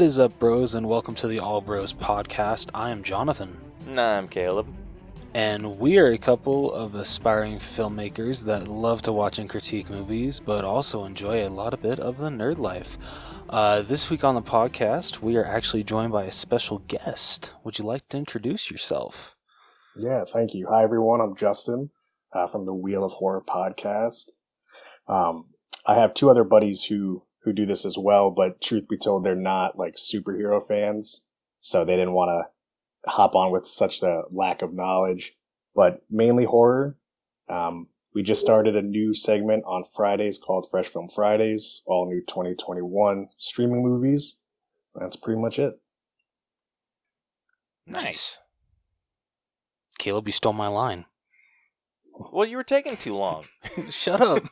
What is up, bros, and welcome to the All Bros podcast. I am Jonathan, Nah, I'm Caleb. and we are a couple of aspiring filmmakers that love to watch and critique movies, but also enjoy a lot of bit of the nerd life. Uh, this week on the podcast, we are actually joined by a special guest. Would you like to introduce yourself? Yeah, thank you. Hi, everyone. I'm Justin uh, from the Wheel of Horror podcast. Um, I have two other buddies who who do this as well, but truth be told, they're not like superhero fans, so they didn't want to hop on with such a lack of knowledge. But mainly horror. Um, we just started a new segment on Fridays called Fresh Film Fridays, all new 2021 streaming movies. That's pretty much it. Nice. Caleb, you stole my line. Well, you were taking too long. Shut up.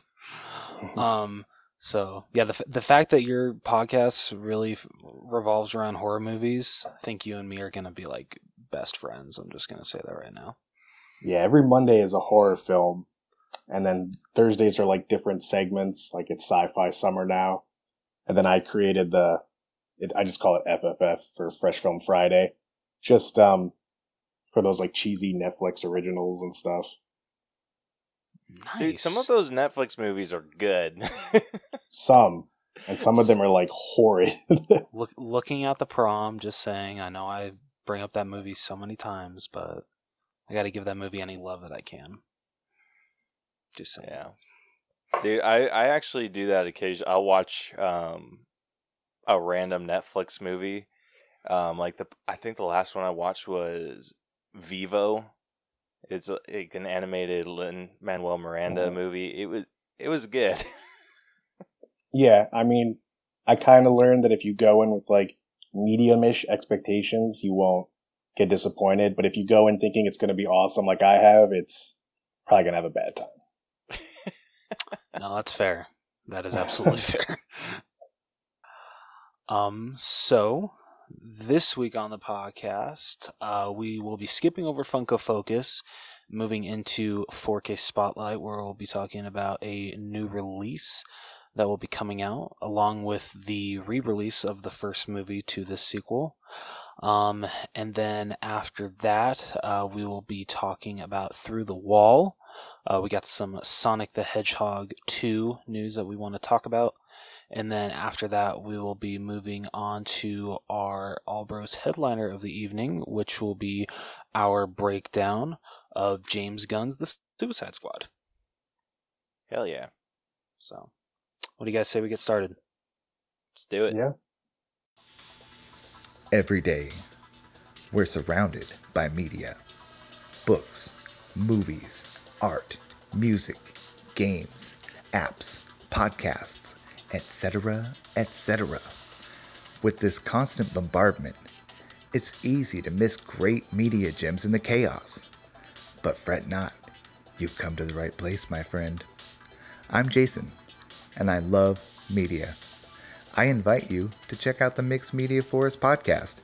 um. So yeah, the the fact that your podcast really revolves around horror movies, I think you and me are gonna be like best friends. I'm just gonna say that right now. Yeah, every Monday is a horror film, and then Thursdays are like different segments. Like it's sci-fi summer now, and then I created the, it, I just call it FFF for Fresh Film Friday, just um, for those like cheesy Netflix originals and stuff. Nice. Dude, some of those Netflix movies are good. Some, and some of them are like horrid. Look, looking at the prom, just saying. I know I bring up that movie so many times, but I got to give that movie any love that I can. Just saying. yeah. Dude, I, I actually do that occasionally. I'll watch um, a random Netflix movie. Um, like the I think the last one I watched was Vivo. It's like an animated Lin Manuel Miranda Mhm. movie. It was it was good. yeah, I mean, I kind of learned that if you go in with like medium-ish expectations, you won't get disappointed. But if you go in thinking it's going to be awesome, like I have, it's probably going to have a bad time. No, that's fair. That is absolutely fair. Um, so this week on the podcast, uh, we will be skipping over Funko Focus, moving into 4K Spotlight, where we'll be talking about a new release that will be coming out, along with the re-release of the first movie to the sequel. Um, and then after that, uh, we will be talking about Through the Wall. Uh, we got some Sonic the Hedgehog 2 news that we want to talk about. And then after that, we will be moving on to our All Bros headliner of the evening, which will be our breakdown of James Gunn's The Suicide Squad. Hell yeah. So, what do you guys say we get started? Let's do it. Yeah. Every day, we're surrounded by media books, movies, art, music, games, apps, podcasts, etc., etc. With this constant bombardment, it's easy to miss great media gems in the chaos. But fret not, you've come to the right place, my friend. I'm Jason, and I love media. I invite you to check out the Mixed Media Forest podcast,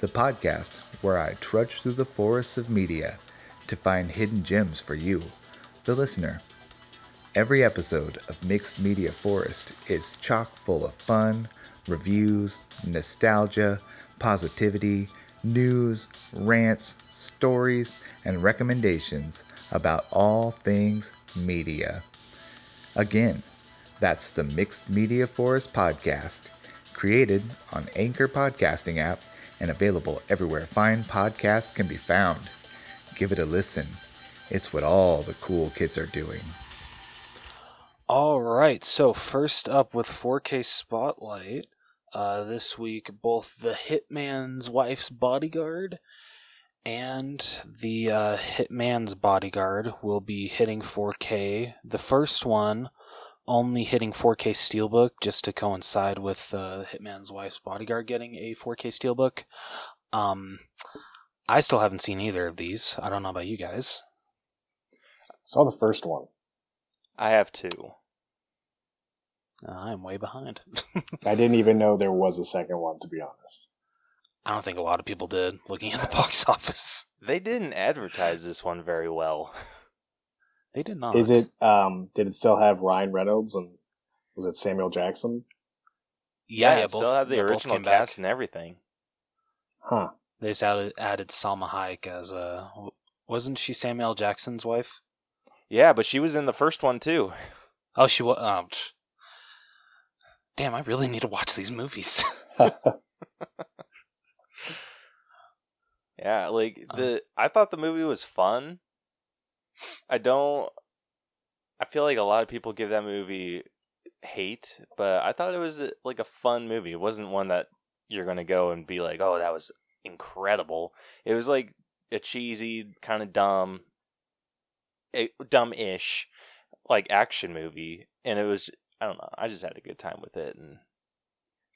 the podcast where I trudge through the forests of media to find hidden gems for you, the listener. Every episode of Mixed Media Forest is chock full of fun, reviews, nostalgia, positivity, news, rants, stories, and recommendations about all things media. Again, that's the Mixed Media Forest podcast, created on Anchor Podcasting app and available everywhere fine podcasts can be found. Give it a listen. It's what all the cool kids are doing. All right, so first up with 4K Spotlight, uh, this week, both the Hitman's Wife's Bodyguard and the uh, Hitman's Bodyguard will be hitting 4K. The first one only hitting 4K Steelbook just to coincide with uh, Hitman's Wife's Bodyguard getting a 4K Steelbook. Um, I still haven't seen either of these. I don't know about you guys. Saw the first one. I have two. Uh, I'm way behind. I didn't even know there was a second one, to be honest. I don't think a lot of people did looking at the box office. They didn't advertise this one very well. They did not. Is it? Um, did it still have Ryan Reynolds and was it Samuel Jackson? Yeah, yeah, it both still had the yeah, both original came back. cast and everything. Huh. They just added, added Salma Hayek as a. Wasn't she Samuel Jackson's wife? Yeah, but she was in the first one too. Oh, she was. Oh, psh. damn! I really need to watch these movies. Yeah, like Uh. the I thought the movie was fun. I don't I feel like a lot of people give that movie hate, but I thought it was uh, like a fun movie. It wasn't one that you're going to go and be like, "Oh, that was incredible." It was like a cheesy, kind of dumb dumb-ish like action movie, and it was I don't know. I just had a good time with it and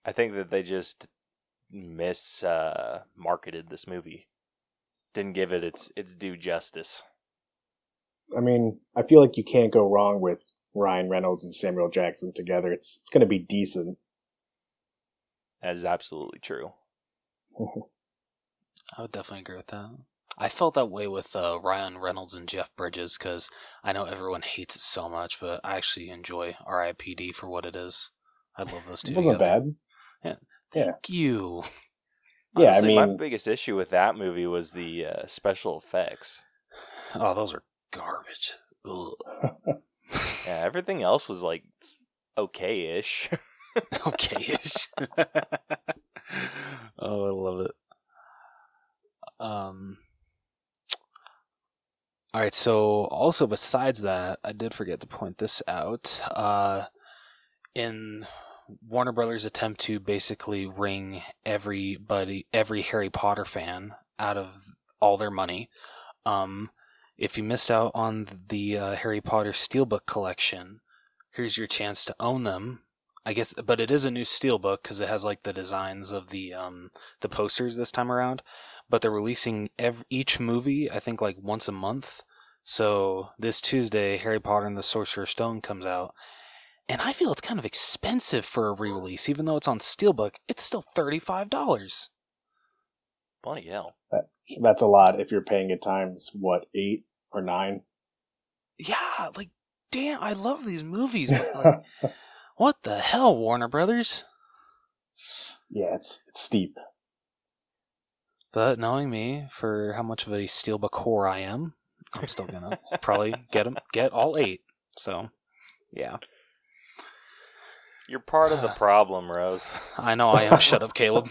I think that they just miss uh, marketed this movie. Didn't give it its its due justice. I mean, I feel like you can't go wrong with Ryan Reynolds and Samuel Jackson together. It's it's going to be decent. That is absolutely true. I would definitely agree with that. I felt that way with uh, Ryan Reynolds and Jeff Bridges because I know everyone hates it so much, but I actually enjoy R.I.P.D. for what it is. I love those two. It wasn't together. bad. Thank you. Yeah, I Honestly, my biggest issue with that movie was the uh, special effects. Oh, those are garbage. Yeah, everything else was like okay-ish. okay-ish. oh, I love it. Um. All right. So, also besides that, I did forget to point this out. Uh, in Warner Brothers' attempt to basically wring everybody, every Harry Potter fan out of all their money, um, if you missed out on the uh, Harry Potter Steelbook collection, here's your chance to own them. I guess, but it is a new steelbook because it has like the designs of the um the posters this time around. But they're releasing ev each movie, I think, like once a month. So this Tuesday, Harry Potter and the Sorcerer's Stone comes out, and I feel it's kind of expensive for a re-release, even though it's on steelbook. It's still thirty five dollars. Bloody hell! That's a lot if you're paying it times what eight or nine. Yeah, like damn, I love these movies, but like, what the hell, Warner Brothers? yeah, it's it's steep. But knowing me for how much of a steelbook whore I am, I'm still gonna probably get them, get all eight. So, yeah, You're part of the problem, Rose. I know I am. Shut up, Caleb.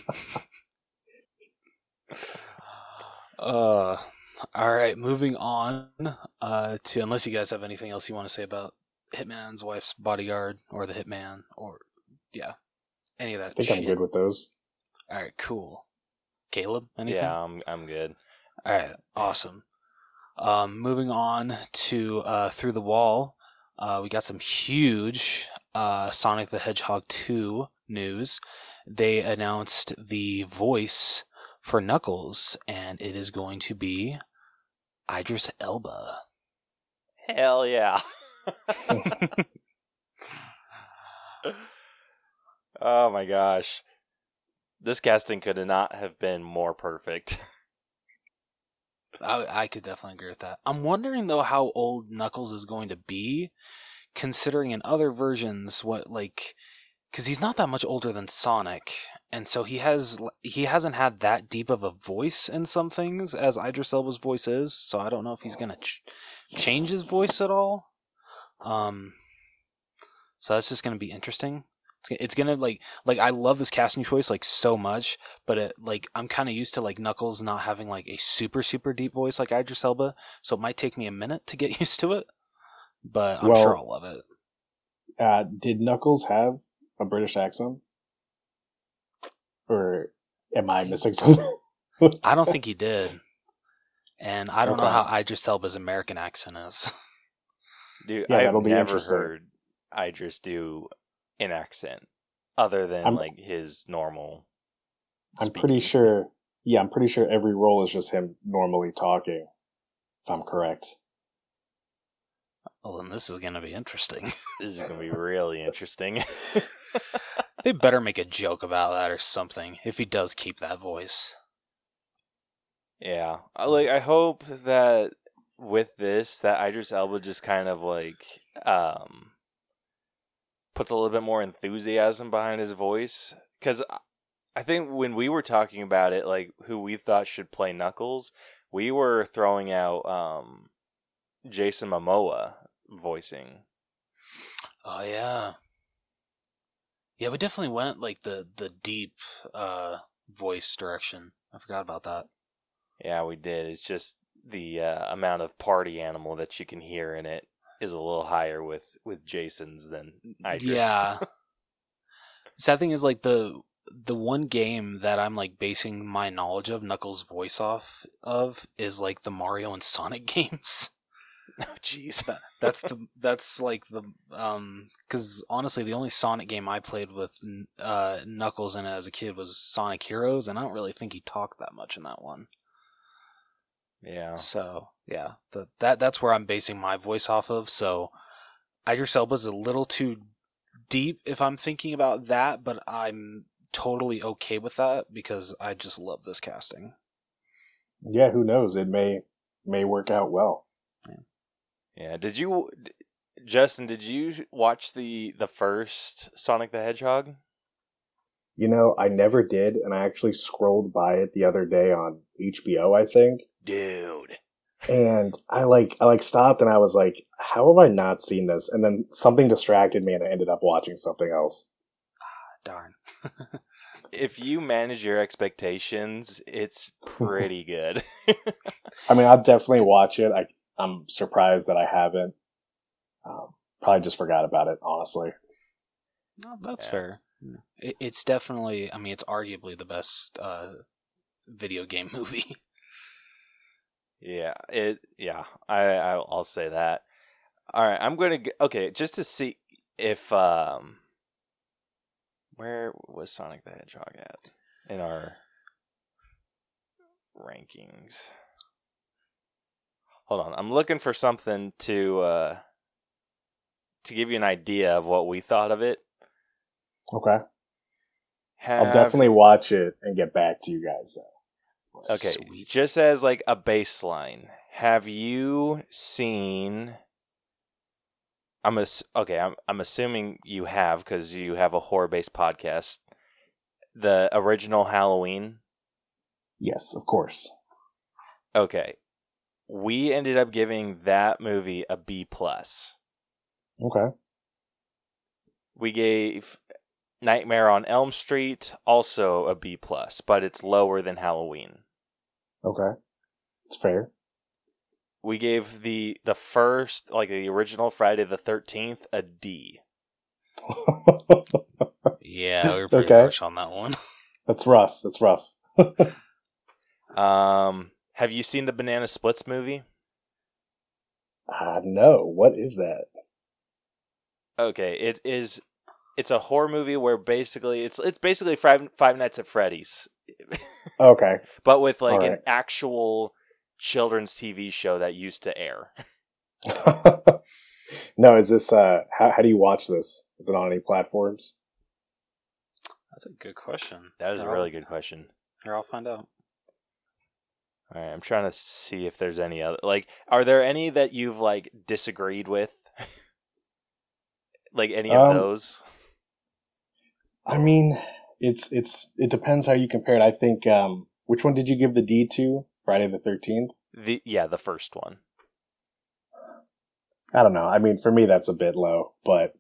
Uh, all right, moving on. Uh, to unless you guys have anything else you want to say about Hitman's wife's bodyguard or the Hitman or yeah, any of that. I think shit. I'm good with those. All right, cool. Caleb, anything? Yeah, I'm I'm good. All right, awesome. Um, moving on to uh, through the wall, uh, we got some huge uh, Sonic the Hedgehog two news. They announced the voice for Knuckles, and it is going to be Idris Elba. Hell yeah! oh my gosh, this casting could not have been more perfect. I, I could definitely agree with that. I'm wondering though how old Knuckles is going to be, considering in other versions what like, because he's not that much older than Sonic, and so he has he hasn't had that deep of a voice in some things as Idris Elba's voice is. So I don't know if he's gonna ch- change his voice at all. Um, so that's just gonna be interesting. It's, gonna like like I love this casting choice like so much, but it like I'm kind of used to like Knuckles not having like a super super deep voice like Idris Elba, so it might take me a minute to get used to it. But I'm Well- sure I'll love it. Uh, did Knuckles have a British accent, or am I missing something? I don't think he did, and I don't know Okay. how Idris Elba's American accent is. Dude, Yeah, I've that'll be never interesting. heard Idris do an accent other than I'm- like his normal. I'm pretty sure. Yeah, I'm pretty sure every role is just him normally talking. If I'm correct. well, then this is gonna be interesting. This is gonna be really interesting. they better make a joke about that or something if he does keep that voice. yeah, I- like I hope that with this, that Idris Elba just kind of like um puts a little bit more enthusiasm behind his voice. Because I think when we were talking about it, like who we thought should play Knuckles, we were throwing out um, Jason Momoa voicing. Oh yeah. Yeah, we definitely went like the the deep uh voice direction. I forgot about that. Yeah, we did. It's just the uh, amount of party animal that you can hear in it is a little higher with with Jason's than Idris. Yeah. Sad thing is like the the one game that I'm like basing my knowledge of Knuckles' voice off of is like the Mario and Sonic games. oh, jeez. That's the that's like the um because honestly the only Sonic game I played with uh Knuckles in it as a kid was Sonic Heroes, and I don't really think he talked that much in that one. Yeah. So yeah, the, that that's where I'm basing my voice off of. So Idris Elba's a little too deep if I'm thinking about that, but I'm totally okay with that because I just love this casting. Yeah, who knows? It may may work out well. Yeah. Yeah. Did you, Justin? Did you watch the the first Sonic the Hedgehog? You know, I never did, and I actually scrolled by it the other day on HBO. I think, dude. And I like I like stopped and I was like, how have I not seen this? And then something distracted me and I ended up watching something else. Darn. if you manage your expectations, it's pretty good. I mean, I'll definitely watch it. I I'm surprised that I haven't. Um, probably just forgot about it, honestly. No, that's yeah. fair. It, it's definitely. I mean, it's arguably the best uh, video game movie. Yeah, it. Yeah, I I'll say that. All right, I'm going to okay just to see if um where was Sonic the Hedgehog at in our rankings? Hold on, I'm looking for something to uh to give you an idea of what we thought of it. Okay. Have... I'll definitely watch it and get back to you guys though. Okay, Sweet. just as like a baseline, have you seen I'm ass- okay. I'm I'm assuming you have because you have a horror based podcast. The original Halloween. Yes, of course. Okay, we ended up giving that movie a B plus. Okay. We gave Nightmare on Elm Street also a B plus, but it's lower than Halloween. Okay, it's fair we gave the the first like the original Friday the Thirteenth a D. yeah, we were pretty okay. harsh on that one. That's rough. That's rough. um, have you seen the Banana Splits movie? Uh, no. What is that? Okay, it is. It's a horror movie where basically it's it's basically Five Five Nights at Freddy's. Okay. But with like right. an actual children's TV show that used to air. no, is this uh how how do you watch this? Is it on any platforms? That's a good question. That is here a really good question. Here I'll find out. All right, I'm trying to see if there's any other like are there any that you've like disagreed with? like any of um, those? I mean, it's it's it depends how you compare it. I think um which one did you give the D to? Friday the Thirteenth? The yeah, the first one. I don't know. I mean, for me, that's a bit low, but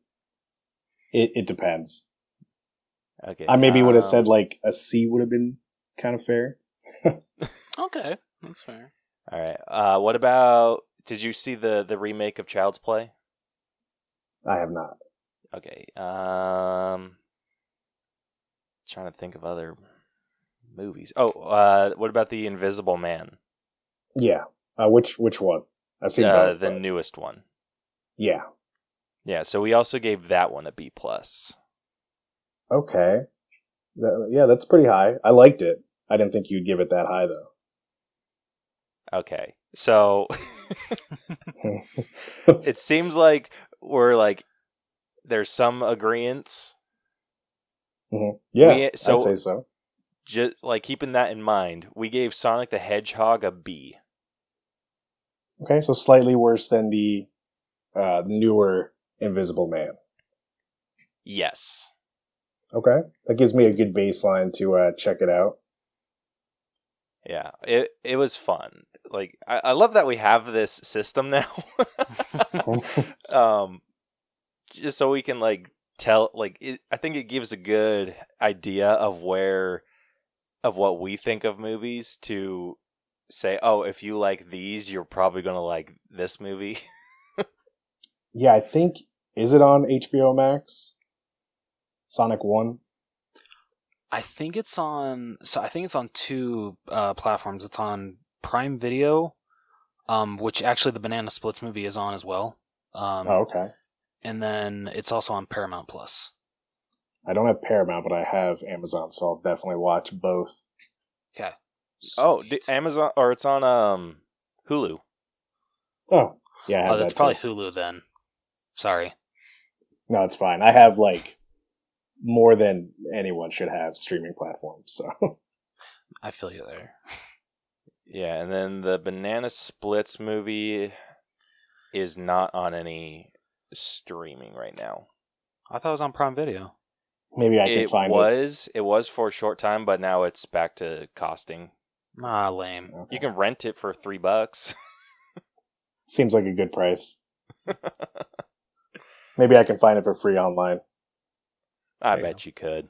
it it depends. Okay. I maybe um, would have said like a C would have been kind of fair. okay, that's fair. All right. Uh, what about? Did you see the the remake of Child's Play? I have not. Okay. Um, trying to think of other movies. Oh, uh, what about the Invisible Man? Yeah. Uh, which which one? I've seen uh, both, the but... newest one. Yeah. Yeah. So we also gave that one a B plus. Okay. That, yeah, that's pretty high. I liked it. I didn't think you'd give it that high though. Okay. So it seems like we're like there's some agreements. Mm-hmm. Yeah, we, so, I'd say so just like keeping that in mind, we gave Sonic the Hedgehog a B. Okay, so slightly worse than the uh, newer Invisible Man. Yes. Okay, that gives me a good baseline to uh, check it out. Yeah, it it was fun. Like I, I love that we have this system now. um, just so we can like tell like it, I think it gives a good idea of where of what we think of movies to say, oh, if you like these, you're probably gonna like this movie. yeah, I think is it on HBO Max? Sonic One. I think it's on. So I think it's on two uh, platforms. It's on Prime Video, um, which actually the Banana Splits movie is on as well. Um, oh, okay. And then it's also on Paramount Plus. I don't have Paramount, but I have Amazon, so I'll definitely watch both. Okay. Oh, Amazon or it's on um Hulu. Oh, yeah. oh, that's that probably too. Hulu then. Sorry. No, it's fine. I have like more than anyone should have streaming platforms. So I feel you there. Yeah, and then the Banana Splits movie is not on any streaming right now. I thought it was on Prime Video. maybe I can find it find was it was for a short time, but now it's back to costing. Ah, lame. it. You can rent it for three bucks. Seems like a good price. Maybe I can find it for free online. I There you bet you could.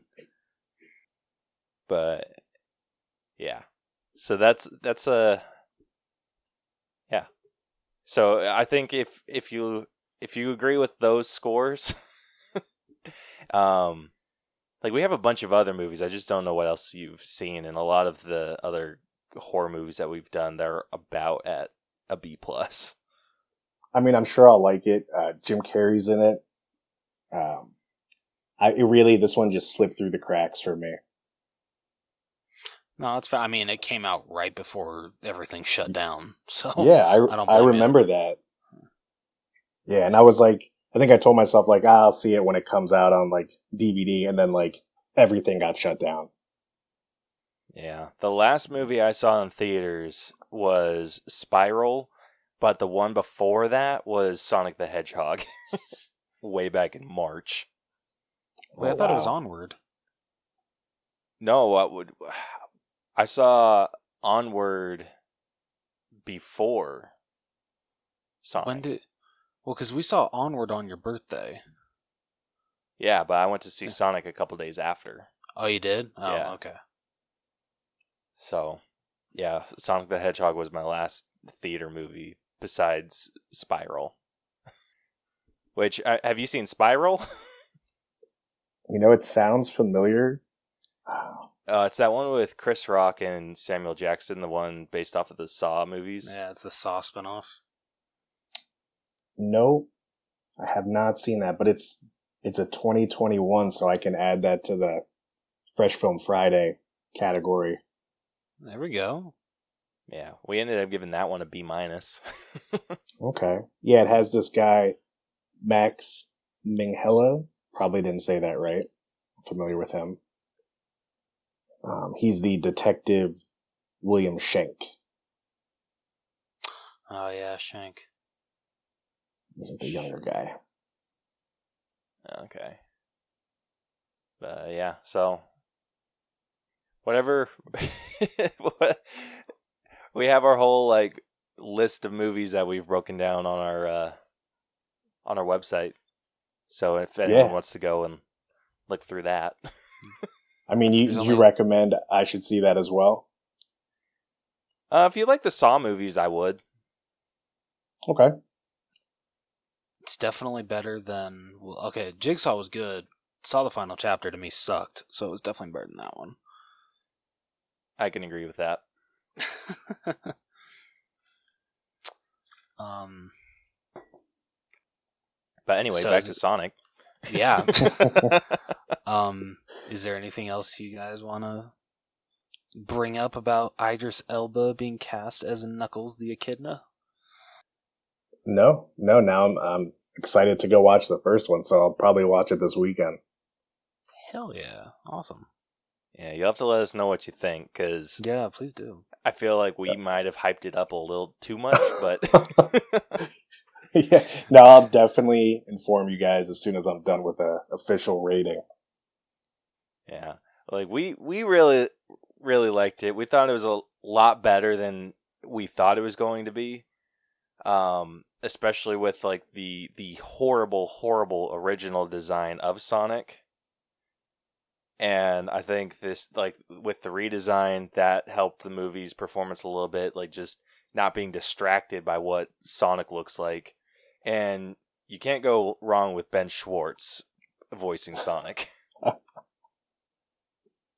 But yeah. So that's that's a yeah. So I think if if you if you agree with those scores um like we have a bunch of other movies. I just don't know what else you've seen and a lot of the other horror movies that we've done they're about at a B plus. I mean, I'm sure I'll like it. Uh, Jim Carrey's in it. Um, I it really this one just slipped through the cracks for me. No, that's fine. I mean, it came out right before everything shut down. So yeah, I I don't I, blame you. remember that. Yeah, and I was like, I think I told myself like, ah, I'll see it when it comes out on like DVD, and then like everything got shut down. Yeah. The last movie I saw in theaters was Spiral, but the one before that was Sonic the Hedgehog. Way back in March. Wait, I Oh, thought it was. Onward. No, what would I saw Onward before Sonic. When did? Well, because we saw Onward on your birthday. Yeah, but I went to see Sonic a couple days after. Oh, you did? Oh, Yeah. okay. So, yeah, Sonic the Hedgehog was my last theater movie besides Spiral. Which uh, have you seen Spiral? You know, it sounds familiar. Uh, it's that one with Chris Rock and Samuel Jackson, the one based off of the Saw movies. Yeah, it's the Saw spinoff. No, I have not seen that, but it's it's a 2021, so I can add that to the Fresh Film Friday category. There we go. Yeah, we ended up giving that one a B minus. Okay. Yeah, it has this guy, Max Minghella. Probably didn't say that right. I'm familiar with him. Um, he's the detective William Schenk. Oh yeah, Shank. He's like a younger guy. okay. But yeah, so whatever. we have our whole like list of movies that we've broken down on our uh, on our website. So if anyone Yeah. wants to go and look through that, I mean, you, There's you only- recommend I should see that as well? uh, if you like the Saw movies, I would. Okay. It's definitely better than. Well, okay, Jigsaw was good. Saw the final chapter to me sucked, so it was definitely better than that one. I can agree with that. um, But anyway, So back to it- Sonic. yeah. um, is there anything else you guys want to bring up about Idris Elba being cast as Knuckles the Echidna? No, no. Now I'm, I'm excited to go watch the first one, so I'll probably watch it this weekend. Hell yeah, awesome. yeah, you'll have to let us know what you think because Yeah, please do. I feel like we might have hyped it up a little too much. But yeah, no, I'll definitely inform you guys as soon as I'm done with the official rating. Yeah, like we we really really liked it. We thought it was a lot better than we thought it was going to be. Um, especially with like the the horrible horrible original design of Sonic. And I think this like with the redesign that helped the movie's performance a little bit, like just not being distracted by what Sonic looks like. And you can't go wrong with Ben Schwartz voicing Sonic.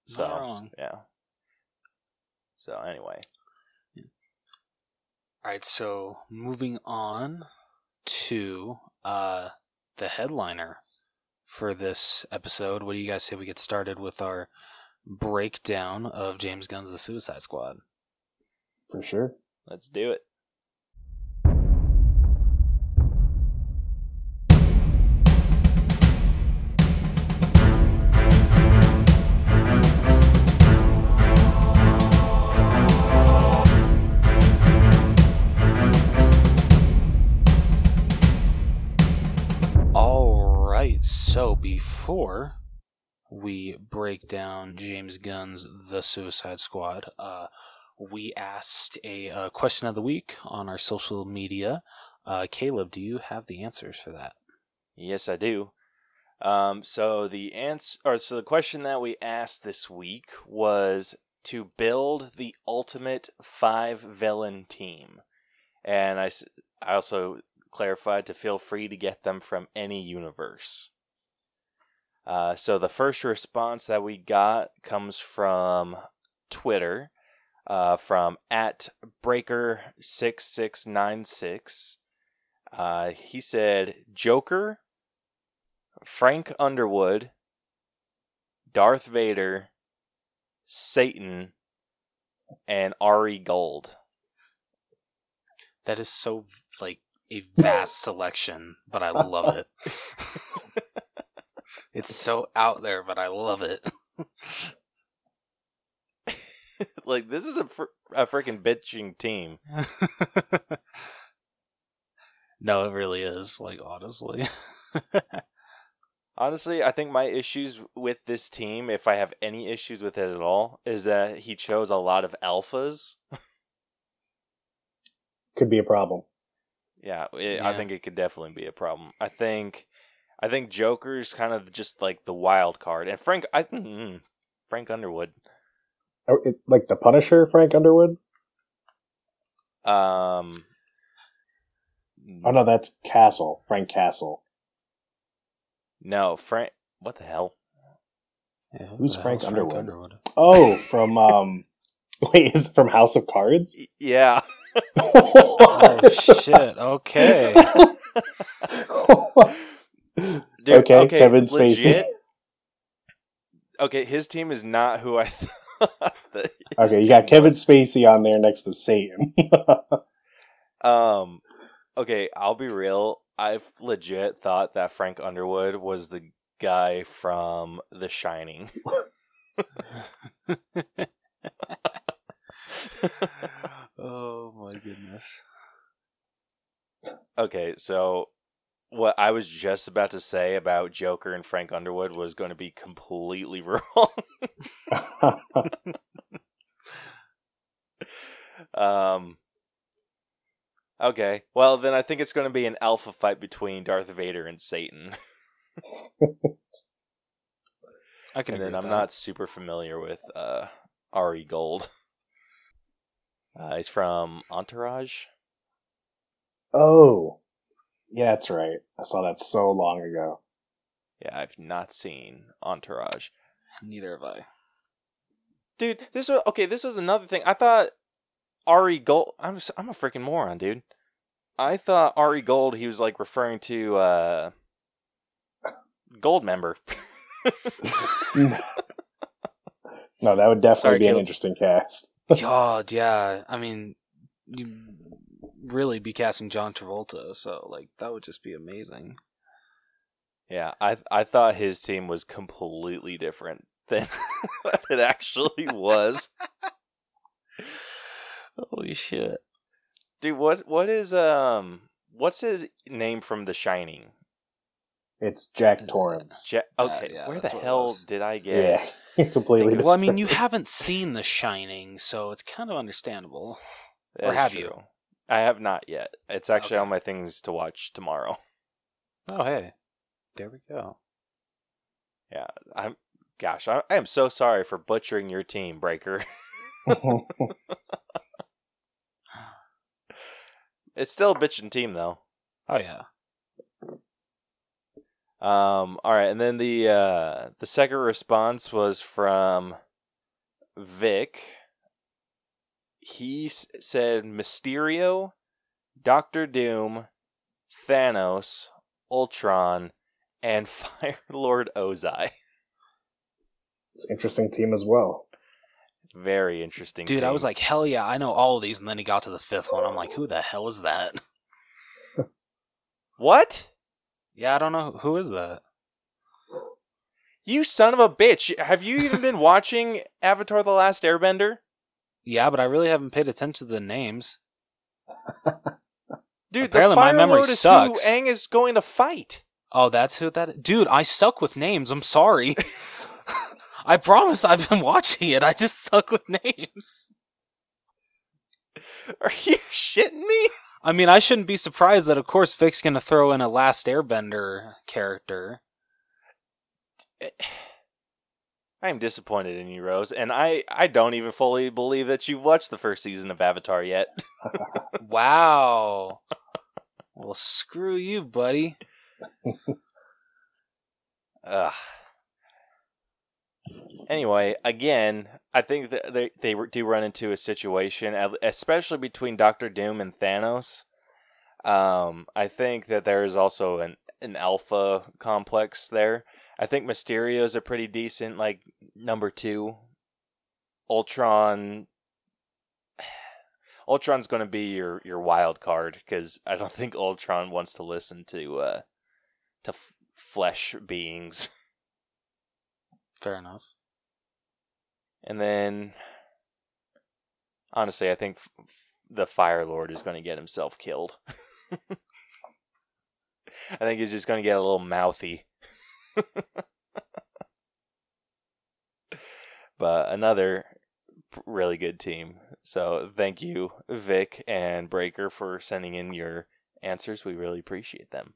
so, Not wrong. yeah. So anyway, All right, so moving on to uh, the headliner for this episode. What do you guys say we get started with our breakdown of James Gunn's The Suicide Squad? For sure. let's do it. Before we break down James Gunn's The Suicide Squad, uh, we asked a, uh question of the week on our social media. Uh, Caleb, do you have the answers for that? Yes, I do. Um, so the answer, or so the question that we asked this week was to build the ultimate five villain team, and I, I also clarified to feel free to get them from any universe. Uh, so the first response that we got comes from Twitter, uh, from at breaker six six nine six. Uh, he said Joker, Frank Underwood, Darth Vader, Satan, and Ari Gold. That is so like a vast selection, but I love it. it's so out there, but I love it. like this is a fr- a freaking bitching team. no, it really is. Like honestly, Honestly, I think my issues with this team, if I have any issues with it at all, is that he chose a lot of alphas. Could be a problem. Yeah, it, I think it could definitely be a problem. I think, I think Joker's kind of just like the wild card, and Frank, I mm, Frank Underwood. It, like the Punisher, Frank Underwood. Um, Oh no, that's Castle, Frank Castle. no, Frank. What the hell? Yeah, who Who's the Frank hell's Underwood? Oh, from um, wait, is it from House of Cards? Yeah, oh shit! Okay. Dude, okay, Kevin Spacey. legit- okay, his team is not who I thought. that his okay, you got team Kevin. Spacey on there next to Satan. Um, okay, I'll be real. I've legit thought that Frank Underwood was the guy from The Shining. oh my goodness. okay, so what I was just about to say about Joker and Frank Underwood was going to be completely wrong. um. Okay, well then I think it's going to be an alpha fight between Darth Vader and Satan. I can and then I'm that. not super familiar with uh, Ari Gold. Uh, he's from Entourage. oh, yeah, that's right. I saw that so long ago. Yeah, I've not seen Entourage. Neither have I. Dude, this was okay. This was another thing. I thought Ari Gold. I'm s- I'm a freaking moron, dude. I thought Ari Gold. He was like referring to uh, Goldmember. No, that would definitely Sorry, be an interesting cast. God, yeah. I mean, you really be casting John Travolta, so like that would just be amazing. yeah, I I thought his team was completely different than what it actually was. Holy shit! Dude, what what is um what's his name from The Shining? It's Jack Torrance. Ja- Uh, okay, yeah, where the that's what it hell did I get? yeah, completely. Well, I mean, you haven't seen The Shining, so it's kind of understandable. That Or have true. you? I have not yet. It's actually Okay. on my things to watch tomorrow. Oh, hey, there we go. Yeah, I'm. Gosh, I, I am so sorry for butchering your team, Breaker. it's still a bitchin' team though. Oh yeah. Um, all right, and then the uh, the second response was from Vic. He s- said Mysterio, Doctor Doom, Thanos, Ultron, and Fire Lord Ozai. it's an interesting team as well. Very interesting. Dude, I was like, hell yeah, I know all of these, and then he got to the fifth one. I'm like, who the hell is that? what? Yeah, I don't know who is that. You son of a bitch! Have you even been watching Avatar: The Last Airbender? Yeah, but I really haven't paid attention to the names. Dude, Apparently the my memory Lord is sucks. who Aang is going to fight. Oh, that's who that is. Dude, I suck with names. I'm sorry. I promise I've been watching it. I just suck with names. Are you shitting me? I mean, I shouldn't be surprised that, of course, Vic's going to throw in a Last Airbender character. Eh, I am disappointed in you, Rose, and I, I don't even fully believe that you've watched the first season of Avatar yet. Wow. well, screw you, buddy. Ugh. Anyway, again, I think that they they do run into a situation, especially between Doctor Doom and Thanos. Um, I think that there is also an an alpha complex there. I think Mysterio is a pretty decent like number two. Ultron. Ultron's going to be your your wild card because I don't think Ultron wants to listen to uh to f- flesh beings. Fair enough. And then, honestly, I think f- the Fire Lord is going to get himself killed. I think he's just going to get a little mouthy. but another really good team. So thank you, Vic and Breaker, for sending in your answers. We really appreciate them.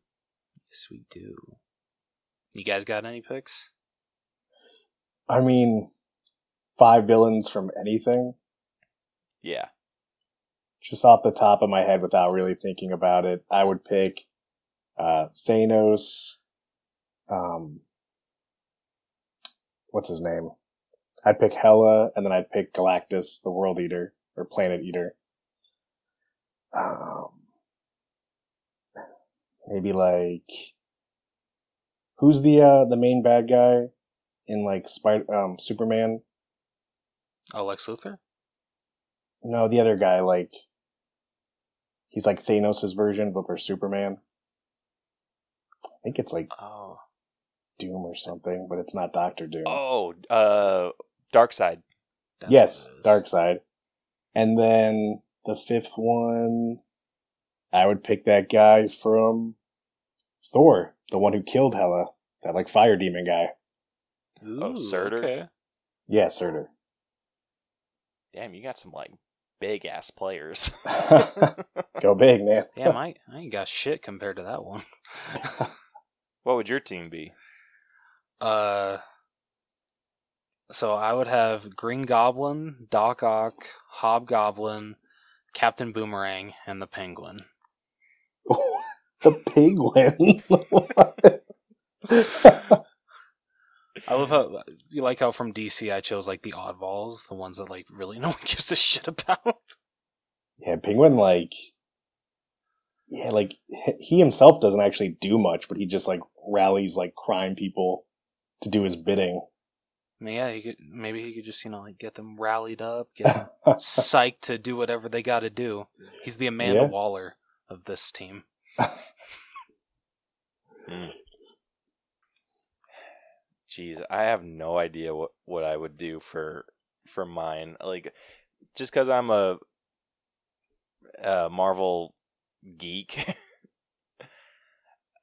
Yes, we do. You guys got any picks? I mean, five villains from anything, Yeah. just off the top of my head without really thinking about it, I would pick uh, Thanos. Um, what's his name? I'd pick Hela, and then I'd pick Galactus, the World Eater or Planet Eater. Um, maybe like who's the uh, the main bad guy in like Spider um, Superman? Oh, Lex Luthor? No, the other guy, like he's like Thanos' version, but for Superman. I think it's like Oh. Doom or something, but it's not Doctor Doom. Oh, uh, Darkseid. that's yes, what. Darkseid. And then the fifth one, I would pick that guy from Thor, the one who killed Hela, that like fire demon guy. Oh, Ooh, Surtur? Okay. Yeah, Surtur. Damn, you got some like big ass players. Go big, man. Damn, I, I ain't got shit compared to that one. what would your team be? Uh, so I would have Green Goblin, Doc Ock, Hobgoblin, Captain Boomerang, and the Penguin. the penguin. I love how you like how from DC I chose like the oddballs, the ones that like really no one gives a shit about. yeah, penguin like yeah, like he- he himself doesn't actually do much, but he just like rallies like crime people to do his bidding. Yeah, he could maybe he could just you know like get them rallied up, get them psyched to do whatever they got to do. He's the Amanda Yeah. Waller of this team. Hmm. Jeez, I have no idea what what I would do for for mine. Like, just because I'm a, a Marvel geek,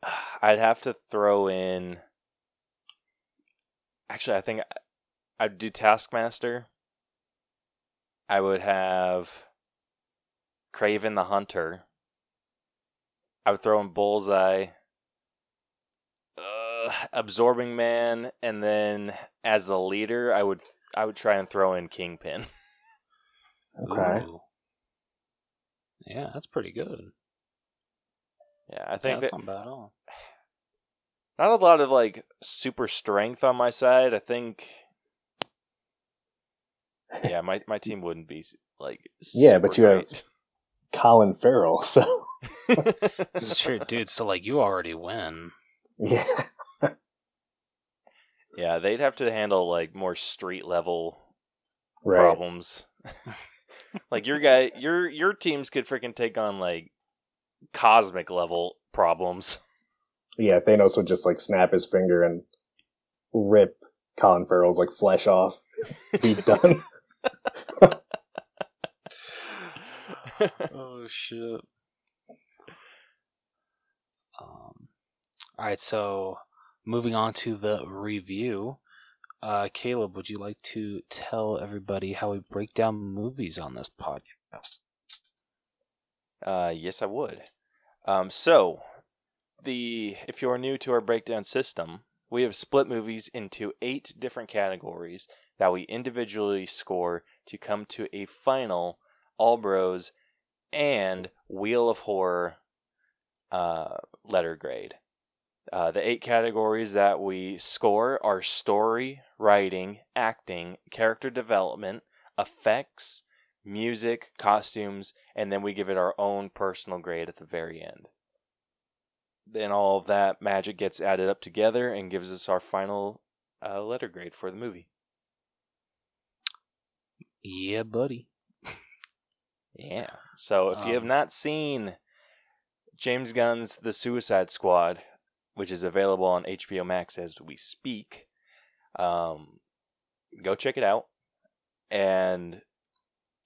I'd have to throw in. Actually, I think I'd do Taskmaster. I would have Kraven the Hunter. I would throw in Bullseye, uh, Absorbing Man, and then as the leader, I would I would try and throw in Kingpin. Okay. Ooh. Yeah, that's pretty good. Yeah, I Yeah, think that's that not bad at all. Not a lot of like super strength on my side. I think. Yeah, my my team wouldn't be like. Yeah, but super you have- Colin Farrell, so great. This is true, dude. So like, you already win. yeah. yeah, they'd have to handle like more street level Right. problems. like your guy, your your teams could freaking take on like cosmic level problems. Yeah, Thanos would just like snap his finger and rip Colin Farrell's like flesh off. Be done. oh shit. Um, all right, so moving on to the review. Uh, Caleb, would you like to tell everybody how we break down movies on this podcast? Uh, yes, I would. Um, so, the if you are new to our breakdown system, we have split movies into eight different categories that we individually score to come to a final All Bros and Wheel of Horror uh, letter grade. Uh, the eight categories that we score are story, writing, acting, character development, effects, music, costumes, and then we give it our own personal grade at the very end. Then all of that magic gets added up together and gives us our final uh, letter grade for the movie. Yeah, buddy. Yeah. So if you have Um, not seen James Gunn's The Suicide Squad, which is available on HBO Max as we speak, um, go check it out. And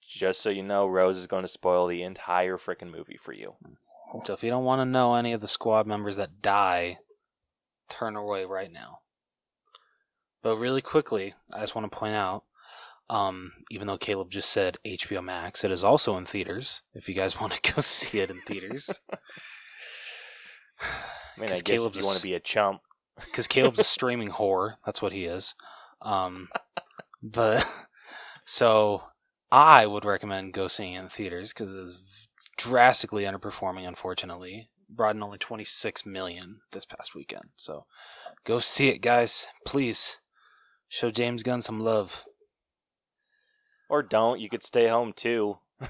just so you know, Rose is going to spoil the entire freaking movie for you. So if you don't want to know any of the squad members that die, turn away right now. But really quickly, I just want to point out, um, even though Caleb just said HBO Max, it is also in theaters. If you guys want to go see it in theaters, I mean, I guess if Caleb's you want to be a chump. because Caleb's a streaming whore. That's what he is. Um, but so I would recommend go seeing it in theaters because it is drastically underperforming. Unfortunately, brought in only 26 million this past weekend. So go see it, guys. Please show James Gunn some love. Or don't. You could stay home too.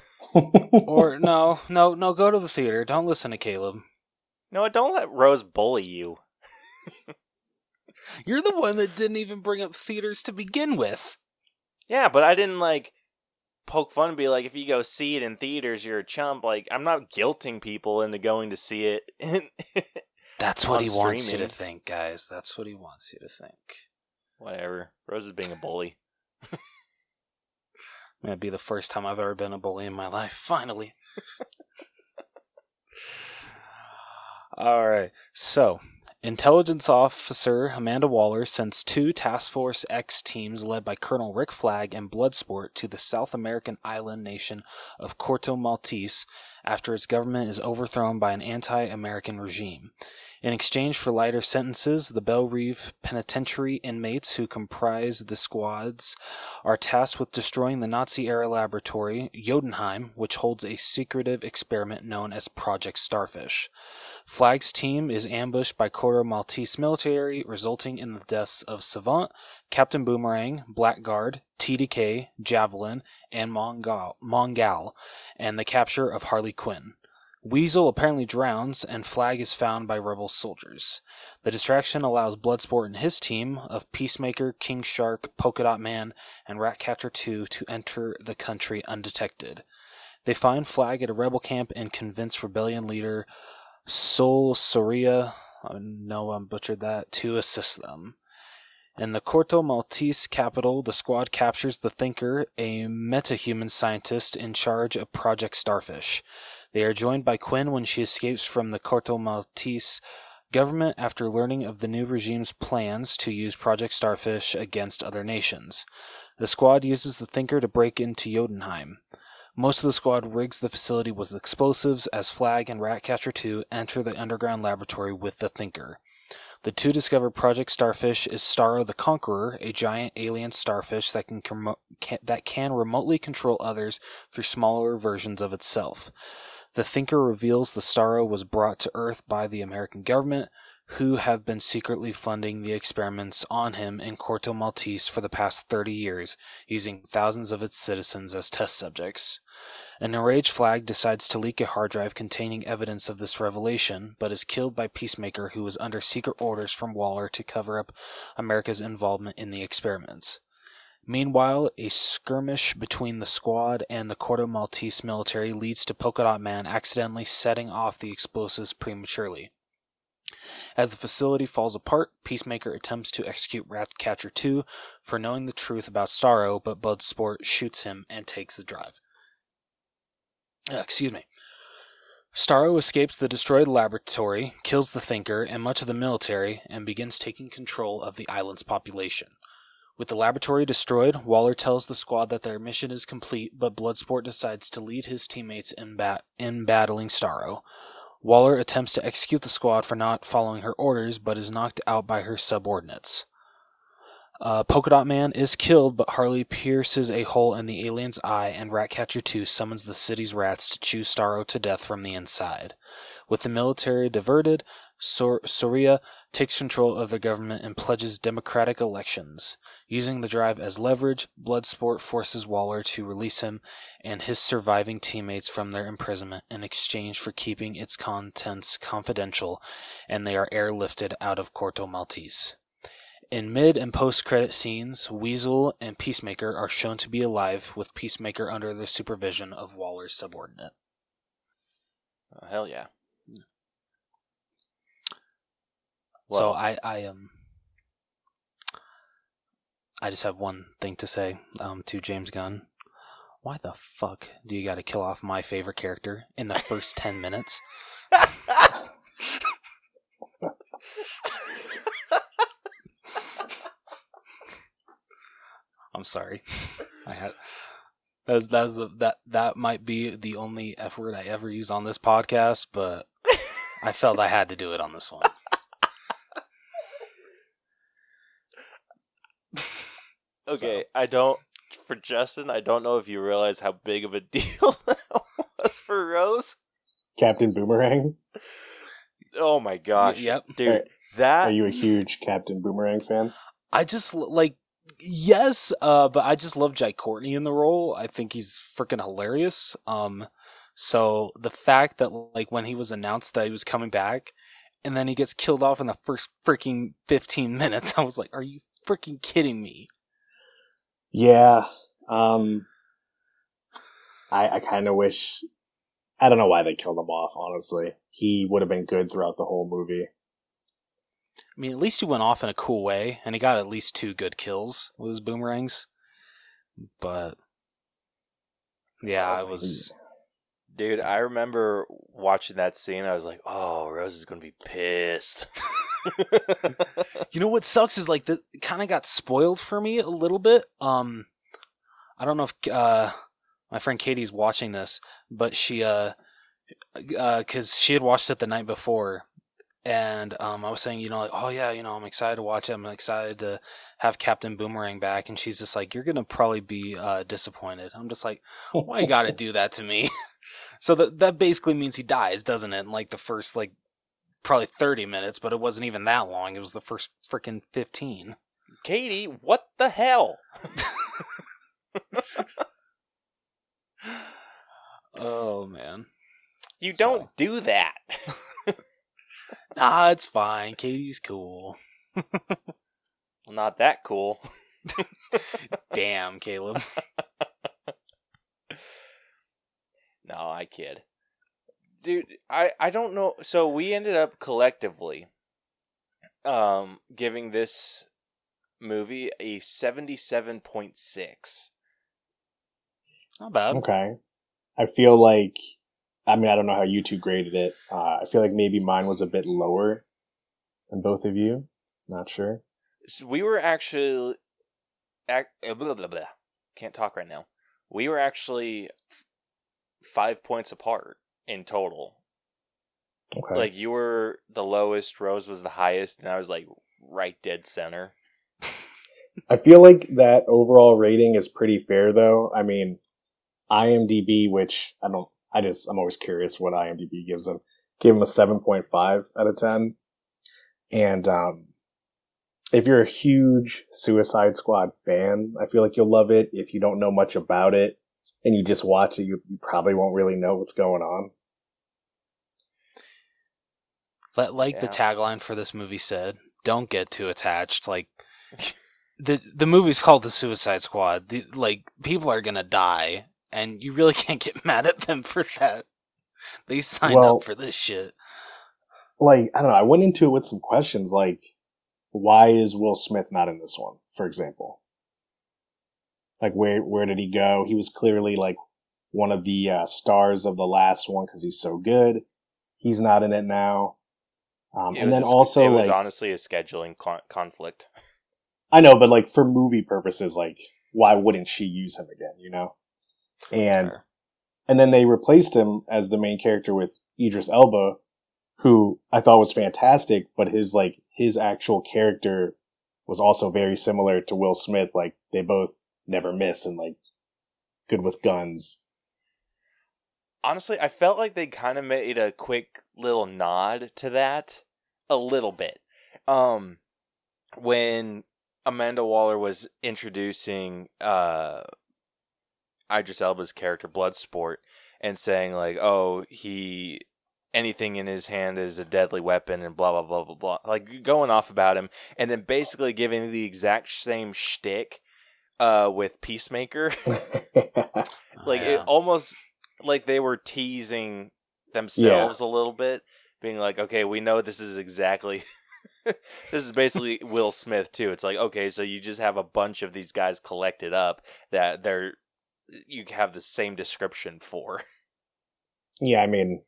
Or no, no, no. Go to the theater. Don't listen to Caleb. No, don't let Rose bully you. You're the one that didn't even bring up theaters to begin with. Yeah, but I didn't like poke fun and be like, if you go see it in theaters, you're a chump. Like, I'm not guilting people into going to see it. That's what he wants you to think, guys. That's what he wants you to think. Whatever. Rose is being a bully. That'd be the first time I've ever been a bully in my life. Finally. All right. So, intelligence officer Amanda Waller sends two Task Force X teams led by Colonel Rick Flag and Bloodsport to the South American island nation of Corto Maltese after its government is overthrown by an anti American regime. In exchange for lighter sentences, the Belle Reve penitentiary inmates who comprise the squads are tasked with destroying the Nazi era laboratory, Jotunheim, which holds a secretive experiment known as Project Starfish. Flag's team is ambushed by Corto Maltese military, resulting in the deaths of Savant, Captain Boomerang, Blackguard, TDK, Javelin, and Mongal, Mongal, and the capture of Harley Quinn. Weasel apparently drowns, and Flag is found by rebel soldiers. The distraction allows Bloodsport and his team of Peacemaker, King Shark, Polka Dot Man, and Ratcatcher 2 to enter the country undetected. They find Flag at a rebel camp and convince rebellion leader Sol Soria, I know I butchered that, to assist them. In the Corto Maltese capital, the squad captures the Thinker, a metahuman scientist in charge of Project Starfish. They are joined by Quinn when she escapes from the Corto Maltese Government after learning of the new regime's plans to use Project Starfish against other nations. The squad uses the Thinker to break into Jotunheim. Most of the squad rigs the facility with explosives as Flag and Ratcatcher 2 enter the underground laboratory with the Thinker. The two discover Project Starfish is Starro the Conqueror, a giant alien starfish that can, can that can remotely control others through smaller versions of itself. The Thinker reveals the Starro was brought to Earth by the American government, who have been secretly funding the experiments on him in Corto Maltese for the past 30 years, using thousands of its citizens as test subjects. An enraged Flag decides to leak a hard drive containing evidence of this revelation, but is killed by Peacemaker, who was under secret orders from Waller to cover up America's involvement in the experiments. Meanwhile, a skirmish between the squad and the Corto Maltese military leads to Polka Dot Man accidentally setting off the explosives prematurely. As the facility falls apart, Peacemaker attempts to execute Ratcatcher 2 for knowing the truth about Starro, but Bloodsport shoots him and takes the drive. Uh, excuse me. Starro escapes the destroyed laboratory, kills the Thinker and much of the military, and begins taking control of the island's population. With the laboratory destroyed, Waller tells the squad that their mission is complete, but Bloodsport decides to lead his teammates in, bat- in battling Starro. Waller attempts to execute the squad for not following her orders, but is knocked out by her subordinates. Uh, Polka Dot Man is killed, but Harley pierces a hole in the alien's eye, and Ratcatcher 2 summons the city's rats to chew Starro to death from the inside. With the military diverted, Sor- Soria takes control of the government and pledges democratic elections. Using the drive as leverage, Bloodsport forces Waller to release him and his surviving teammates from their imprisonment in exchange for keeping its contents confidential, and they are airlifted out of Corto Maltese. In mid and post credit scenes, Weasel and Peacemaker are shown to be alive, with Peacemaker under the supervision of Waller's subordinate. Oh, hell yeah. so Well- I, I um I just have one thing to say um, to James Gunn. Why the fuck do you got to kill off my favorite character in the first ten minutes? I'm sorry. I had that that's the, that that might be the only F word I ever use on this podcast, but I felt I had to do it on this one. Okay, I don't. For Justin, I don't know if you realize how big of a deal that was for Rose. Captain Boomerang. Oh my gosh, yep. dude, Are that are you a huge Captain Boomerang fan? I just like yes, uh, but I just love Jai Courtney in the role. I think he's freaking hilarious. Um, so the fact that like when he was announced that he was coming back, and then he gets killed off in the first freaking fifteen minutes, I was like, "Are you freaking kidding me?" Yeah. Um, I I kind of wish. I don't know why they killed him off. Honestly, he would have been good throughout the whole movie. I mean, at least he went off in a cool way, and he got at least two good kills with his boomerangs. But yeah, I was. dude. I remember watching that scene. I was like, "Oh, Rose is gonna be pissed." You know what sucks is like the kind of got spoiled for me a little bit. Um, I don't know if uh my friend Katie's watching this, but she uh because she had watched it the night before, and um I was saying you know like oh yeah you know I'm excited to watch it. I'm excited to have Captain Boomerang back, and she's just like you're gonna probably be uh disappointed. I'm just like why you gotta do that to me? so that that basically means he dies, doesn't it? In like the first like probably 30 minutes, but it wasn't even that long. It was the first freaking 15. Katie, what the hell? Oh man. You So- don't do that. Nah, it's fine. Katie's cool. Not that cool. Damn, Caleb. No, I kid. Dude, I I don't know. So we ended up collectively um giving this movie a 77.6. Not bad. Okay. I feel like, I mean, I don't know how you two graded it. Uh, I feel like maybe mine was a bit lower than both of you? Not sure. So we were actually, ac- uh, blah, blah, blah. can't talk right now. We were actually f- five points apart in total. Okay. Like you were the lowest, Rose was the highest, and I was like right dead center. I feel like that overall rating is pretty fair though. I mean, IMDb, which I don't, I just, I'm always curious what IMDb gives them. Gave them a 7.5 out of 10. And, um, if you're a huge Suicide Squad fan, I feel like you'll love it. If you don't know much about it and you just watch it, you, you probably won't really know what's going on. Let, like the tagline for this movie said, "Don't get too attached." Like the the movie's called The Suicide Squad. The, like people are gonna die, and you really can't get mad at them for that. They signed Well- up for this shit. Like, I don't know, I went into it with some questions like, why is Will Smith not in this one, for example? Like, where, where did he go? He was clearly like one of the uh, stars of the last one because he's so good. He's not in it now. Um, and then a also it was like, honestly a scheduling con- conflict. I know, but like for movie purposes, like, why wouldn't she use him again, you know? And, Fair. and then they replaced him as the main character with Idris Elba, who I thought was fantastic, but his like his actual character was also very similar to Will Smith. Like they both never miss and like good with guns. Honestly, I felt like they kind of made a quick little nod to that a little bit. Um when Amanda Waller was introducing uh Idris Elba's character Bloodsport and saying like, "Oh, he anything in his hand is a deadly weapon and blah blah blah blah blah." Like going off about him and then basically giving the exact same shtick uh with Peacemaker. like Yeah. it almost like they were teasing themselves a little bit being like okay we know this is exactly this is basically will smith too it's like okay so you just have a bunch of these guys collected up that they're you have the same description for yeah, I mean,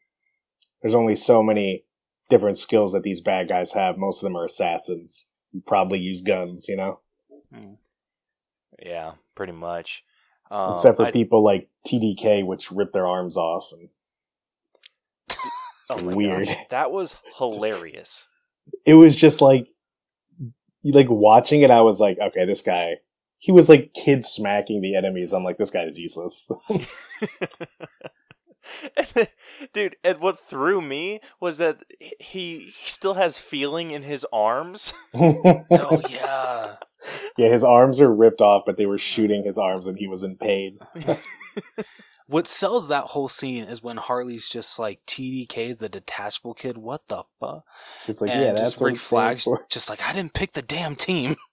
there's only so many different skills that these bad guys have. Most of them are assassins. You Probably use guns, you know, yeah pretty much um, except for I- people like TDK, which rip their arms off. And oh weird. gosh, that was hilarious it was just like, like watching it. I was like, okay, this guy. He was like kid smacking the enemies. I'm like, this guy is useless. And then- Dude, and what threw me was that he, he still has feeling in his arms. oh yeah. Yeah, his arms are ripped off, but they were shooting his arms and he was in pain. What sells that whole scene is when Harley's just like TDK is the detachable kid. What the fuck? She's like, and yeah, that's what Rick Flag's for. just like I didn't pick the damn team.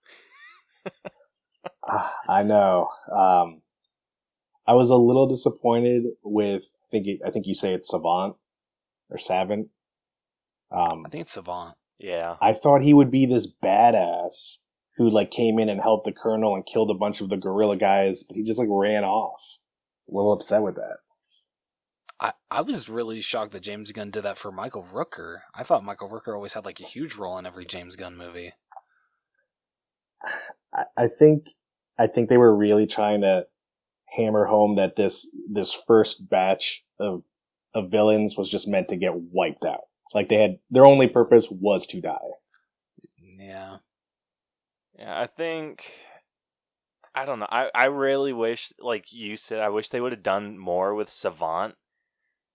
Ah, I know. Um, I was a little disappointed with. I think it, I think you say it's Savant or Savant. Um, I think it's Savant. Yeah. I thought he would be this badass who like came in and helped the colonel and killed a bunch of the gorilla guys, but he just like ran off. I was a little upset with that. I, I was really shocked that James Gunn did that for Michael Rooker. I thought Michael Rooker always had like a huge role in every James Gunn movie. I, I think I think they were really trying to hammer home that this this first batch of of villains was just meant to get wiped out. Like they had their only purpose was to die. Yeah. Yeah, I think I don't know. I, I really wish like you said, I wish they would have done more with Savant.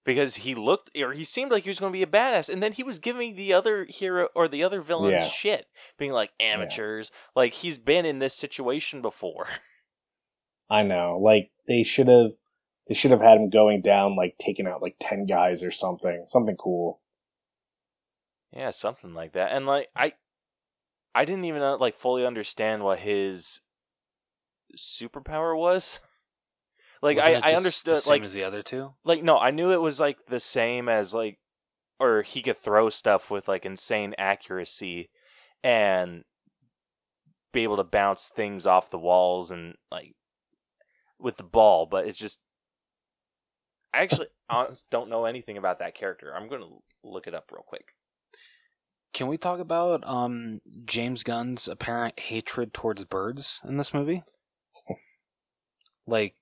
Because he looked or he seemed like he was gonna be a badass, and then he was giving the other hero or the other villains Yeah. shit. Being like amateurs. Like he's been in this situation before. I know. Like they should have they should have had him going down like taking out like 10 guys or something. Something cool. Yeah, something like that. And like I I didn't even uh, like fully understand what his superpower was. Like Wasn't I I understood the same like as the other two. like no, I knew it was like the same as like or he could throw stuff with like insane accuracy and be able to bounce things off the walls and like with the ball, but it's just I actually honest, don't know anything about that character. I'm going to look it up real quick. Can we talk about um James Gunn's apparent hatred towards birds in this movie? Like,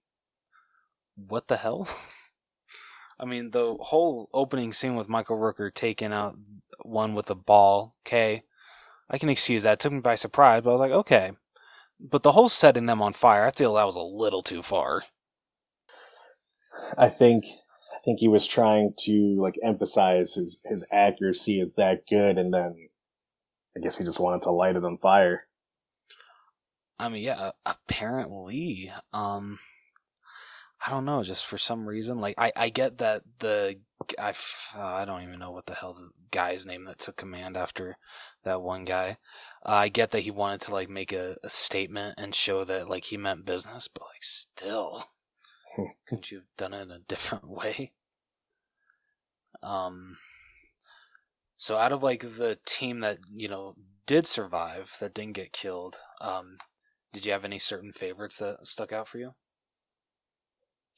what the hell? I mean, the whole opening scene with Michael Rooker taking out one with a ball. Okay, I can excuse that. It took me by surprise, but I was like, okay. But the whole setting them on fire, I feel that was a little too far. I think I think he was trying to like emphasize his his accuracy is that good, and then I guess he just wanted to light it on fire. I mean, yeah, apparently. Um, I don't know, just for some reason, like I, I get that the I, uh, I don't even know what the hell the guy's name that took command after that one guy. Uh, I get that he wanted to like make a, a statement and show that like he meant business, but like still, couldn't you have done it in a different way? Um. So out of like the team that you know did survive, that didn't get killed, um, did you have any certain favorites that stuck out for you?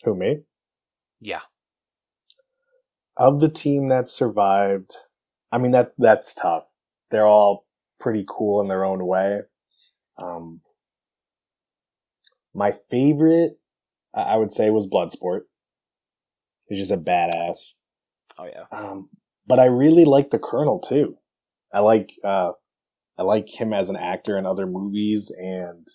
Who me? Yeah. Of the team that survived, I mean that that's tough. They're all pretty cool in their own way. Um, my favorite, I would say, was Bloodsport. He's just a badass. Oh yeah. Um, but I really like the Colonel too. I like uh, I like him as an actor in other movies, and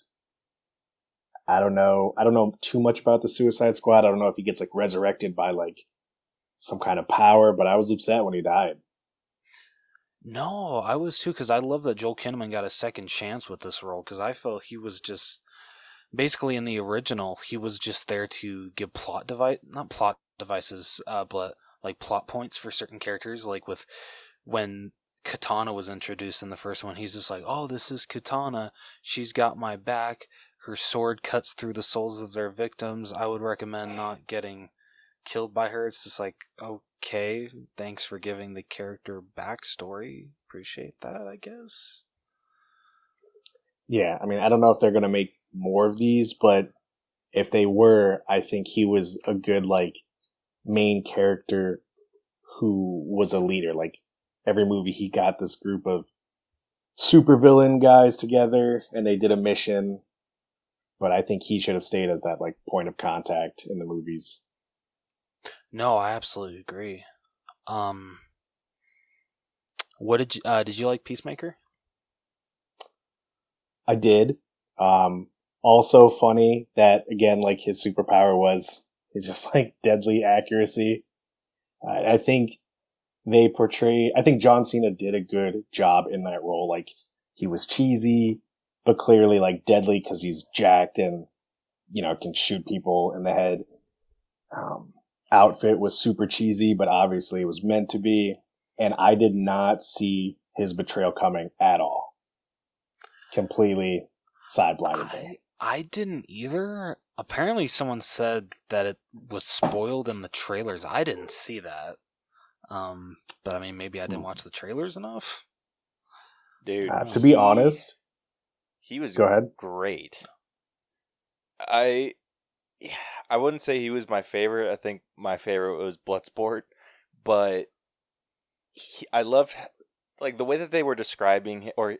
I don't know. I don't know too much about the Suicide Squad. I don't know if he gets like resurrected by like some kind of power, but I was upset when he died. No, I was too because I love that Joel Kinnaman got a second chance with this role because I felt he was just basically in the original he was just there to give plot device not plot devices uh, but like plot points for certain characters like with when Katana was introduced in the first one. He's just like oh this is Katana. She's got my back. Her sword cuts through the souls of their victims. I would recommend not getting killed by her. It's just like okay thanks for giving the character backstory. Appreciate that I guess. Yeah, I mean, I don't know if they're gonna make more of these, but if they were, I think he was a good like main character who was a leader. Like every movie, he got this group of supervillain guys together, and they did a mission. But I think he should have stayed as that like point of contact in the movies. No, I absolutely agree. Um, what did you uh, did you like Peacemaker? I did. Um, also funny that again, like his superpower was is just like deadly accuracy. I, I think they portray. I think John Cena did a good job in that role. Like he was cheesy, but clearly like deadly because he's jacked and you know can shoot people in the head. Um, outfit was super cheesy, but obviously it was meant to be. And I did not see his betrayal coming at all. Completely side blinded me. I didn't either. Apparently, someone said that it was spoiled in the trailers. I didn't see that. Um, but I mean, maybe I didn't Hmm. watch the trailers enough. dude. Uh, to be he- honest, he was go ahead. great. I I wouldn't say he was my favorite. I think my favorite was Bloodsport, but he, I loved like the way that they were describing hi- or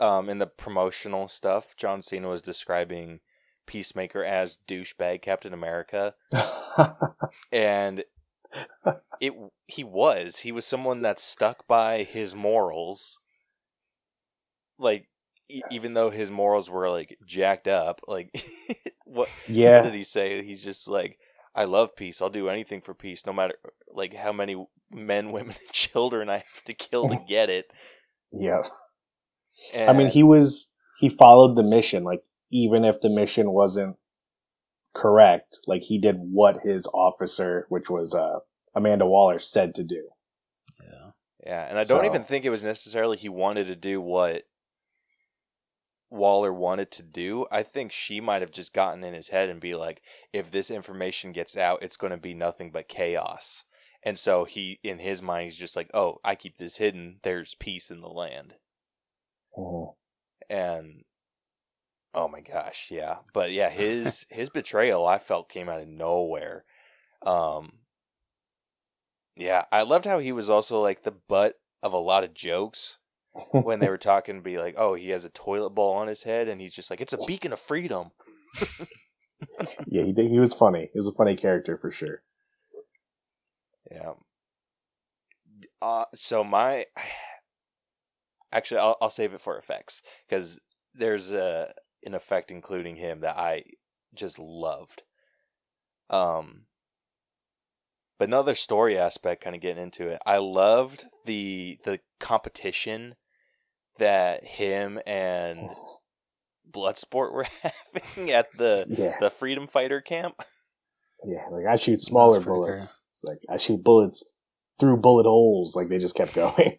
um in the promotional stuff. John Cena was describing Peacemaker as douchebag Captain America, and it he was. He was someone that stuck by his morals. Like e- even though his morals were like jacked up like what what yeah, did he say? He's just like i love peace. I'll do anything for peace no matter like how many men women and children i have to kill to get it. Yeah. and I mean, he was he followed the mission. Like even if the mission wasn't correct, like he did what his officer, which was uh, Amanda Waller, said to do. Yeah. Yeah, and I don't So- even think it was necessarily he wanted to do what Waller wanted to do. I think she might have just gotten in his head and be like, if this information gets out, it's going to be nothing but chaos. And so he, in his mind, he's just like, oh, I keep this hidden. There's peace in the land. Mhm. And oh my gosh, yeah. But yeah, his his betrayal I felt came out of nowhere. Um Yeah, I loved how he was also like the butt of a lot of jokes when they were talking be like, "Oh, he has a toilet bowl on his head," and he's just like, "It's a beacon of freedom." yeah, he did, he was funny. He was a funny character for sure. Yeah. Uh, so my actually, I'll I'll save it for effects because there's a an effect including him that I just loved. Um, but another story aspect, kind of getting into it, I loved the the competition that him and Bloodsport were having at the Yeah. the Freedom Fighter camp. Yeah, like I shoot smaller That's pretty bullets. It's like I shoot bullets through bullet holes. Like they just kept going.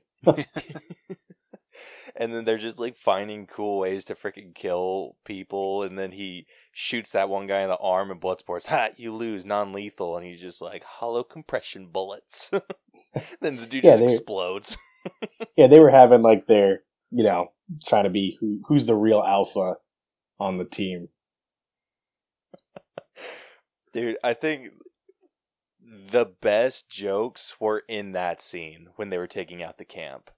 And then they're just like finding cool ways to freaking kill people and then he shoots that one guy in the arm and Bloodsport's ha you lose non-lethal and he's just like hollow compression bullets. Then the dude Yeah, just they- explodes. Yeah, they were having like their, you know, trying to be who, who's the real alpha on the team. dude i think the best jokes were in that scene when they were taking out the camp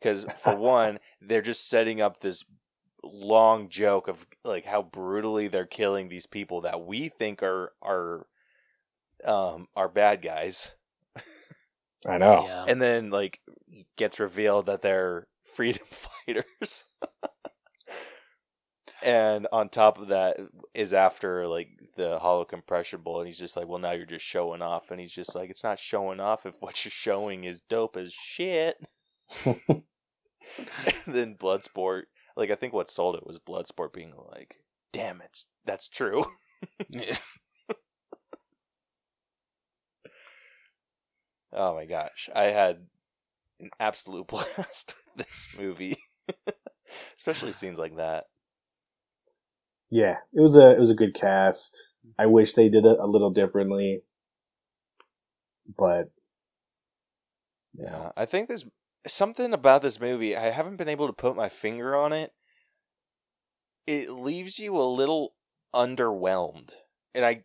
because for one they're just setting up this long joke of like how brutally they're killing these people that we think are are um are bad guys I know. Yeah. and then like gets revealed that they're freedom fighters and on top of that is after like the hollow compression bullet and he's just like well now you're just showing off and he's just like it's not showing off if what you're showing is dope as shit and then bloodsport like i think what sold it was bloodsport being like damn it that's true Yeah. oh my gosh i had an absolute blast with this movie especially scenes like that Yeah, it was a it was a good cast. I wish they did it a little differently, but Yeah, I think there's something about this movie. I haven't been able to put my finger on it. It leaves you a little underwhelmed, and I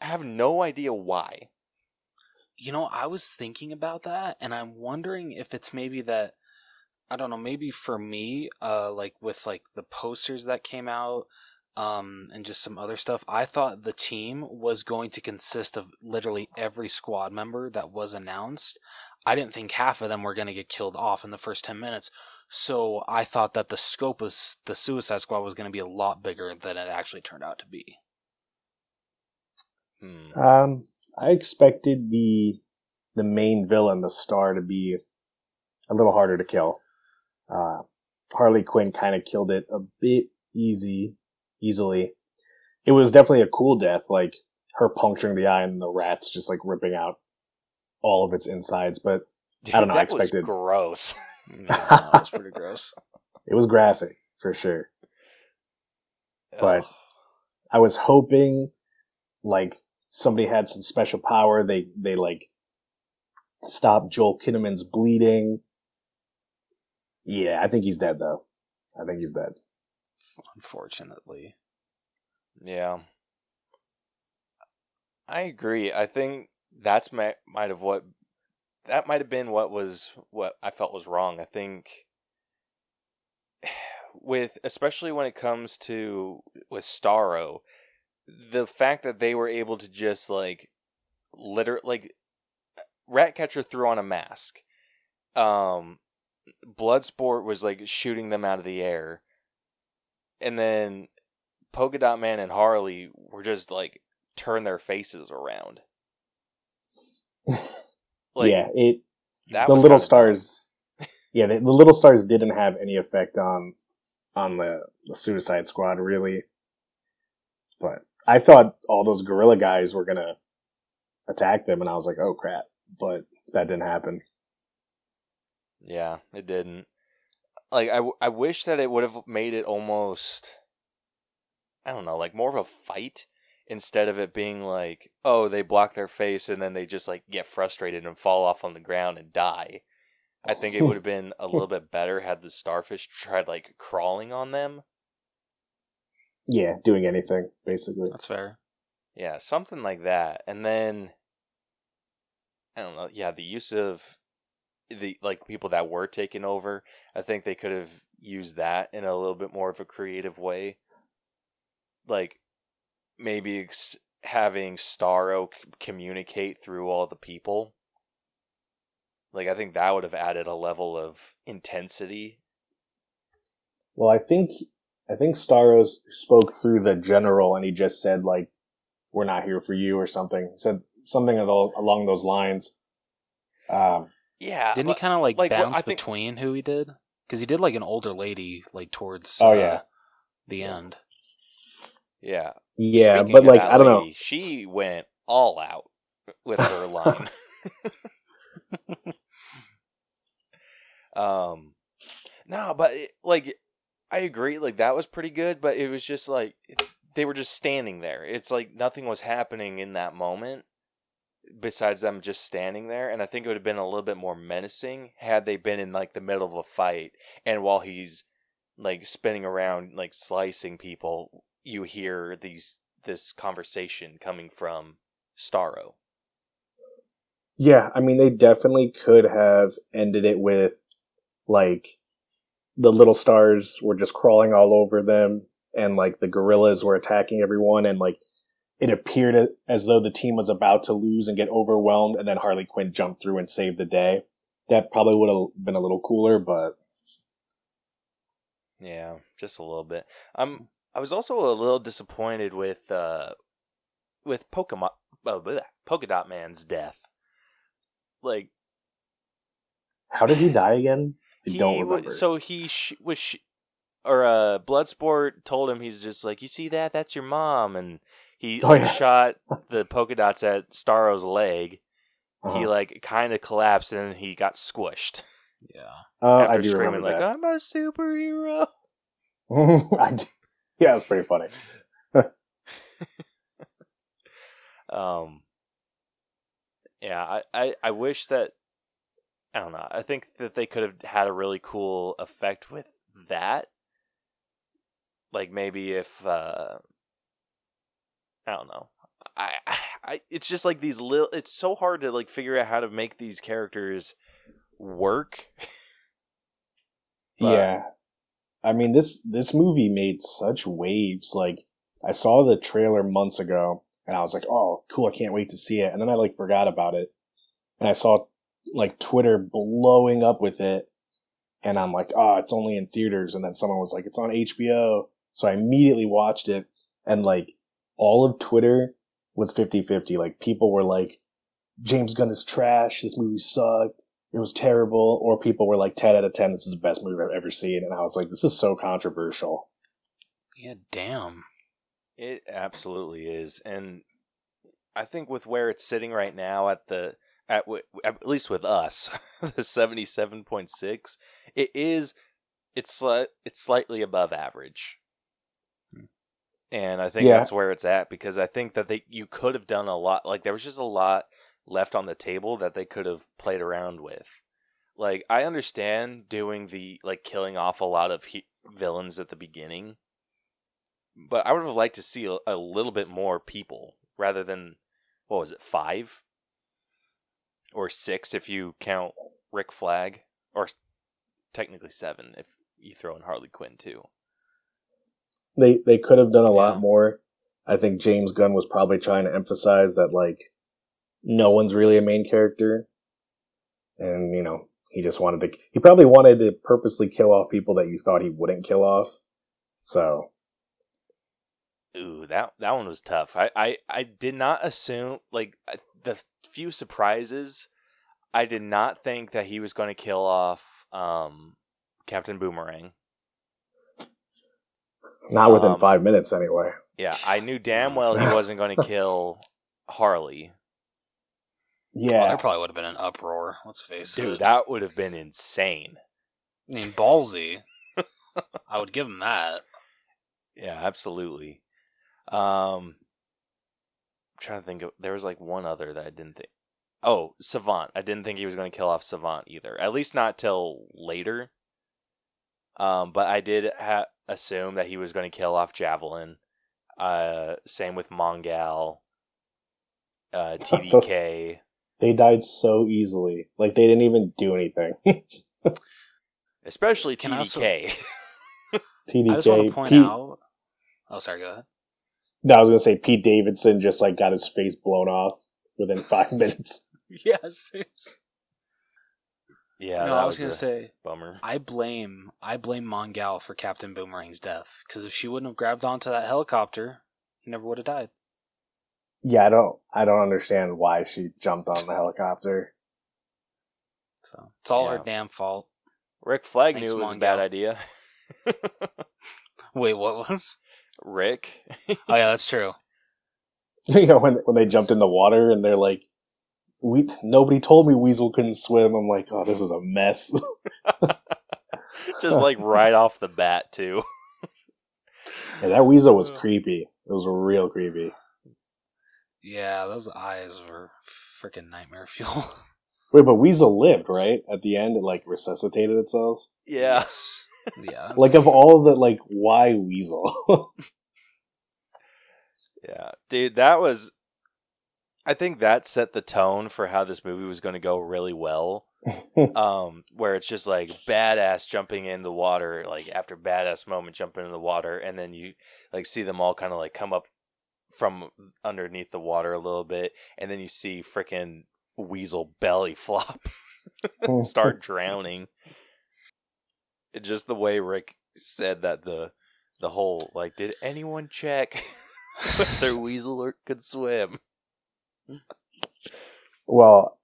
have no idea why. You know, I was thinking about that, and I'm wondering if it's maybe that I don't know, maybe for me, uh, like with like the posters that came out, um, and just some other stuff. I thought the team was going to consist of literally every squad member that was announced. I didn't think half of them were going to get killed off in the first ten minutes. So I thought that the scope of the Suicide Squad was going to be a lot bigger than it actually turned out to be. Hmm. um, I expected the the main villain, the star, to be a little harder to kill. Uh, Harley Quinn kind of killed it a bit easy, easily. It was definitely a cool death, like her puncturing the eye and the rats just like ripping out all of its insides. But I don't know, I that was expected- gross. Yeah, that was pretty gross. it was graphic for sure. But- Ugh. I was hoping like somebody had some special power. They they like stop Joel Kinnaman's bleeding. Yeah, I think he's dead though. I think he's dead. Unfortunately. Yeah. I agree. I think that's might might have what that might have been what was what I felt was wrong. I think with especially when it comes to with Starro, the fact that they were able to just like liter like Ratcatcher threw on a mask. Um Bloodsport was like shooting them out of the air. And then Polka Dot Man and Harley were just like turn their faces around. Like yeah, it that the little stars. yeah, the, the little stars didn't have any effect on on the, the Suicide Squad really. But I thought all those gorilla guys were gonna attack them, and I was like, oh crap! But that didn't happen. Yeah, it didn't. Like I, w- I wish that it would have made it almost I don't know, like more of a fight instead of it being like, oh, they block their face and then they just like get frustrated and fall off on the ground and die. I think it would have been a little bit better had the starfish tried like crawling on them. Yeah, doing anything basically. That's fair. Yeah, something like that. And then I don't know, yeah, the use of the like people that were taken over. I think they could have used that in a little bit more of a creative way. Like maybe ex- having Starro c- communicate through all the people. Like I think that would have added a level of intensity. Well, I think I think Starros spoke through the general, and he just said like, "We're not here for you" or something. He said something al- along those lines. Um, Yeah, Didn't he kind of like, like, what bounce I think- between who he did? Because he did like an older lady, like towards Oh, uh, yeah. the end. yeah, yeah, Speaking but like I don't know. She went all out with her line. um, no, but it, like I agree. Like that was pretty good, but it was just like they were just standing there. It's like nothing was happening in that moment besides them just standing there. And I think it would have been a little bit more menacing had they been in like the middle of a fight, and while he's like spinning around, like slicing people, you hear these this conversation coming from Starro. Yeah, I mean, they definitely could have ended it with like the little stars were just crawling all over them, and like the gorillas were attacking everyone, and like it appeared as though the team was about to lose and get overwhelmed, and then Harley Quinn jumped through and saved the day. That probably would have been a little cooler, but Yeah, just a little bit. I'm. I was also a little disappointed with uh, with Pokemon, oh, bleh, Polka Dot Man's death. Like how did he die again? I he don't wa- remember. so he sh- was sh- or uh, Bloodsport told him he's just like you see that that's your mom, and he Oh, like, yeah. shot the polka dots at Starro's leg. He Uh-huh. like kind of collapsed and then he got squished Yeah. Uh, I after do screaming remember like "I'm a superhero." I do. Yeah, it's pretty funny. Um, yeah, I, I, I wish that I don't know. I think that they could have had a really cool effect with that. Like maybe if uh, I don't know. I, I, it's just like these little. It's so hard to like figure out how to make these characters work. Yeah. I mean this this movie made such waves. Like I saw the trailer months ago and I was like, "Oh, cool, I can't wait to see it." And then I like forgot about it. And I saw like Twitter blowing up with it and I'm like, "Oh, it's only in theaters." And then someone was like, "It's on HBO." So I immediately watched it and like all of Twitter was 50-50. Like people were like, "James Gunn is trash. This movie sucked." It was terrible, or people were like 10 out of 10, this is the best movie I've ever seen. And I was like, this is so controversial. Yeah. Damn. It absolutely is, and I think with where it's sitting right now at the at w- at least with us, the seventy seven point six, it is it's sli- it's slightly above average, hmm. and I think Yeah. that's where it's at because I think that they you could have done a lot. Like there was just a lot left on the table that they could have played around with. Like I understand doing the like killing off a lot of he- villains at the beginning but I would have liked to see a, a little bit more people rather than what was it five or six if you count Rick Flag, or technically seven if you throw in Harley Quinn too. They, they could have done a Yeah. lot more. I think James Gunn was probably trying to emphasize that, like, no one's really a main character. And, you know, he just wanted to, he probably wanted to purposely kill off people that you thought he wouldn't kill off. So, Ooh, that that one was tough. I I, I did not assume like the few surprises. I did not think that he was going to kill off um, Captain Boomerang. not within Um, five minutes anyway. Yeah, I knew damn well he wasn't going to kill Harley. Oh, Yeah. there probably would have been an uproar. Let's face it. Dude, that would have been insane. I mean, ballsy. I would give him that. Yeah, absolutely. Um, I'm trying to think of there was like one other that I didn't think. Oh, Savant. I didn't think he was going to kill off Savant either. At least not till later. Um, but I did ha- assume that he was going to kill off Javelin. Uh, same with Mongal. Uh, TDK. They died so easily. Like they didn't even do anything. Especially Can I also- TDK. TDK. I just want to point Pete, out. Oh, sorry. Go ahead. No, I was gonna say Pete Davidson just like got his face blown off within five minutes. Yes. yeah, no, that I was was, gonna a say bummer. I blame I blame Mongal for Captain Boomerang's death because if she wouldn't have grabbed onto that helicopter, he never would have died. Yeah, I don't I don't understand why she jumped on the helicopter. So it's all her damn fault. Rick Flag Thanks, knew it was a bad idea. Wait, what was? Rick. Oh yeah, that's true. you know, when when they jumped in the water and they're like, "We nobody told me Weasel couldn't swim." I'm like, "Oh, this is a mess." Just like right off the bat, too. yeah, that Weasel was creepy. It was real creepy. Yeah, those eyes were freaking nightmare fuel. Wait, but Weasel lived, right? At the end, it like resuscitated itself. Yeah. Yes. Yeah. Like of all the like, why Weasel? Yeah. Dude, that was. I think that set the tone for how this movie was going to go really well. um, where it's just like badass jumping in the water, like after badass moment jumping in the water, and then you like see them all kind of like come up from underneath the water a little bit, and then you see freaking Weasel belly flop, oh. start drowning. It just the way Rick said that the the whole like, did anyone check whether Weasel or could swim? well,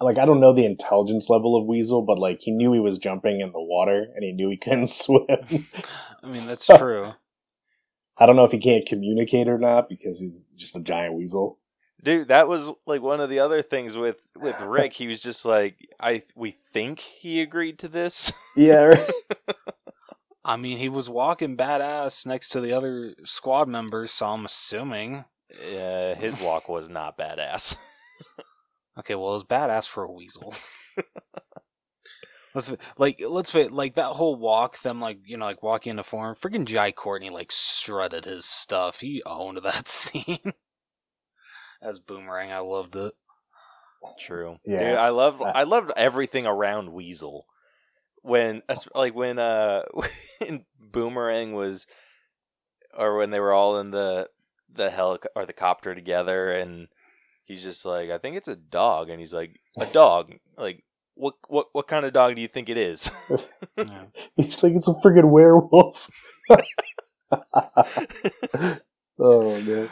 like I don't know the intelligence level of Weasel, but like he knew he was jumping in the water and he knew he couldn't swim. I mean, that's So- true. I don't know if he can't communicate or not because he's just a giant weasel. Dude, that was like one of the other things with with Rick. He was just like, I we think he agreed to this. Yeah, right. I mean, he was walking badass next to the other squad members, so I'm assuming. Uh, his walk was not badass. Okay, well, it was badass for a weasel. Let's like let's fit like that whole walk. Them like you know like walking into form. Freaking Jai Courtney like strutted his stuff. He owned that scene. As Boomerang, I loved it. True. Yeah. Dude, I love I- I loved everything around Weasel. When like when uh when Boomerang was or when they were all in the the helic or the copter together and he's just like I think it's a dog and he's like a dog like what what what kind of dog do you think it is? Yeah. He's like, it's a friggin' werewolf. oh man.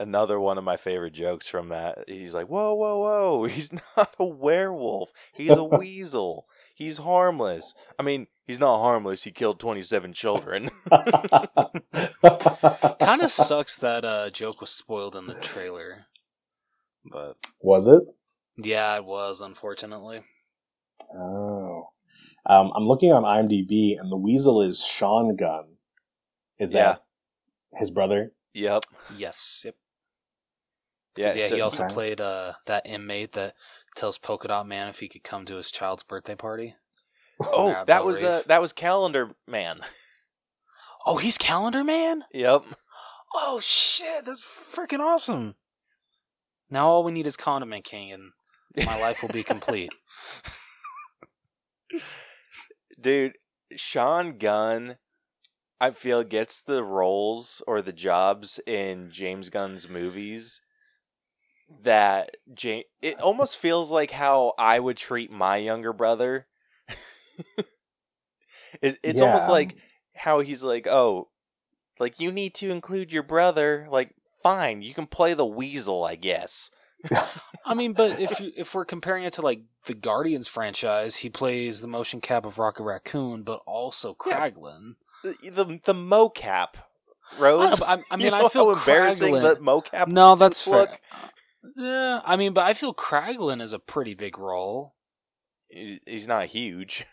Another one of my favorite jokes from that. He's like, "Whoa, whoa, whoa! He's not a werewolf. He's a weasel. He's harmless. I mean, he's not harmless. He killed twenty-seven children." kind of sucks that uh, joke was spoiled in the trailer. But Was it? Yeah, I was unfortunately. Oh. Um, I'm looking on IMDb, and the weasel is Sean Gunn. Is Yeah. that his brother? yep. Yes. Yep. Yeah. 'Cause, Yeah. so- he also Okay. played uh, that inmate that tells Polka Dot Man if he could come to his child's birthday party. oh, that was uh, that was Calendar Man. Oh, he's Calendar Man. Yep. Oh shit, that's freaking awesome. Now all we need is Condiment King, and my life will be complete. Dude, Sean Gunn, I feel gets the roles or the jobs in James Gunn's movies that James. It almost feels like how I would treat my younger brother. it, it's almost like how he's like, oh, like you need to include your brother. Like, fine, you can play the weasel, I guess. I mean, but if you, if we're comparing it to like the Guardians franchise, he plays the motion cap of Rocket Raccoon, but also Yeah. Kraglin. The the, the mocap, I, Rose. know, but I, I mean, you know I feel how embarrassing Kraglin- the mocap. No, suits that's fair. look. Yeah, I mean, but I feel Kraglin is a pretty big role. He's not huge.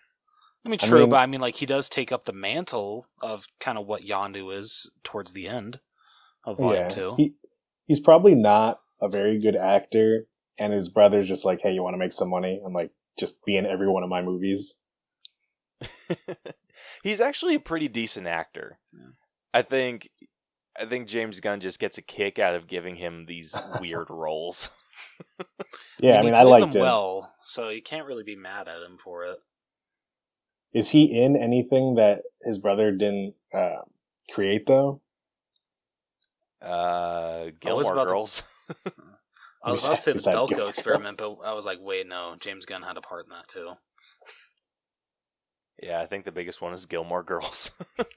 I mean, I true, mean- but I mean, like he does take up the mantle of kind of what Yondu is towards the end of Volume Two. He, he's probably not a very good actor, and his brother's just like, hey, you want to make some money? I'm like, just be in every one of my movies. He's actually a pretty decent actor. Yeah. I think. I think James Gunn just gets a kick out of giving him these weird roles. Yeah, I he mean, I plays liked him him. well, so you can't really be mad at him for it. Is he in anything that his brother didn't uh, create though? Uh, was Gilmore about to- Girls. I was about to say the Besides Belko Gilmore experiment, but I was like, wait, no, James Gunn had a part in that too. yeah, I think the biggest one is Gilmore Girls.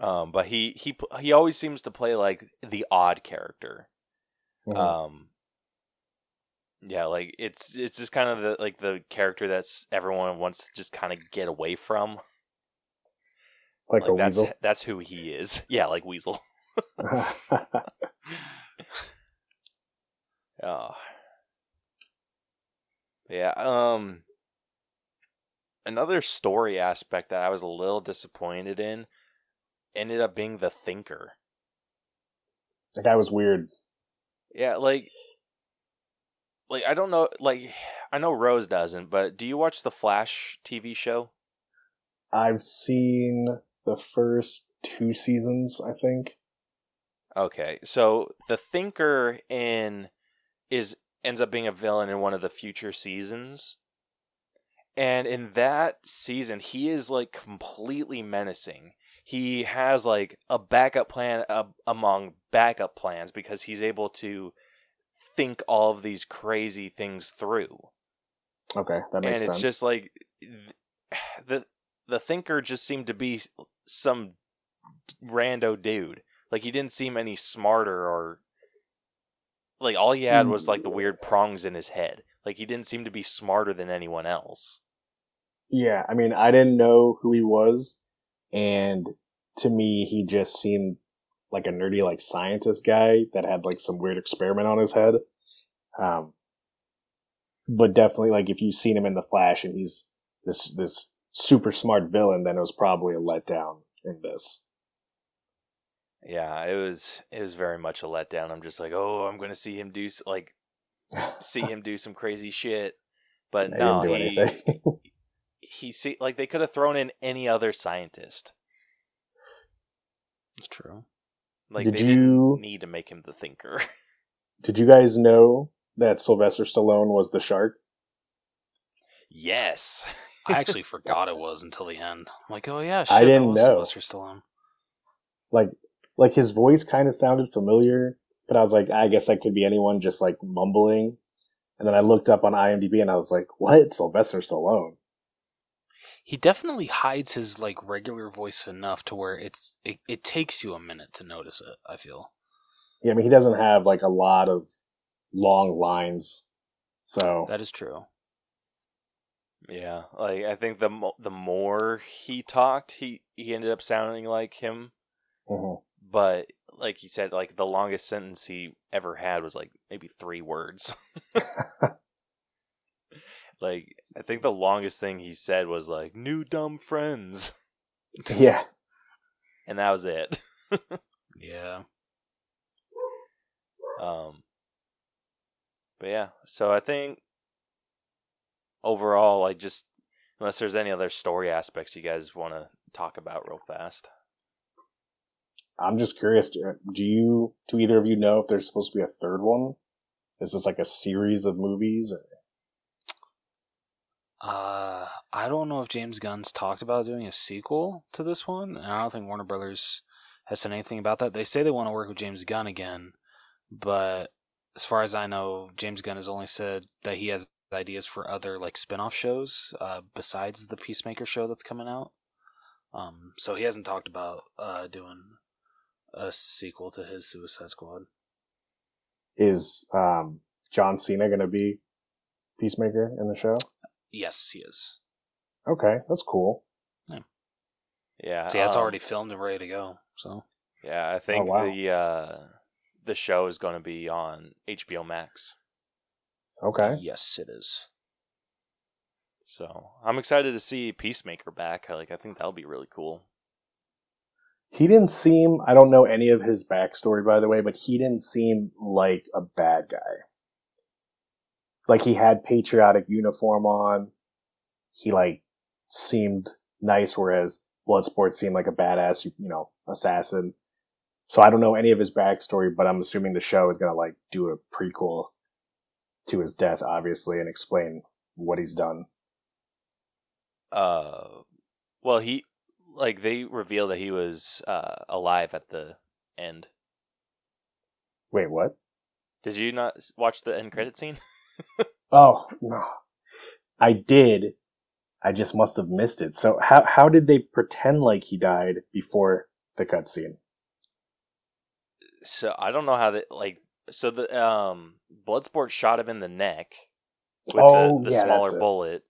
um, but he he he always seems to play like the odd character. Mhm. Um, yeah, like it's it's just kind of the like the character that's everyone wants to just kind of get away from. like, a that's weasel. that's who he is. Yeah, like Weasel. Oh. Yeah, um another story aspect that I was a little disappointed in ended up being the thinker. that guy was weird. Yeah, like like I don't know like I know Rose doesn't, but do you watch the Flash TV show? I've seen the first two seasons, I think. Okay. So the thinker in is ends up being a villain in one of the future seasons. And in that season, he is like completely menacing. He has like a backup plan uh, among backup plans because he's able to think all of these crazy things through. Okay, that makes sense. and sense. it's just like the the thinker just seemed to be some rando dude. Like he didn't seem any smarter or like all he had was like the weird prongs in his head. Like he didn't seem to be smarter than anyone else. yeah, I mean, I didn't know who he was, and to me, he just seemed like a nerdy, like scientist guy that had like some weird experiment on his head. Um, but definitely, like if you've seen him in the Flash and he's this this super smart villain, then it was probably a letdown in this. Yeah, it was it was very much a letdown. I'm just like, "Oh, I'm going to see him do like see him do some crazy shit." But They no, didn't he he see like they could have thrown in any other scientist. It's true. Like Did they you- didn't need to make him the thinker. Did you guys know that Sylvester Stallone was the shark? yes. I actually forgot it was until the end. I'm like, oh yeah, shit, I didn't was know. Sylvester Stallone. Like, like his voice kind of sounded familiar, but I was like, I guess that could be anyone just like mumbling. And then I looked up on IMDb and I was like, what? Sylvester Stallone? He definitely hides his like regular voice enough to where it's it, it takes you a minute to notice it. I feel. Yeah, I mean, he doesn't have like a lot of long lines. So, That is true. Yeah, like I think the mo- the more he talked, he he ended up sounding like him. mhm. But like he said, like the longest sentence he ever had was like maybe three words. like I think the longest thing he said was like "new dumb friends," yeah. and that was it. Yeah. Um, but yeah, so I think overall, I just unless there's any other story aspects you guys want to talk about real fast. I'm just curious. Do you, do either of you know if there's supposed to be a third one? Is this like a series of movies? Or? Uh, I don't know if James Gunn's talked about doing a sequel to this one, I don't think Warner Brothers has said anything about that. They say they want to work with James Gunn again, but as far as I know, James Gunn has only said that he has ideas for other like spin-off shows uh, besides the Peacemaker show that's coming out. Um, so he hasn't talked about uh, doing a sequel to his Suicide Squad. Is um, John Cena going to be Peacemaker in the show? Yes, he is. Okay, that's cool. Yeah, See, that's um, already filmed and ready to go. So Yeah, I think wow. the uh, the show is going to be on HBO Max. Okay. yes, it is. So I'm excited to see Peacemaker back. Like I think that'll be really cool. He didn't seem, I don't know any of his backstory, by the way, but he didn't seem like a bad guy. Like he had patriotic uniform on. He like seemed nice, whereas Bloodsport seemed like a badass, you know, assassin. So I don't know any of his backstory, but I'm assuming the show is gonna like do a prequel to his death, obviously, and explain what he's done. Uh, well, he like they reveal that he was uh alive at the end. Wait, what? Did you not watch the end credit scene? Oh no, I did. I just must have missed it. So how how did they pretend like he died before the cutscene? So I don't know how that like. So the um Bloodsport shot him in the neck with Oh, the, the yeah, smaller bullet.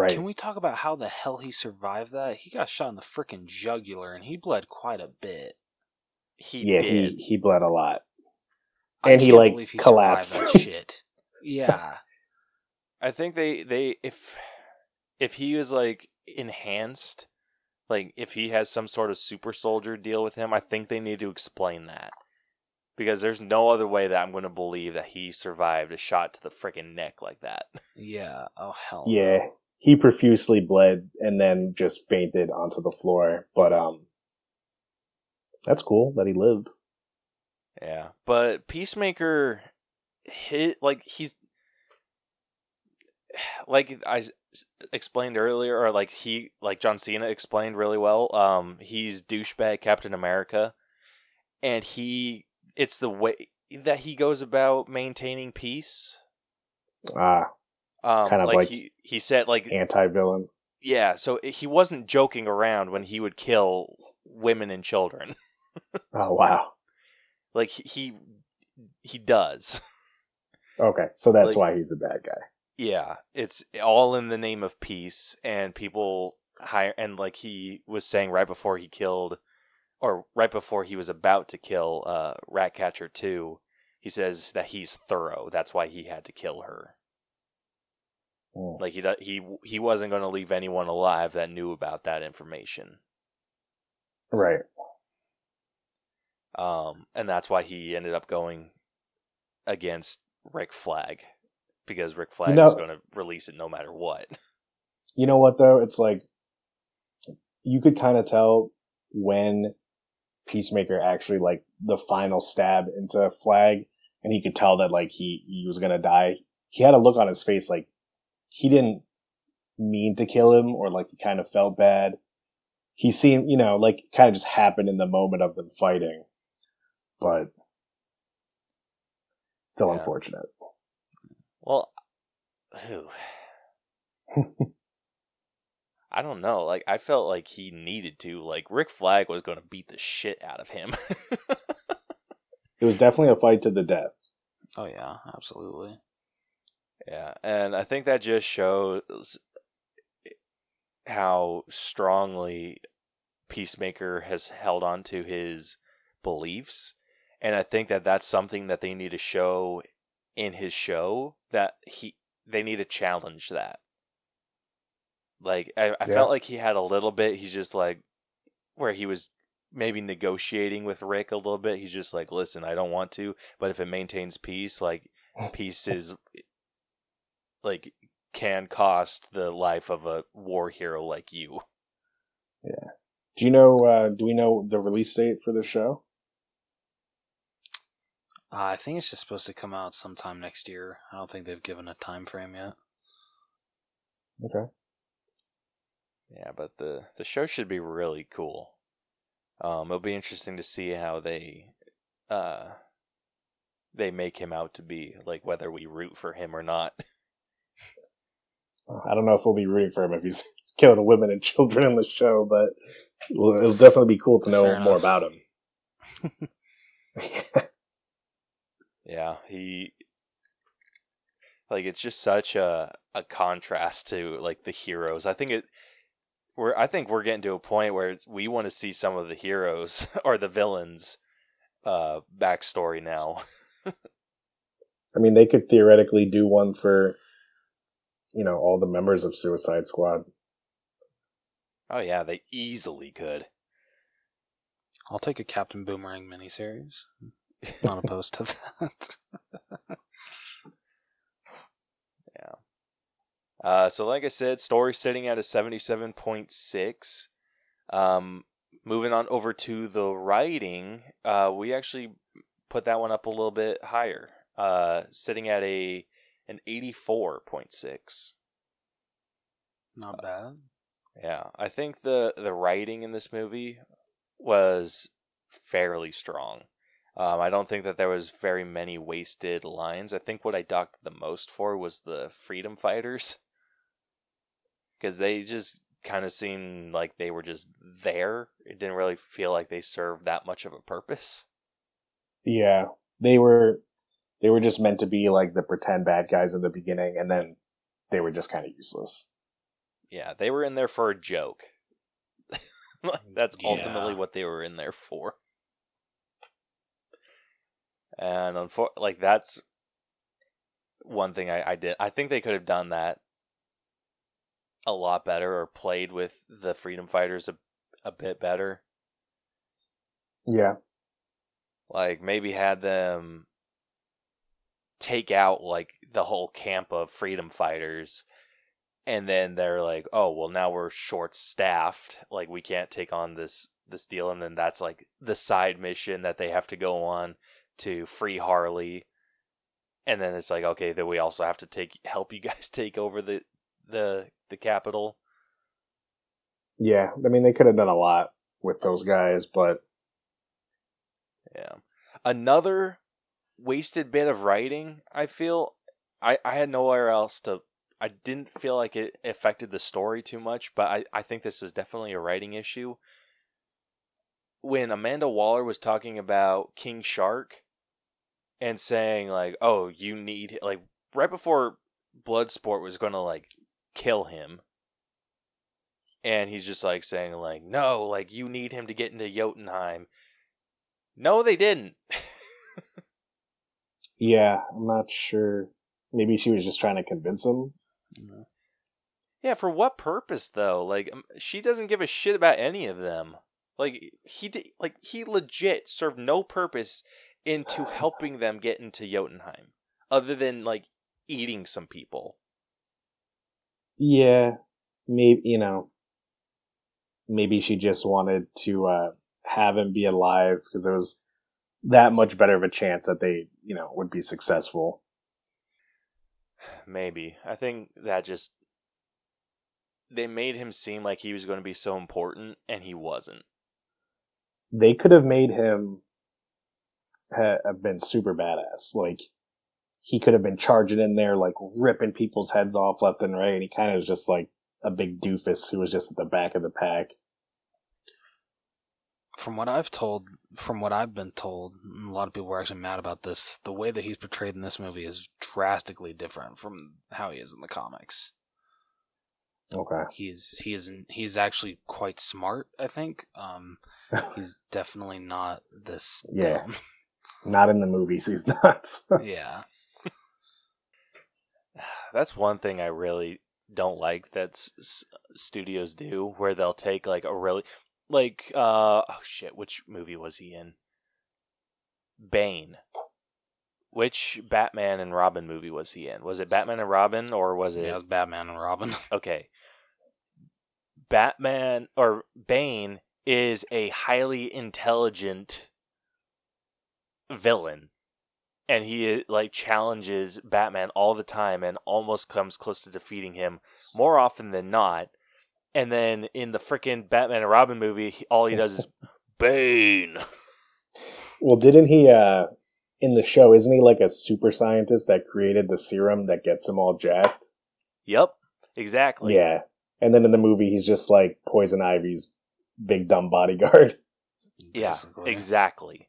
Right. Can we talk about how the hell he survived that? He got shot in the freaking jugular and he bled quite a bit. He yeah, did. he he bled a lot. I And he, can't like, believe he collapsed. survived that shit. Yeah. I think they they if if he was like enhanced, like if he has some sort of super soldier deal with him, I think they need to explain that. Because there's no other way that I'm going to believe that he survived a shot to the freaking neck like that. Yeah. Oh hell. Yeah, no. He profusely bled and then just fainted onto the floor. But um, that's cool that he lived. Yeah, but Peacemaker hit like he's like I explained earlier, or like he like John Cena explained really well. Um, he's douchebag Captain America, and he it's the way that he goes about maintaining peace. Ah, Um, Kind of like, like he he said like anti-villain. yeah, so he wasn't joking around when he would kill women and children. Oh wow. like he he, does. Okay, so that's Like- why he's a bad guy. Yeah, it's all in the name of peace, and people hire and like he was saying right before he killed, or right before he was about to kill uh, Ratcatcher two, he says that he's thorough. That's why he had to kill her. Mm. Like he he he wasn't going to leave anyone alive that knew about that information. Right. Um, and that's why he ended up going against Rick Flag because Rick Flag know- was going to release it no matter what. You know what though? It's like you could kind of tell when Peacemaker actually like the final stab into Flag, and he could tell that like he he was gonna die. He had a look on his face like he didn't mean to kill him, or like he kind of felt bad. He seemed, you know, like kind of just happened in the moment of them fighting, but still Yeah. unfortunate. Well, whew. I don't know. Like I felt like he needed to. Like Rick Flag was going to beat the shit out of him. It was definitely a fight to the death. Oh yeah. Absolutely. Yeah, and I think that just shows how strongly Peacemaker has held on to his beliefs, and I think that that's something that they need to show in his show that he they need to challenge that. Like I, I Yeah. felt like he had a little bit. He's just like where he was maybe negotiating with Rick a little bit. He's just like, listen, I don't want to, but if it maintains peace, like peace is like can cost the life of a war hero like you. Yeah. Do you know? Uh, do we know the release date for the show? Uh, I think it's just supposed to come out sometime next year. I don't think they've given a time frame yet. Okay. Yeah, but the the show should be really cool. Um, it'll be interesting to see how they uh they make him out to be, like whether we root for him or not. I don't know if we'll be rooting for him if he's killing women and children in the show, but it'll, it'll definitely be cool to know Fair more enough. about him. Yeah, he like it's just such a a contrast to like the heroes. I think it we're I think we're getting to a point where we want to see some of the heroes or the villains uh backstory now. I mean, they could theoretically do one for, you know, all the members of Suicide Squad. Oh yeah, they easily could. I'll take a Captain Boomerang miniseries. Not opposed to that. Yeah. Uh, so like I said, story sitting at a seventy-seven point six. Um, moving on over to the writing, uh, we actually put that one up a little bit higher, uh, sitting at a an eighty four point six. Not bad. Yeah, I think the the writing in this movie was fairly strong. Um, I don't think that there was very many wasted lines. I think what I docked the most for was the freedom fighters, because they just kind of seemed like they were just there. It didn't really feel like they served that much of a purpose. Yeah, they were they were just meant to be like the pretend bad guys in the beginning, and then they were just kind of useless. Yeah, they were in there for a joke. That's Yeah. ultimately what they were in there for. And unfor- like that's one thing I, I did. I think they could have done that a lot better or played with the freedom fighters a, a bit better. Yeah, Like maybe had them take out like the whole camp of freedom fighters and then they're like, "Oh, well now we're short staffed. Like we can't take on this this deal." And then that's like the side mission that they have to go on to free Harley. And then it's like, "Okay, then we also have to take help you guys take over the the the capital." yeah. I mean, they could have done a lot with those guys, but Yeah. Another wasted bit of writing, I feel. I, I had nowhere else to. I didn't feel like it affected the story too much, but I, I think this was definitely a writing issue. When Amanda Waller was talking about King Shark and saying, like, oh, you need. Like, right before Bloodsport was going to, like, kill him. And he's just, like, saying, like, no, like, you need him to get into Jotunheim. No, they didn't. yeah, I'm not sure. Maybe she was just trying to convince him. Yeah. yeah, for what purpose though? Like um, she doesn't give a shit about any of them. Like he did, like he legit served no purpose into helping them get into Jotunheim other than like eating some people. Yeah, maybe you know, maybe she just wanted to uh, have him be alive because there was that much better of a chance that they, you know, would be successful. Maybe. I think that just they made him seem like he was going to be so important and he wasn't. They could have made him have been super badass. Like he could have been charging in there, like ripping people's heads off left and right, and he kind of was just like a big doofus who was just at the back of the pack. From what I've told, from what I've been told, and a lot of people were actually mad about this. The way that he's portrayed in this movie is drastically different from how he is in the comics. Okay. He's he is he's actually quite smart. I think. Um, he's definitely not this. Yeah. dumb. Not in the movies, he's not. yeah. That's one thing I really don't like that s- s- studios do, where they'll take like a really like uh oh shit, which movie was he in? Bane. Which Batman and Robin movie was he in? Was it Batman and Robin or was it Yeah, it was Batman and Robin. okay? Batman or Bane is a highly intelligent villain and he like challenges Batman all the time and almost comes close to defeating him more often than not. And then in the freaking Batman and Robin movie, he- all he does is Bane. well, didn't he, uh, in the show, isn't he like a super scientist that created the serum that gets him all jacked? Yep, exactly. Yeah. And then in the movie, he's just like Poison Ivy's big dumb bodyguard. yeah, basically. exactly.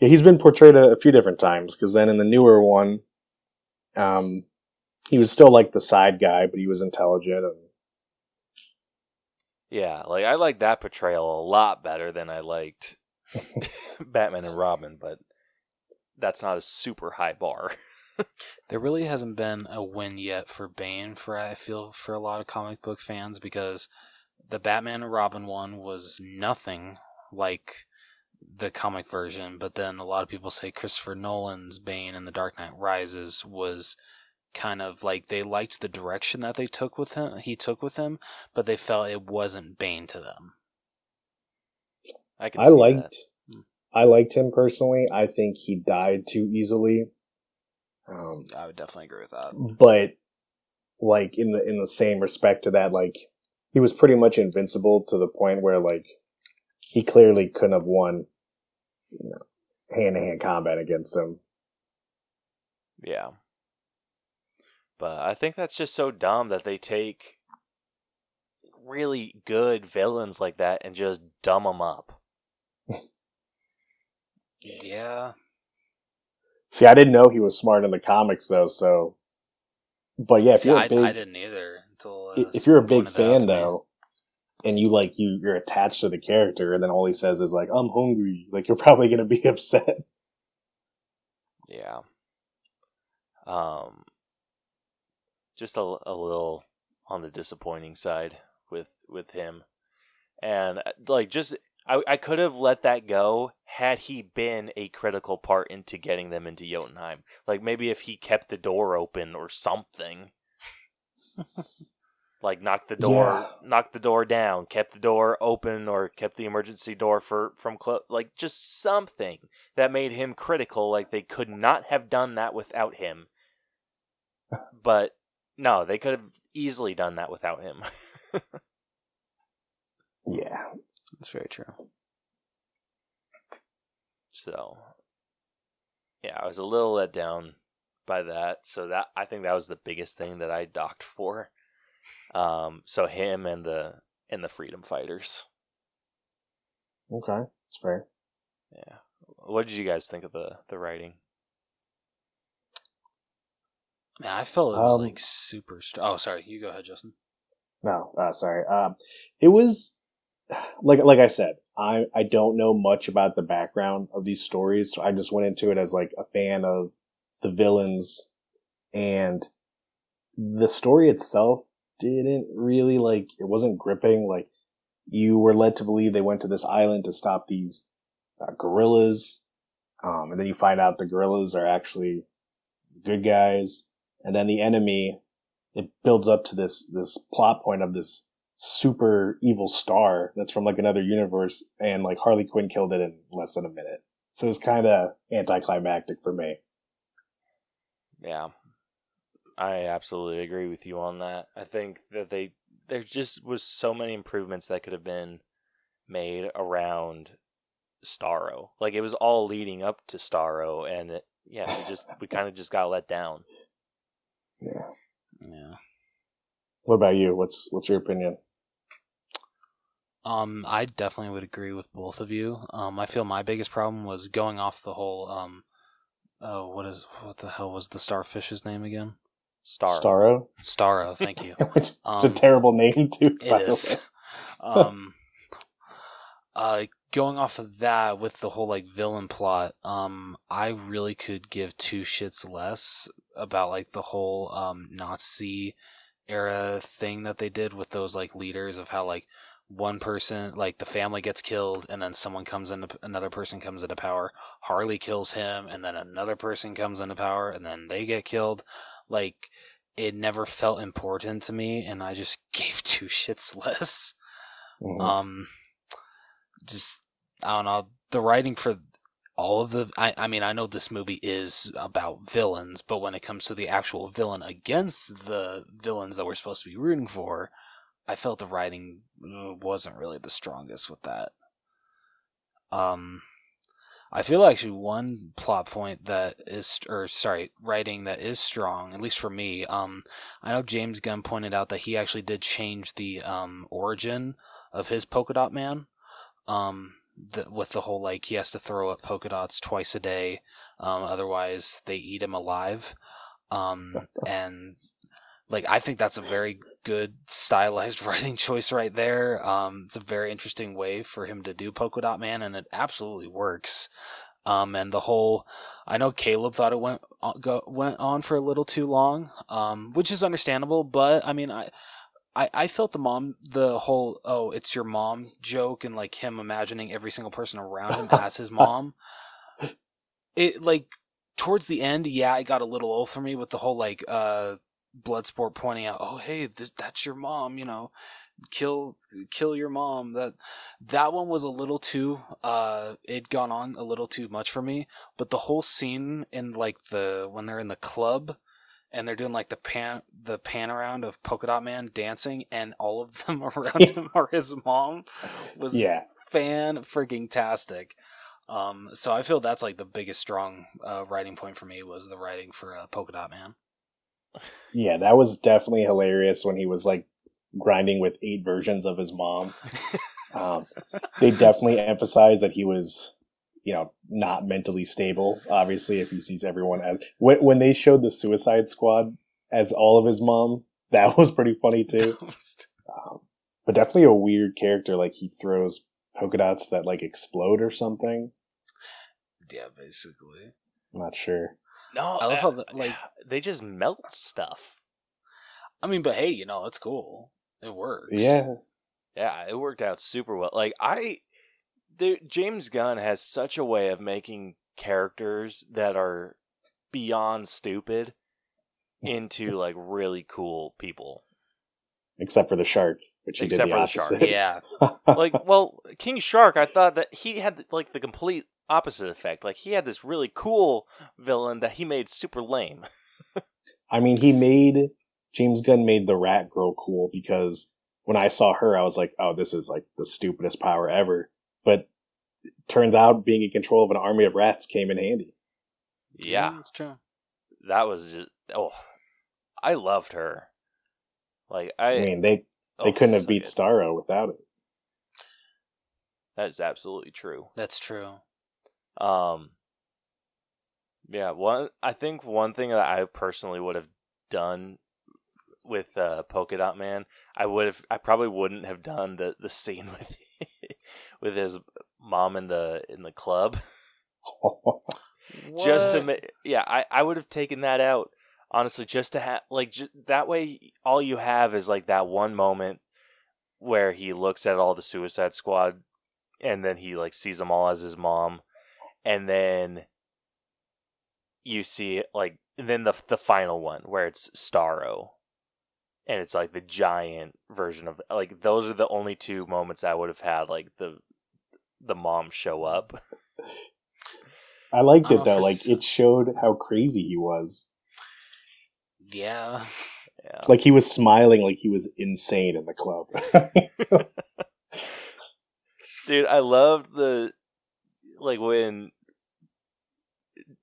Yeah, he's been portrayed a, a few different times because then in the newer one, um, he was still like the side guy, but he was intelligent. And Yeah, like I like that portrayal a lot better than I liked Batman and Robin, but that's not a super high bar. There really hasn't been a win yet for Bane for I feel for a lot of comic book fans because the Batman and Robin one was nothing like the comic version, but then a lot of people say Christopher Nolan's Bane in The Dark Knight Rises was kind of like they liked the direction that they took with him he took with him, but they felt it wasn't Bane to them. I can. I liked that. Hmm. I liked him personally. I think he died too easily. Um, I would definitely agree with that. but like in the in the same respect to that, like he was pretty much invincible to the point where like he clearly couldn't have won, you know, hand to hand combat against him. Yeah. But I think that's just so dumb that they take really good villains like that and just dumb them up. Yeah. See, I didn't know he was smart in the comics though, so. But yeah, if See, you're I, a big, I didn't either until uh, if you're a big pointed that out fan though, and you like you you're attached to the character, and then all he says is like, "I'm hungry," like you're probably gonna be upset. Yeah. Um just a, a little on the disappointing side with with him. And uh, like just I I could have let that go had he been a critical part into getting them into Jotunheim. Like maybe if he kept the door open or something. like knocked the door knocked the door down, kept the door open or kept the emergency door for from clo- like just something that made him critical like they could not have done that without him. But no, they could have easily done that without him. Yeah, That's very true. So, yeah, I was a little let down by that. So that I think that was the biggest thing that I docked for. Um, so him and the and the freedom fighters. okay, it's fair. Yeah. What did you guys think of the the writing? Man, I felt it was Um, like super. St- oh, sorry. You go ahead, Justin. No, uh, sorry. Um, it was like like I said, I I don't know much about the background of these stories, so I just went into it as like a fan of the villains, and the story itself didn't really like it wasn't gripping. Like you were led to believe they went to this island to stop these uh, gorillas, um, and then you find out the gorillas are actually good guys, and then the enemy it builds up to this this plot point of this super evil star that's from like another universe and like Harley Quinn killed it in less than a minute. So it's kind of anticlimactic for me. Yeah. I absolutely agree with you on that. I think that they there just was so many improvements that could have been made around Starro. Like it was all leading up to Starro and it, yeah, we just we kind of just got let down. Yeah. Yeah. What about you? What's what's your opinion? Um, I definitely would agree with both of you. Um, I feel my biggest problem was going off the whole um, oh, what is what the hell was the starfish's name again? Starro. Starro? Starro. Thank you. Which is a Um, terrible name too. It way. um, uh, going off of that with the whole like villain plot, um, I really could give two shits less about like the whole um Nazi era thing that they did with those like leaders of how like one person like the family gets killed and then someone comes into another person comes into power harley kills him and then another person comes into power and then they get killed like it never felt important to me and i just gave two shits less Mhm. um just i don't know the writing for all of the I, I mean i know this movie is about villains but when it comes to the actual villain against the villains that we're supposed to be rooting for i felt the writing uh, wasn't really the strongest with that. Um i feel actually one plot point that is or sorry writing that is strong at least for me um i know james gunn pointed out that he actually did change the um origin of his polka dot man um the, with the whole like he has to throw up polka dots twice a day um otherwise they eat him alive. Um and like i think that's a very good stylized writing choice right there. Um it's a very interesting way for him to do polka dot man and it absolutely works. Um and the whole i know caleb thought it went on, go, went on for a little too long um which is understandable but i mean i I, I felt the mom the whole oh it's your mom joke and like him imagining every single person around him as his mom. It like towards the end yeah it got a little old for me with the whole like uh bloodsport pointing out oh hey this, that's your mom you know kill kill your mom. That that one was a little too uh it gone on a little too much for me. But the whole scene in like the when they're in the club and they're doing like the pan the pan around of polka dot man dancing and all of them around him are his mom was Yeah. fan freaking tastic um so i feel that's like the biggest strong uh writing point for me was the writing for uh, polka dot man Yeah, that was definitely hilarious when he was like grinding with eight versions of his mom. Um, they definitely emphasized that he was, you know, not mentally stable. Obviously, if he sees everyone as when, when they showed the Suicide Squad as all of his mom, that was pretty funny too. Um, but definitely a weird character. Like he throws polka dots that like explode or something. yeah basically I'm not sure. No, I love uh, how the- like- they just melt stuff. i mean but hey you know it's cool it works Yeah, Yeah, it worked out super well. Like I, dude, James Gunn has such a way of making characters that are beyond stupid into like really cool people. except for the shark, which he Except did the for the shark. opposite. yeah Like, well, King Shark, I thought that he had like the complete opposite effect. Like he had this really cool villain that he made super lame. I mean, he made James Gunn made the rat girl cool because when I saw her, I was like, "Oh, this is like the stupidest power ever." But turns out, being in control of an army of rats came in handy. Yeah, that's true that was just oh, I loved her. Like I, I mean, they oh, they couldn't have so beat good. Starro without it. That is absolutely true. that's true Um, yeah, one. I think one thing that I personally would have done with uh, Polka Dot Man, I would have. I probably wouldn't have done the the scene with with his mom in the in the club. Just to What? ma- yeah, I I would have taken that out honestly, just to have like j- that way. All you have is like that one moment where he looks at all the Suicide Squad, and then he like sees them all as his mom, and then you see like and then the the final one where it's Starro, and it's like the giant version of like those are the only two moments I would have had like the the mom show up. I liked it don't though; like it's- it showed how crazy he was. yeah Yeah. Like he was smiling, like he was insane in the club. Dude, I loved the like when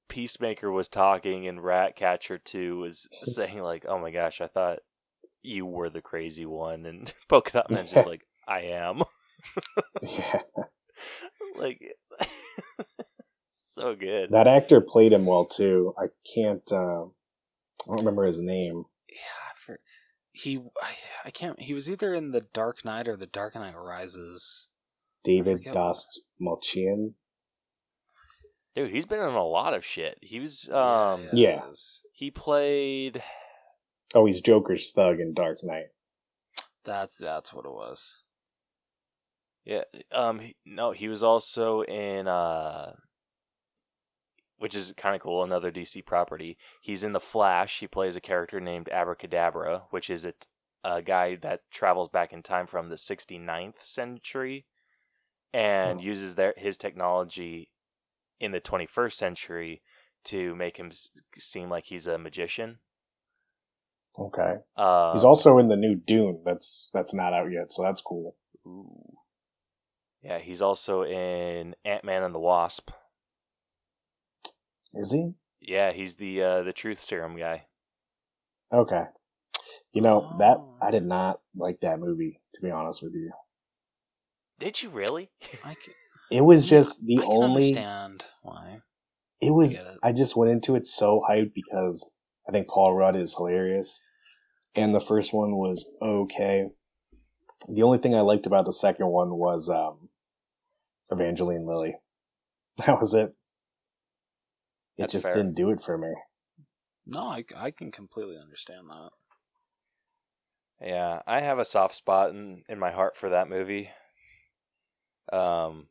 Peacemaker was talking and Ratcatcher 2 was saying like, "Oh my gosh, I thought you were the crazy one." And Polka Dot Man's just like, "I am." yeah. like so good. That actor played him well too. I can't. Uh, I don't remember his name. yeah for, he I, I can't he was either in the dark knight or the dark knight rises David forget Dost Malchian. Dude, he's been in a lot of shit. He was Yeah, um Yeah. it is. he played Oh, he's Joker's thug in Dark Knight. that's that's what it was Yeah, um, he- no, he was also in, uh, which is kind of cool, another DC property. He's in The Flash. He plays a character named Abra Kadabra, which is a, a guy that travels back in time from the 69th century and Oh. uses their his technology in the 21st century to make him s- seem like he's a magician. Okay. Uh, He's also in the new Dune. That's that's not out yet, so that's cool. Ooh. Yeah, he's also in Ant Man and the Wasp. Is he? Yeah, he's the uh, the truth serum guy. Okay. You know that Oh. I did not like that movie. To be honest with you, Did you really? I can, it was just the I can only. understand why It was. get it. I just went into it so hyped because I think Paul Rudd is hilarious, and the first one was okay. The only thing I liked about the second one was um, Evangeline Lilly. That was it. It That's just fair. didn't do it for me. no I, I can completely understand that Yeah, I have a soft spot in, in my heart for that movie. Um,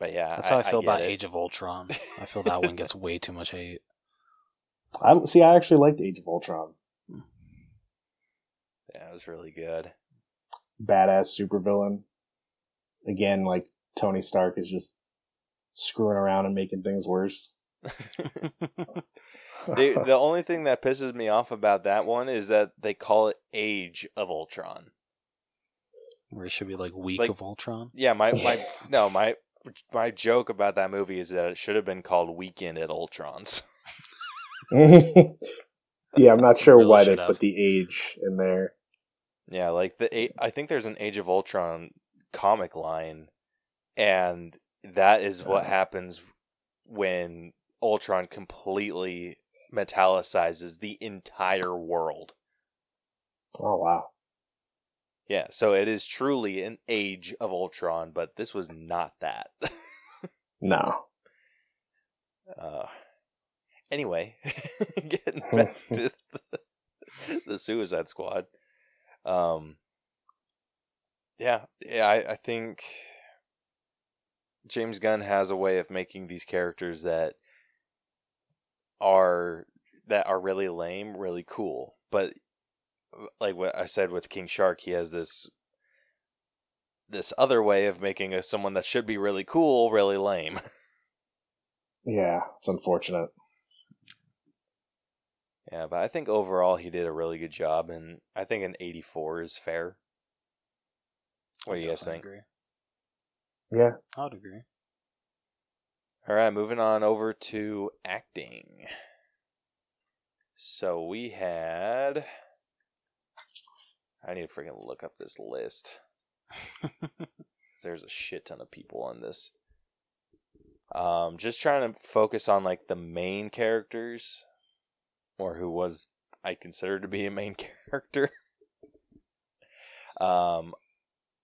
but yeah, that's how I feel get about it. Age of Ultron I feel that one gets way too much hate I see. I actually liked Age of Ultron. Yeah, it was really good. badass supervillain. Again, like Tony Stark is just screwing around and making things worse. They, the only thing that pisses me off about that one is that they call it Age of Ultron. Where it should be like Week Like- of Ultron. Yeah, my my no my my joke about that movie is that it should have been called Weekend at Ultron's. yeah, I'm not sure Really why they have. put the age in there. Yeah, like the I think there's an Age of Ultron comic line, and that is what Uh. happens when Ultron completely metallicizes the entire world. Oh wow. Yeah, so it is truly an Age of Ultron, but this was not that. No. uh, anyway, getting back to the, the Suicide Squad. Um, yeah, yeah, I, I think James Gunn has a way of making these characters that are that are really lame, really cool. But like what I said with King Shark, he has this this other way of making a someone that should be really cool really lame. Yeah, it's unfortunate. Yeah, but I think overall he did a really good job, and I think an 84 is fair. What do you guys Definitely think? Agree. Yeah. I would agree. All right, moving on over to acting. So we had. I need to freaking look up this list. 'Cause There's a shit ton of people on this. Um, just trying to focus on like the main characters, or who was I considered to be a main character. um,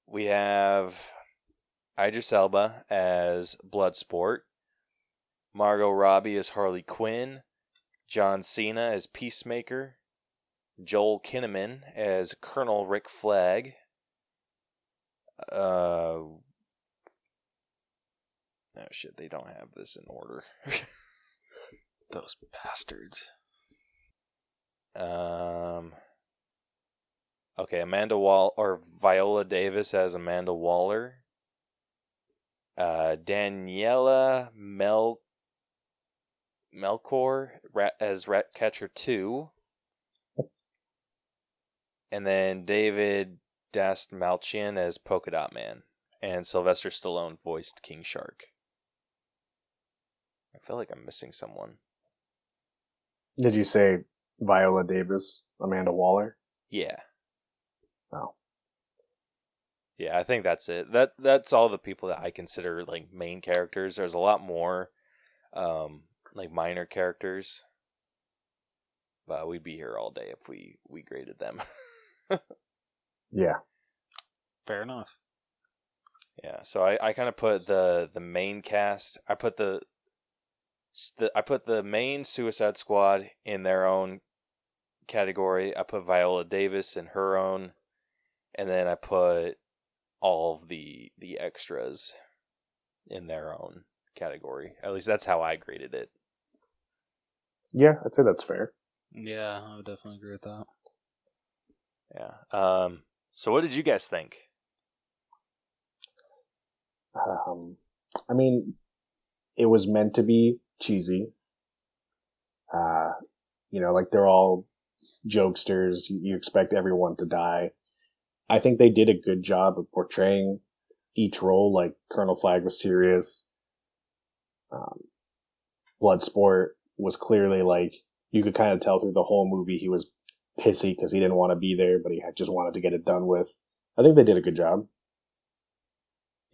we have Idris Elba as Bloodsport, Margot Robbie as Harley Quinn, John Cena as Peacemaker, Joel Kinnaman as Colonel Rick Flag. Uh, oh shit, they don't have this in order. Those bastards. Um. Okay, Amanda Wall or Viola Davis as Amanda Waller. Uh, Daniela Mel Melchior Rat, as Ratcatcher Two, and then David Dastmalchian as Polka Dot Man, and Sylvester Stallone voiced King Shark. I feel like I'm missing someone. Did you say Viola Davis, Amanda Waller? Yeah. Oh. Yeah, I think that's it. That that's all the people that I consider like main characters. There's a lot more um like minor characters. But we'd be here all day if we we graded them. Yeah. Fair enough. yeah, so I I kind of put the the main cast. I put the the I put the main Suicide Squad in their own category. I put Viola Davis in her own, and then I put all of the the extras in their own category. At least that's how I graded it. Yeah, I'd say that's fair. Yeah, I would definitely agree with that. Yeah. Um. So what did you guys think? Um, I mean, it was meant to be cheesy. Uh, you know, like they're all jokesters. You, expect everyone to die. I think they did a good job of portraying each role. Like Colonel Flag was serious. Um, Bloodsport was clearly like you could kind of tell through the whole movie he was pissy because he didn't want to be there, but he just wanted to get it done with. I think they did a good job.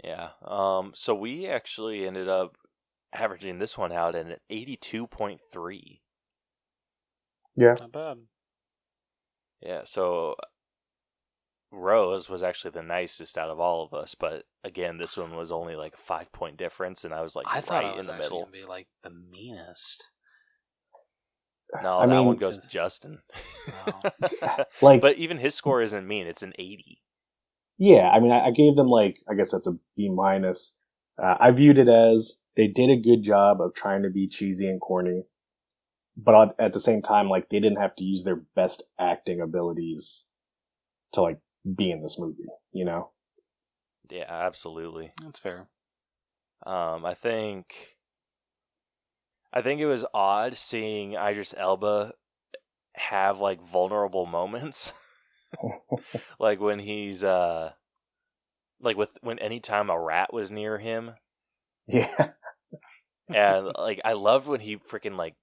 Yeah. Um. So we actually ended up averaging this one out at an eighty-two point three. Yeah. Not bad. Yeah. So Rose was actually the nicest out of all of us, but again, this one was only like a five point difference, and I was like I thought right I was in the middle. gonna be like the meanest. No, I that mean- one goes to Justin. Wow. Like, but even his score isn't mean; it's an eighty. Yeah, I mean, I, I gave them like, I guess that's a B minus. Uh, I viewed it as they did a good job of trying to be cheesy and corny, but at, at the same time, like they didn't have to use their best acting abilities to like be in this movie. You know? Yeah, absolutely. That's fair. Um, I think, I think it was odd seeing Idris Elba have like vulnerable moments, like when he's uh, like with when anytime a rat was near him, yeah. And like I loved when he freaking like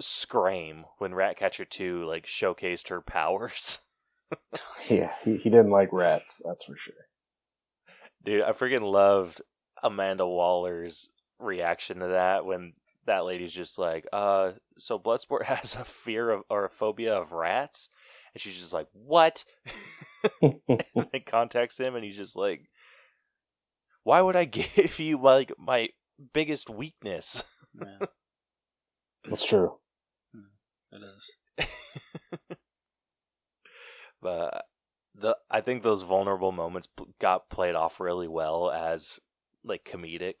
scream when Ratcatcher two like showcased her powers. Yeah. He, he didn't like rats. That's for sure. Dude, I freaking loved Amanda Waller's reaction to that when that lady's just like, uh, so Bloodsport has a fear of or a phobia of rats? And she's just like, What? and then contacts him and he's just like Why would I give you like my biggest weakness? Yeah, That's true. Hmm, it is. but the I think those vulnerable moments got played off really well as like comedic,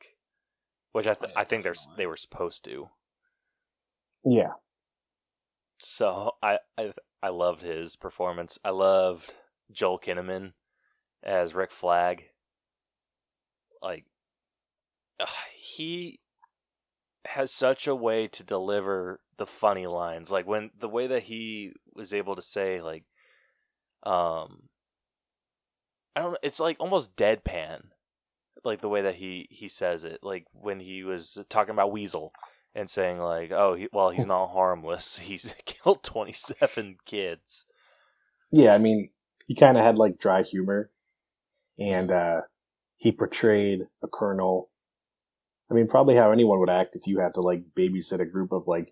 which I th- yeah, I think they're they were supposed to. Yeah. So I I I loved his performance. I loved Joel Kinnaman as Rick Flag. Like he has such a way to deliver the funny lines. Like when the way that he was able to say like um I don't it's like almost deadpan. Like the way that he he says it. Like when he was talking about Weasel and saying like, "Oh, he, well, he's not harmless. He's killed 27 kids." Yeah. I mean, he kind of had like dry humor and, uh, he portrayed a colonel. I mean, probably how anyone would act if you had to like babysit a group of like,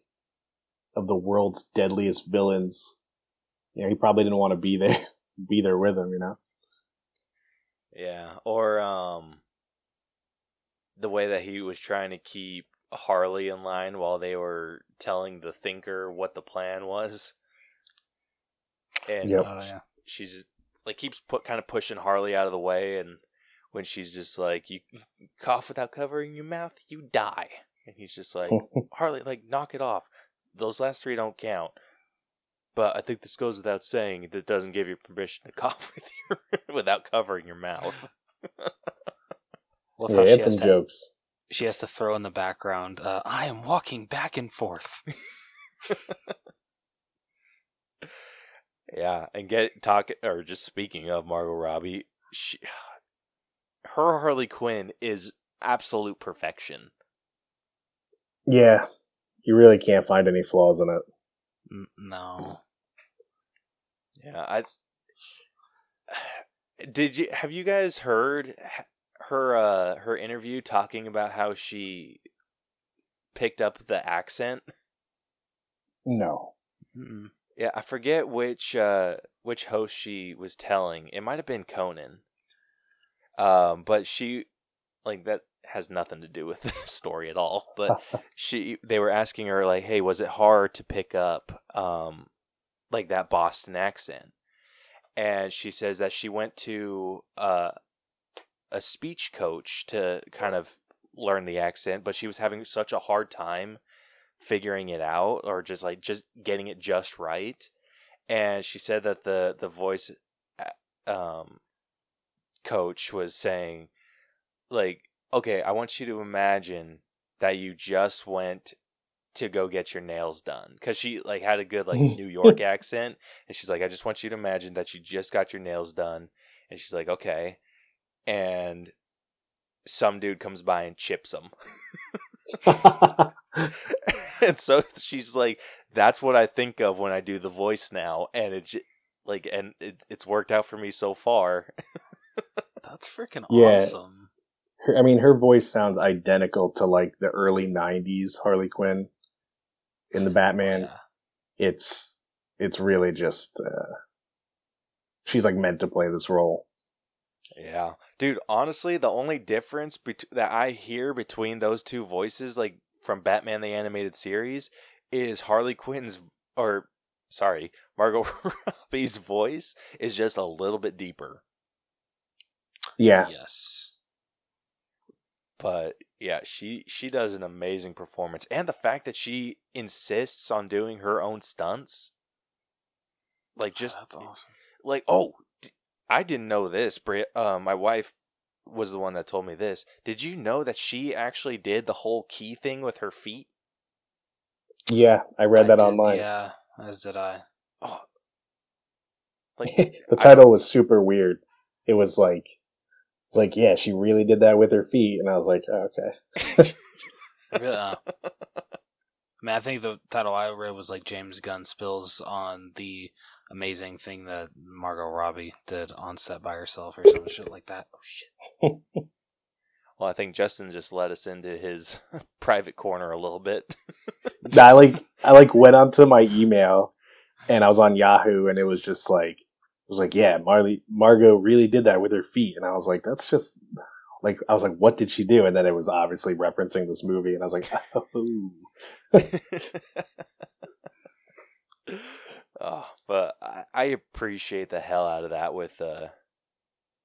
of the world's deadliest villains. You know, he probably didn't want to be there, be there with him, you know? Yeah, or um the way that he was trying to keep Harley in line while they were telling the thinker what the plan was. And Yep. Oh yeah. she's like keeps put kind of pushing Harley out of the way and when she's just like you cough without covering your mouth, you die. And he's just like Harley, like knock it off. Those last three don't count. But I think this goes without saying. That doesn't give you permission to cough with your without covering your mouth. Love yeah, how he she has, some to, jokes. she has to throw in the background. Uh, I am walking back and forth. Yeah, and get talking or just speaking of Margot Robbie, she, her Harley Quinn is absolute perfection. Yeah. You really can't find any flaws in it. No. Yeah, I did you have you guys heard her uh her interview talking about how she picked up the accent? No. Mm-mm. Yeah, I forget which uh which host she was telling. It might have been Conan. Um, but she like that has nothing to do with the story at all. But she they were asking her like, "Hey, was it hard to pick up um like that Boston accent?" And she says that she went to uh a speech coach to kind of learn the accent, but she was having such a hard time figuring it out or just like just getting it just right. And she said that the the voice um coach was saying like okay, I want you to imagine that you just went to go get your nails done. Cuz she like had a good like New York accent and she's like I just want you to imagine that you just got your nails done and she's like okay and some dude comes by and chips them. And so she's like that's what i think of when i do the voice now and it like and it, it's worked out for me so far That's freaking Yeah. awesome. her, I mean, her voice sounds identical to like the early '90s Harley Quinn in the Batman. Yeah. It's it's really just uh, she's like meant to play this role. yeah dude honestly the only difference bet- that i hear between those two voices like from batman the animated series is harley quinn's or sorry margot robbie's voice is just a little bit deeper Yeah, Yes. but yeah she she does an amazing performance and the fact that she insists on doing her own stunts like just that's awesome. like oh d- I didn't know this. Bri- uh, my wife was the one that told me this. Did you know that she actually did the whole key thing with her feet? Yeah, I read that did- online. Yeah, as did I. Oh, like the title was super weird. It was like, it's like, yeah, she really did that with her feet, and I was like, oh, okay. Really, uh, I mean, I think the title I read was like James Gunn spills on the amazing thing that Margot Robbie did on set by herself or some shit like that. Oh shit! well, I think Justin just let us into his private corner a little bit. I like, I like went onto my email, and I was on Yahoo, and it was just like, it was like, yeah, Marley, Margot really did that with her feet, and I was like, that's just. Like I was like, what did she do? And then it was obviously referencing this movie, and I was like, oh, oh, but I, I appreciate the hell out of that with uh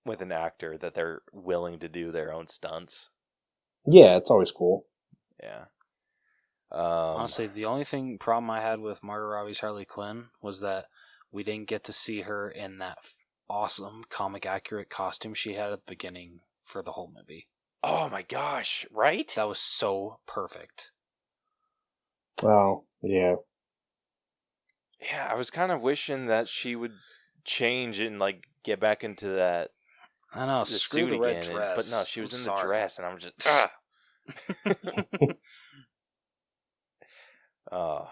with an actor that they're willing to do their own stunts. yeah, it's always cool. Yeah. Um, Honestly, the only thing problem I had with Margot Robbie's Harley Quinn was that we didn't get to see her in that awesome comic accurate costume she had at the beginning for the whole movie. oh my gosh! Right? That was so perfect. Oh, yeah. Yeah, I was kind of wishing that she would change and like get back into that I know. the screw suit the red again. and- dress. but no, she was I'm in sorry. the dress, and I'm just ah. oh,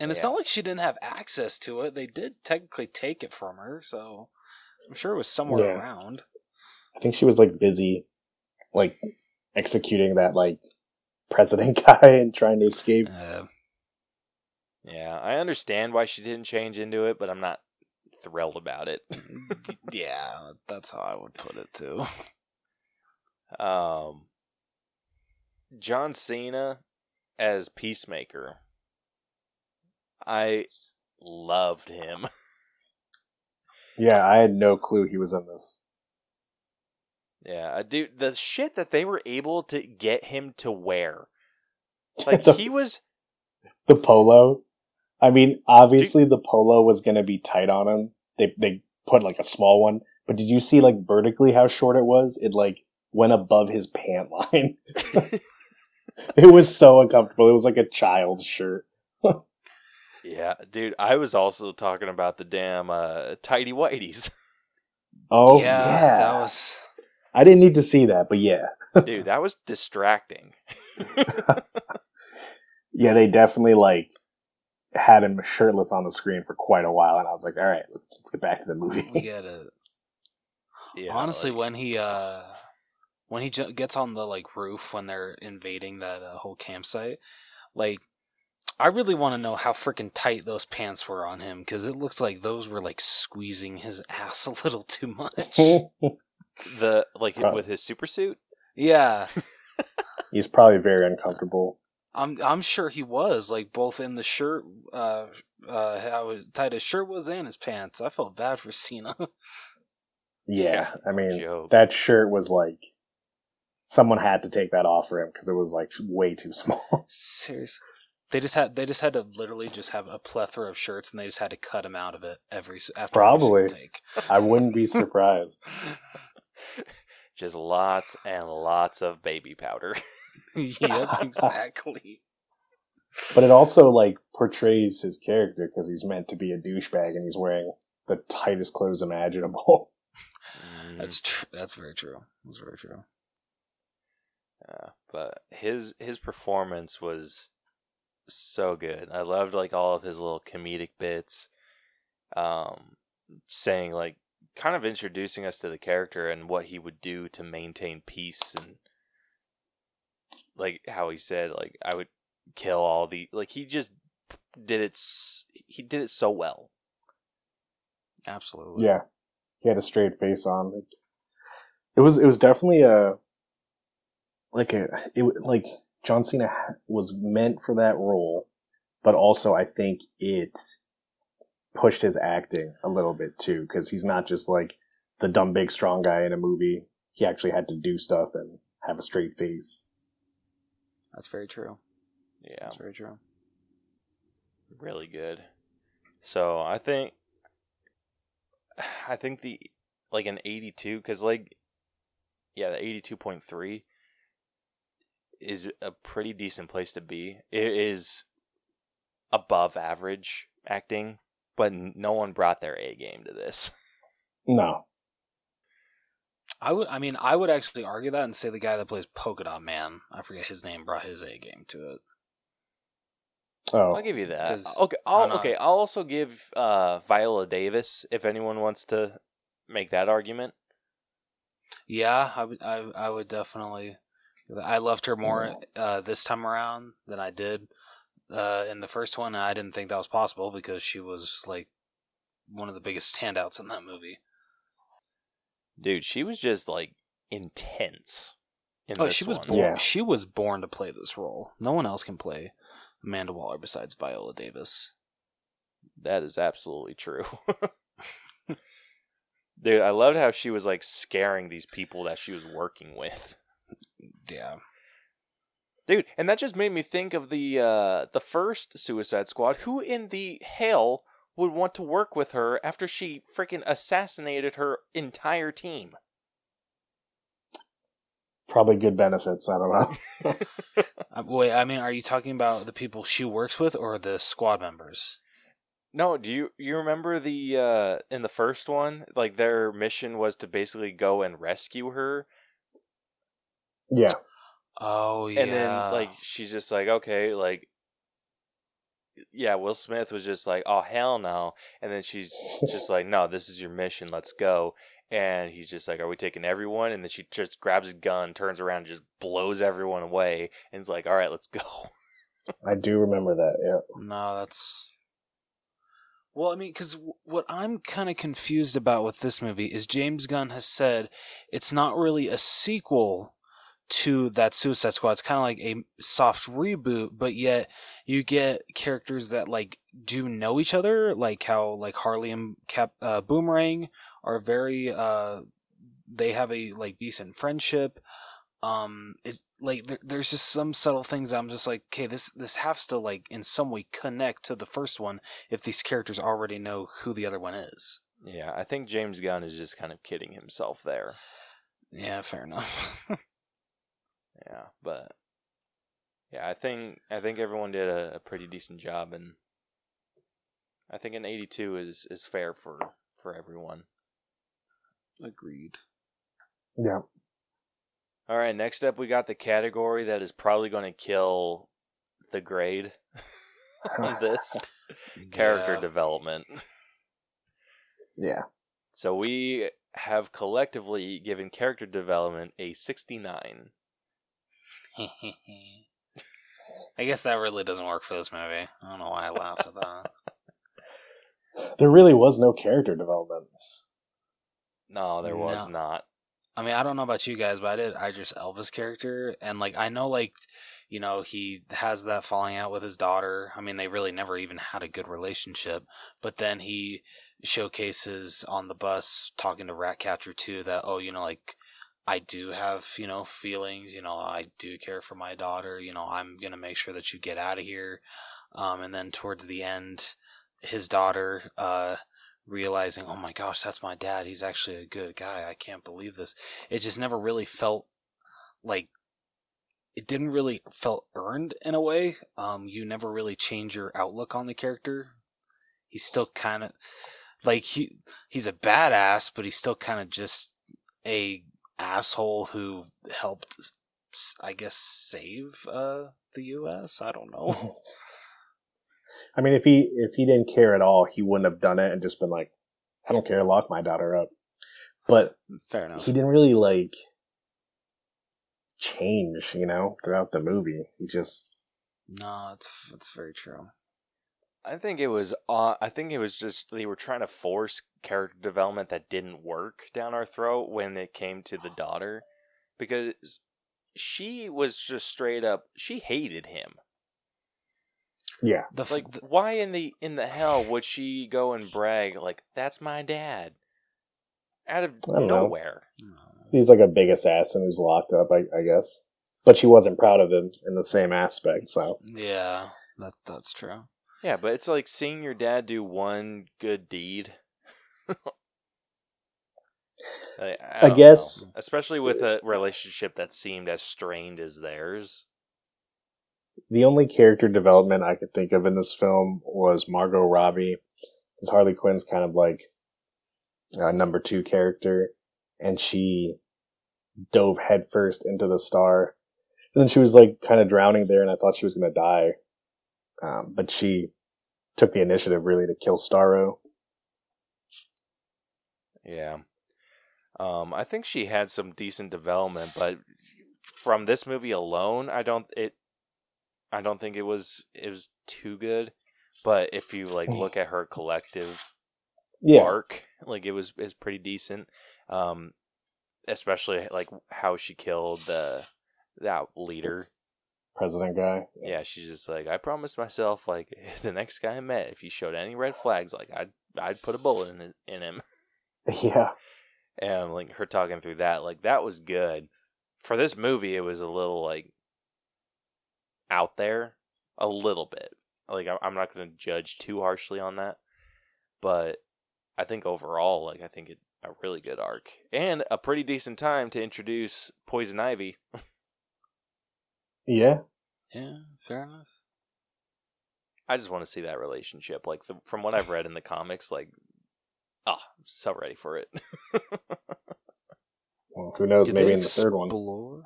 And it's Yeah. not like she didn't have access to it. They did technically take it from her, so I'm sure it was somewhere Yeah. around. I think she was like busy, like executing that like president guy and trying to escape. Uh, yeah. I understand why she didn't change into it, but I'm not thrilled about it. yeah, that's how I would put it too. Um, John Cena as Peacemaker. I loved him. Yeah, I had no clue he was in this. Yeah, dude, the shit that they were able to get him to wear. Like the, he was the polo. I mean, obviously the polo was gonna be tight on him. They they put like a small one, but did you see like vertically how short it was? It like went above his pant line. it was so uncomfortable. It was like a child's shirt. Yeah, dude, I was also talking about the damn uh tidy whities. Oh yeah, yeah, that was. I didn't need to see that, but yeah, dude, that was distracting. yeah, they definitely like had him shirtless on the screen for quite a while, and I was like, all right, let's let's get back to the movie. We gotta. Yeah, Honestly, like- when he uh, when he ju- gets on the like roof when they're invading that uh, whole campsite, like. I really want to know how freaking tight those pants were on him because it looked like those were like squeezing his ass a little too much. the like Probably. with his super suit. yeah, He's probably very uncomfortable. I'm I'm sure he was like both in the shirt, uh, uh, how tight his shirt was and his pants. I felt bad for Cena. Yeah, I mean joke. that shirt was like someone had to take that off for him because it was like way too small. Seriously, they just had they just had to literally just have a plethora of shirts and they just had to cut him out of it every s- after every Probably. take. I wouldn't be surprised. Just lots and lots of baby powder. yep, exactly. But it also like portrays his character because he's meant to be a douchebag and he's wearing the tightest clothes imaginable. Mm. That's tr- that's very true. That's very true. Yeah, but his his performance was so good. I loved like all of his little comedic bits. Um saying like kind of introducing us to the character and what he would do to maintain peace and like how he said like I would kill all the like he just did it he did it so well. Absolutely. Yeah, he had a straight face on. Like, it was it was definitely a like a it like John Cena was meant for that role, but also I think it pushed his acting a little bit too because he's not just like the dumb big strong guy in a movie. He actually had to do stuff and have a straight face. That's very true. Yeah. That's very true. really good. So I think I think the like an 82 cuz like yeah, the 82.3 is a pretty decent place to be. It is above average acting, but no one brought their A game to this. No. I would. I mean, I would actually argue that and say the guy that plays Polka Dot Man, I forget his name, brought his A game to it. Oh, I'll give you that. Okay, I'll, okay. I'll also give uh, Viola Davis if anyone wants to make that argument. Yeah, I would. I, I would definitely. I loved her more uh, this time around than I did uh, in the first one. I didn't think that was possible because she was like one of the biggest standouts in that movie. Dude, she was just like intense. In Oh, this she was one. born. Yeah. She was born to play this role. No one else can play Amanda Waller besides Viola Davis. That is absolutely true. Dude, I loved how she was like scaring these people that she was working with. Yeah. Dude, and that just made me think of the uh the first Suicide Squad. Who in the hell would want to work with her after she freaking assassinated her entire team? probably good benefits. I don't know. Uh, wait, I mean, are you talking about the people she works with or the squad members? No, do you you remember the uh in the first one, like their mission was to basically go and rescue her yeah. Oh yeah. and then like she's just like okay like yeah will smith was just like oh hell no and then she's just like no this is your mission let's go and he's just like are we taking everyone and then she just grabs a gun turns around just blows everyone away and is like all right let's go I do remember that. Yeah. No, that's. Well, I mean, because what I'm kind of confused about with this movie is James Gunn has said it's not really a sequel to that Suicide Squad. It's kind of like a soft reboot, but yet you get characters that like do know each other, like how like Harley and Cap uh, Boomerang are very uh they have a like decent friendship. Um it's like there, there's just some subtle things i'm just like okay this this has to like in some way connect to the first one if these characters already know who the other one is. Yeah i think james gunn is just kind of kidding himself there. Yeah fair enough yeah but yeah i think i think everyone did a, a pretty decent job and i think an 82 is is fair for for everyone agreed Yeah. All right, next up we got the category that is probably going to kill the grade on this character Yeah. development. Yeah. So we have collectively given character development a 69. i guess that really doesn't work for this movie i don't know why i laughed at that There really was no character development. No, there was No. not. I mean, I don't know about you guys, but I did Idris Elba's character, and like I know, like you know, he has that falling out with his daughter. I mean, they really never even had a good relationship, but then he showcases on the bus talking to Ratcatcher too that oh, you know, like I do have you know feelings. You know, I do care for my daughter. You know, I'm gonna make sure that you get out of here. Um, and then towards the end, his daughter uh realizing, oh my gosh, that's my dad. He's actually a good guy. I can't believe this. It just never really felt like it didn't really felt earned in a way. Um, you never really change your outlook on the character. He's still kind of like he he's a badass, but he's still kind of just a asshole who helped, I guess, save uh the U.S. I don't know. I mean, if he if he didn't care at all, he wouldn't have done it and just been like, "I don't care, lock my daughter up." But Fair enough. he didn't really like change, you know, throughout the movie. He just No, it's it's very true. I think it was uh, I think it was just they were trying to force character development that didn't work down our throat when it came to the daughter because she was just straight up she hated him. yeah. The f- Like the- why in the in the hell would she go and brag like that's my dad? Out of I don't know. nowhere. He's like a big assassin who's locked up, I, I guess. But she wasn't proud of him in the same aspect, so Yeah, that that's true. Yeah, but it's like seeing your dad do one good deed I, I know. guess- especially with a relationship that seemed as strained as theirs. The only character development I could think of in this film was Margot Robbie, because Harley Quinn's kind of like a number two character, and she dove headfirst into the star. And then she was like kind of drowning there, and I thought she was going to die. Um, but she took the initiative really to kill Starro. Yeah. Um, I think she had some decent development, but from this movie alone, I don't it I don't think it was it was too good. But if you like look at her collective Yeah, arc, like it was is pretty decent. Um especially like how she killed the that leader. President guy. Yeah, she's just like I promised myself like the next guy I met if he showed any red flags like I'd I'd put a bullet in in him. Yeah, and like her talking through that like that was good. For this movie it was a little like out there a little bit. Like i'm not going to judge too harshly on that but i think overall like i think it a really good arc and a pretty decent time to introduce poison ivy yeah. Yeah, fair enough. i just want to see that relationship like the, from what i've read in the comics like oh i'm so ready for it Well, who knows? Did Maybe in the third one.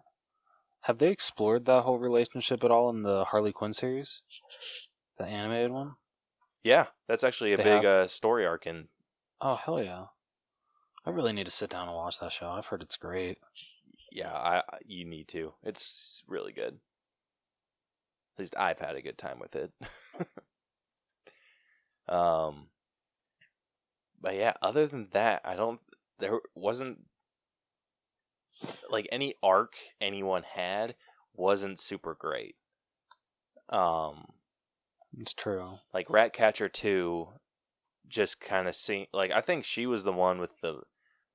Have they explored that whole relationship at all in the Harley Quinn series? The animated one? yeah that's actually a They big uh, story arc in Oh, hell yeah. I really need to sit down and watch that show. I've heard it's great. yeah, I I- you need to. It's really good. At least I've had a good time with it. um, but yeah, other than that, I don't. There wasn't like any arc anyone had wasn't super great. Um, It's true. like Ratcatcher two, just kind of seemed like I think she was the one with the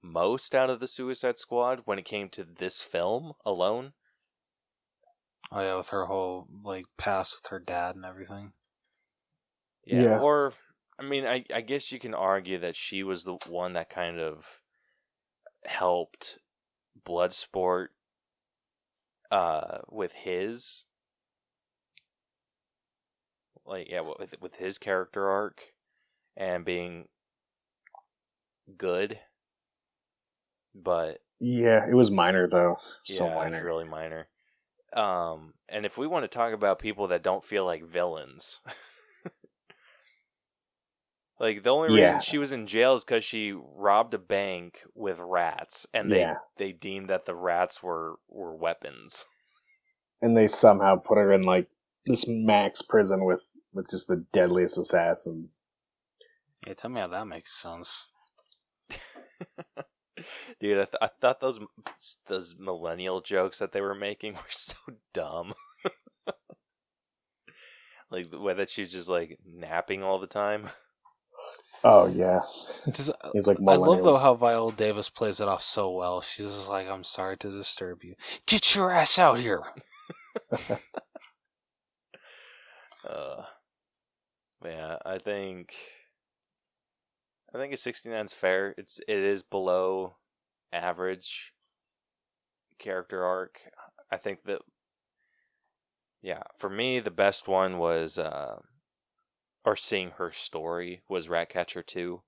most out of the Suicide Squad when it came to this film alone. Oh, yeah, with her whole, like, past with her dad and everything. Yeah. Yeah. Or I mean, I I guess you can argue that she was the one that kind of helped Bloodsport uh with his like yeah, with with his character arc and being good. But Yeah, it was minor though. So yeah, minor. it's really minor. Um, and if we want to talk about people that don't feel like villains, like the only reason Yeah. she was in jail is because she robbed a bank with rats, and they Yeah. they deemed that the rats were were weapons. and they somehow put her in like this max prison with with just the deadliest assassins. Yeah, tell me how that makes sense. Dude, I, th- I thought those those millennial jokes that they were making were so dumb. like the way that she's just like napping all the time. Oh yeah, Just, he's like I love though how Viola Davis plays it off so well. She's just like, "I'm sorry to disturb you. Get your ass out here." Uh, yeah, I think I think a 69 is fair. It's it is below average character arc. I think that yeah, for me the best one was uh or seeing her story was Ratcatcher 2.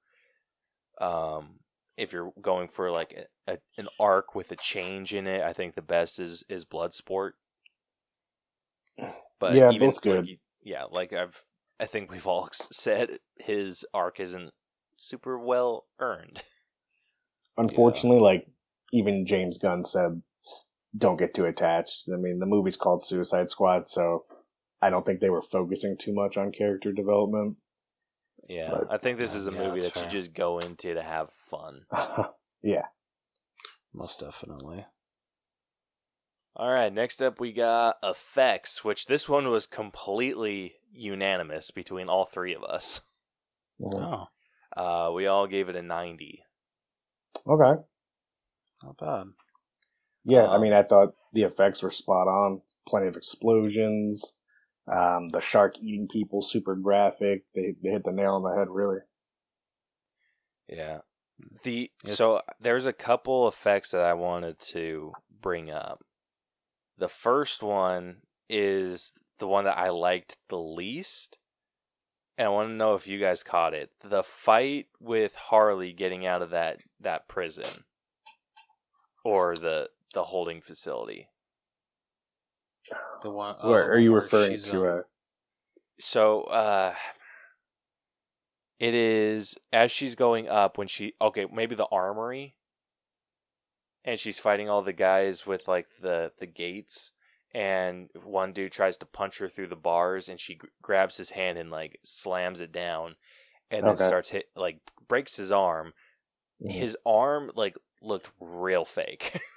Um if you're going for like a, a, an arc with a change in it, I think the best is is Bloodsport. But Yeah, even, both good. you- yeah, like I've I think we've all said his arc isn't super well earned. Unfortunately, like even James Gunn said, don't get too attached. I mean, the movie's called Suicide Squad, so I don't think they were focusing too much on character development. Yeah, But- I think this Yeah, is a yeah, movie that's that you just go into to have fun. yeah, Most definitely. All right, next up we got effects, which this one was completely unanimous between all three of us. Oh, Uh, we all gave it a 90. Okay. not bad. Yeah, I Um, mean, I thought the effects were spot on. Plenty of explosions. Um, the shark eating people, super graphic. They they hit the nail on the head, really. Yeah. The Yes. so there's a couple effects that I wanted to bring up. The first one is the one that I liked the least. And I want to know if you guys caught it. The fight with Harley getting out of that that prison or the the holding facility. The one. Where oh, are you referring to? um, Uh, So uh it is as she's going up when she okay, maybe the armory and she's fighting all the guys with like the the gates and one dude tries to punch her through the bars and she g- grabs his hand and like slams it down and then starts hit like breaks his arm. Mhm. His arm like looked real fake.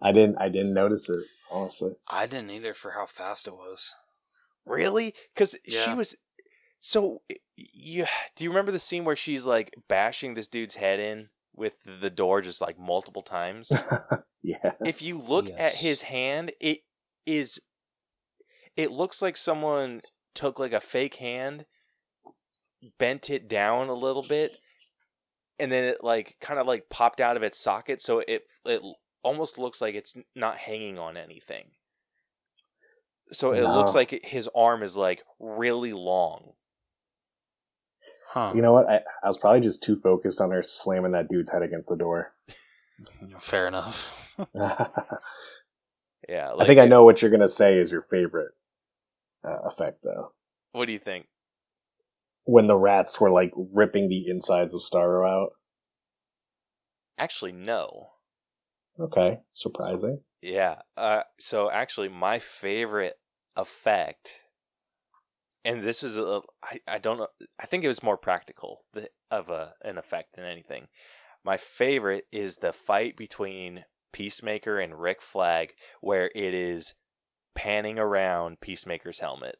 I didn't. I didn't notice it honestly. I didn't either for how fast it was. Really? Because she was. So you do you remember the scene where she's like bashing this dude's head in with the door just like multiple times? yeah. if you look at his hand, it is. It looks like someone took like a fake hand, bent it down a little bit, and then it like kind of like popped out of its socket, so it it almost looks like it's not hanging on anything. So it looks like his arm is like really long. Huh. You know what? I, I was probably just too focused on her slamming that dude's head against the door. Fair enough. Yeah. I think I know what you're gonna say is your favorite uh, effect, though. What do you think? When the rats were like ripping the insides of Starro out. Actually, no. Okay, surprising. Yeah. Uh, so actually, my favorite effect, and this is a, I, I don't know. I think it was more practical of a an effect than anything. My favorite is the fight between Peacemaker and Rick Flag, where it is panning around Peacemaker's helmet.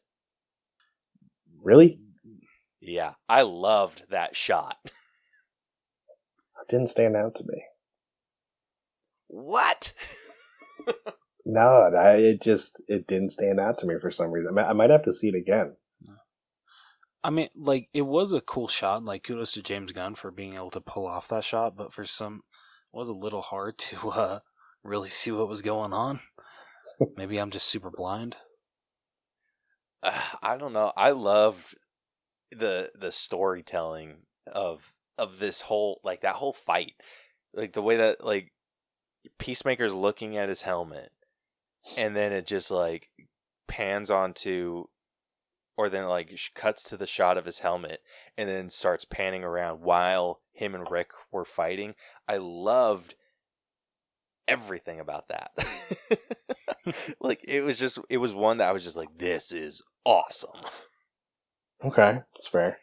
Really? Yeah, I loved that shot. It didn't stand out to me. What? No, I, it just it didn't stand out to me for some reason. I might have to see it again. I mean, like it was a cool shot. Like kudos to James Gunn for being able to pull off that shot, but for some, it was a little hard to uh, really see what was going on. Maybe I'm just super blind. uh, I don't know. I loved the the storytelling of of this whole like that whole fight, like the way that like Peacemaker's looking at his helmet, and then it just like pans onto, or then like cuts to the shot of his helmet, and then starts panning around while him and Rick were fighting. I loved everything about that. like it was just it was one that I was just like this is awesome. Okay, it's fair.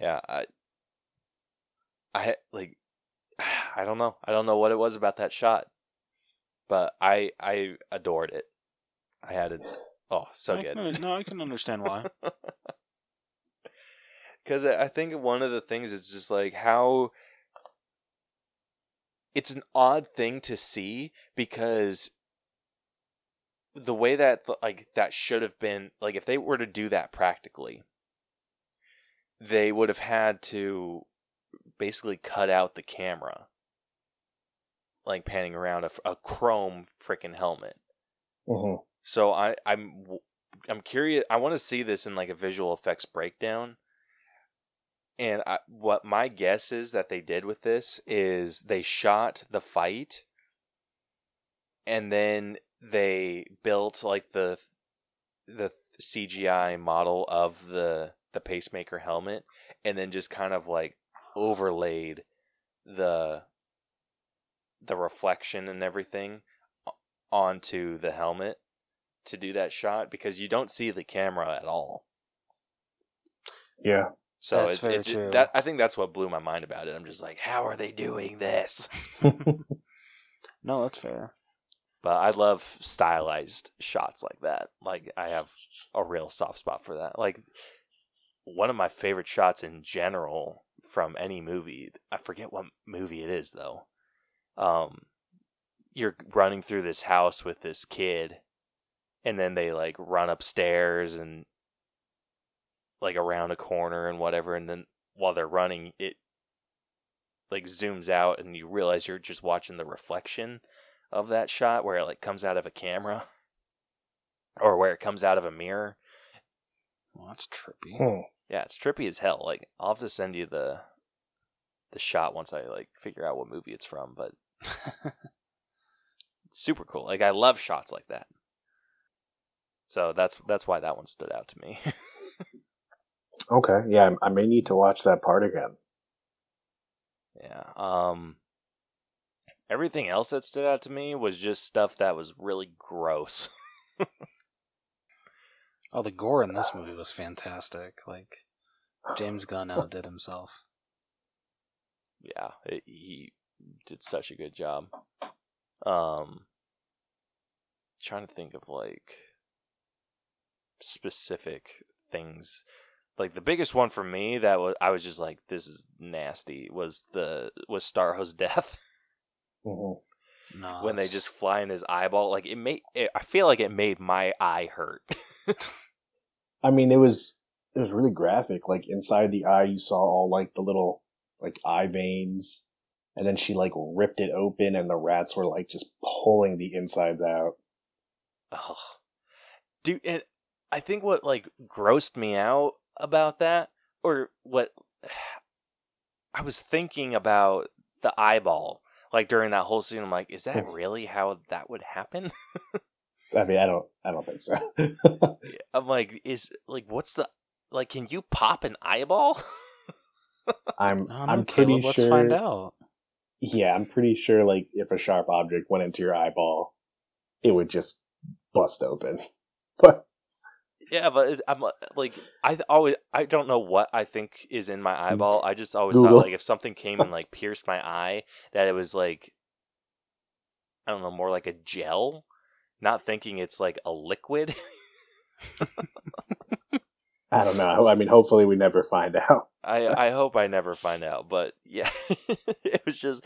Yeah, I I like I don't know. I don't know what it was about that shot. But I I adored it. I had it oh, so I good. can- no, I can understand why. Cuz I think one of the things is just like how it's an odd thing to see because the way that like that should have been like if they were to do that practically they would have had to basically cut out the camera like panning around a, a chrome freaking helmet hmm so i i'm i'm curious i want to see this in like a visual effects breakdown. And I, what my guess is that they did with this is they shot the fight and then they built like the the CGI model of the the Peacemaker helmet and then just kind of like overlaid the the reflection and everything onto the helmet to do that shot because you don't see the camera at all. Yeah. So That's it's, very it's true. that I think that's what blew my mind about it. I'm just like, how are they doing this? No, that's fair. But I love stylized shots like that. Like I have a real soft spot for that. Like one of my favorite shots in general from any movie. I forget what movie it is though. Um you're running through this house with this kid and then they like run upstairs and like around a corner and whatever and then while they're running it like zooms out and you realize you're just watching the reflection of that shot where it like comes out of a camera or where it comes out of a mirror. Well, that's trippy. Hmm. Yeah, it's trippy as hell. Like I'll have to send you the the shot once I like figure out what movie it's from, but super cool. Like I love shots like that. So that's that's why that one stood out to me. Okay, yeah, I may need to watch that part again. yeah. Um everything else that stood out to me was just stuff that was really gross. oh, the gore in this movie was fantastic. Like James Gunn outdid himself. yeah, it, he did such a good job. Um, trying to think of like specific things. Like the biggest one for me that was I was just like, this is nasty. Was the was Starro's death hmm No, when they just fly in his eyeball? Like it made. It, I feel like it made my eye hurt. I mean, it was it was really graphic. Like inside the eye, you saw all like the little like eye veins, and then she like ripped it open, and the rats were like just pulling the insides out. Ugh. Dude, and I think what like grossed me out about that, or what I was thinking about the eyeball, like during that whole scene. I'm like, is that hmm. really how that would happen? I mean, I don't, I don't think so. I'm like, is like, what's the like? Can you pop an eyeball? I'm, I don't know, I'm Caleb, pretty let's sure. find out. Yeah, I'm pretty sure. Like, if a sharp object went into your eyeball, it would just bust open. But yeah, but I'm uh, like, I always, I don't know what I think is in my eyeball. I just always Google. thought like if something came and like pierced my eye, that it was like, I don't know, more like a gel. Not thinking it's like a liquid. I don't know. I mean, hopefully, we never find out. I I hope I never find out, but yeah, it was just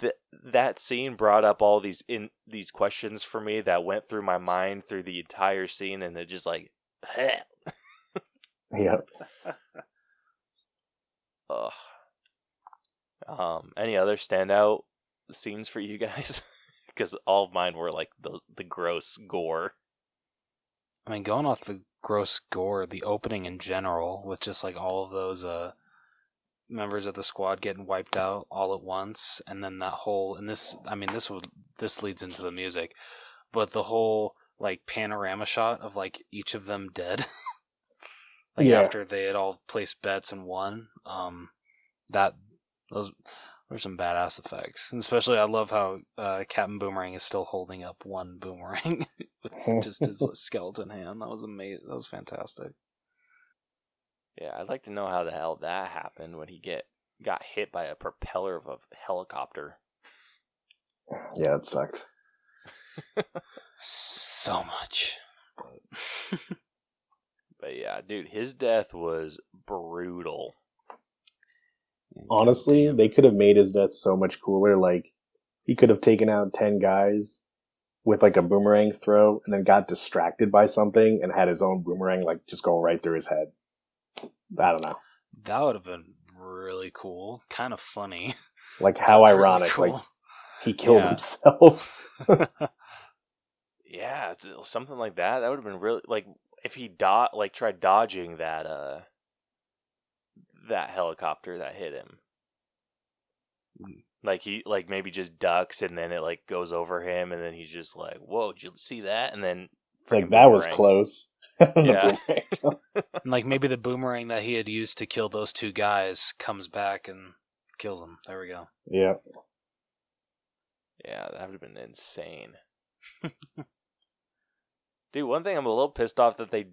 th- that scene brought up all these in these questions for me that went through my mind through the entire scene, and it just like, Yeah. ugh. Um, any other standout scenes for you guys? Because all of mine were like the the gross gore. I mean, going off the gross gore, the opening in general, with just like all of those uh members of the squad getting wiped out all at once, and then that whole and this, I mean, this would this leads into the music, but the whole like panorama shot of like each of them dead, like Yeah. after they had all placed bets and won. Um, that those were some badass effects, and especially I love how uh, Captain Boomerang is still holding up one boomerang with just his skeleton hand. That was amazing. That was fantastic. Yeah, I'd like to know how the hell that happened when he get got hit by a propeller of a helicopter. Yeah, it sucked. So much. But But yeah, dude, his death was brutal. Honestly, they could have made his death so much cooler. Like, he could have taken out 10 guys with like a boomerang throw and then got distracted by something and had his own boomerang like just go right through his head. I don't know. that would have been really cool. Kind of funny. Like, how Really ironic. cool. Like, he killed Yeah. himself. Yeah, uh, something like that. That would have been really like if he dot like tried dodging that uh that helicopter that hit him. Like he like maybe just ducks and then it like goes over him and then he's just like, "Whoa, did you see that?" And then It's like, freaking that was close. Yeah. And like maybe the boomerang that he had used to kill those two guys comes back and kills him. There we go. yeah. Yeah, that would have been insane. Dude, one thing I'm a little pissed off that they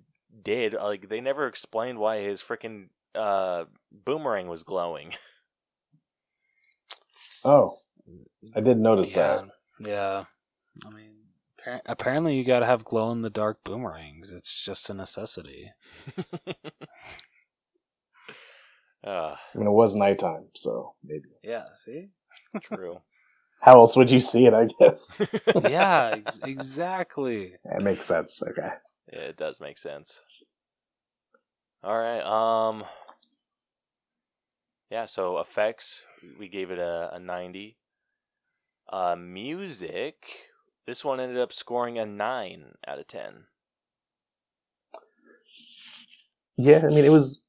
did, like they never explained why his freaking uh boomerang was glowing. Oh, I didn't notice yeah, that. yeah. I mean, appar- apparently you got to have glow in the dark boomerangs. It's just a necessity. uh, I mean, it was nighttime, so maybe. Yeah. See. true. How else would you see it, I guess? yeah. Ex- exactly. It makes sense. Okay. Yeah, it does make sense. All right. Um. Yeah. So effects. we gave it a, a 90. Uh, music, this one ended up scoring a 9 out of 10. Yeah, I mean it was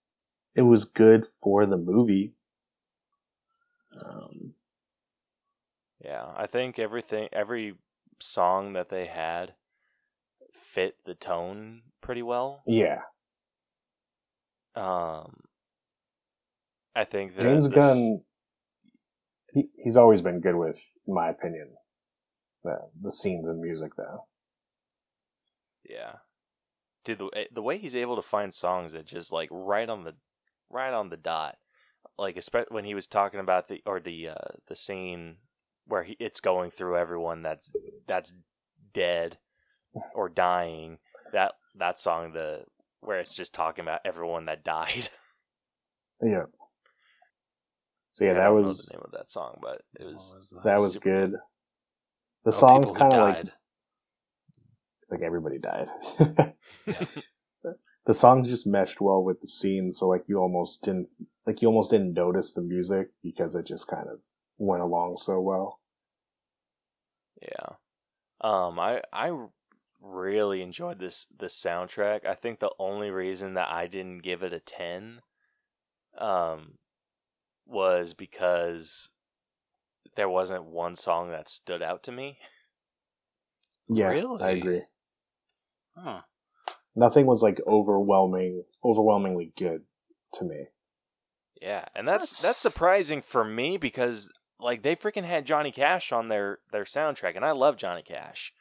it was good for the movie. Um, Yeah, I think everything, every song that they had fit the tone pretty well. yeah, Um, I think that James this- Gunn. He, he's always been good with, in my opinion, the the scenes and music though. Yeah, dude, the eh, the way he's able to find songs that just like right on the right on the dot, like especially when he was talking about the or the uh, the scene where he, it's going through everyone that's that's dead or dying. That that song the where it's just talking about everyone that died. Yeah. So yeah, I that don't know was the name of that song, but it was oh, that was good. The Oh, song's kind of like like everybody died. the songs just meshed well with the scene, so like you almost didn't like you almost didn't notice the music because it just kind of went along so well. Yeah. Um I I really enjoyed this this soundtrack. I think the only reason that I didn't give it a 10 um was because there wasn't one song that stood out to me. Yeah, I agree. Huh. Nothing was like overwhelming, overwhelmingly good to me. Yeah, and that's that's, That's- surprising for me because like they freaking had Johnny Cash on their their soundtrack and I love Johnny Cash.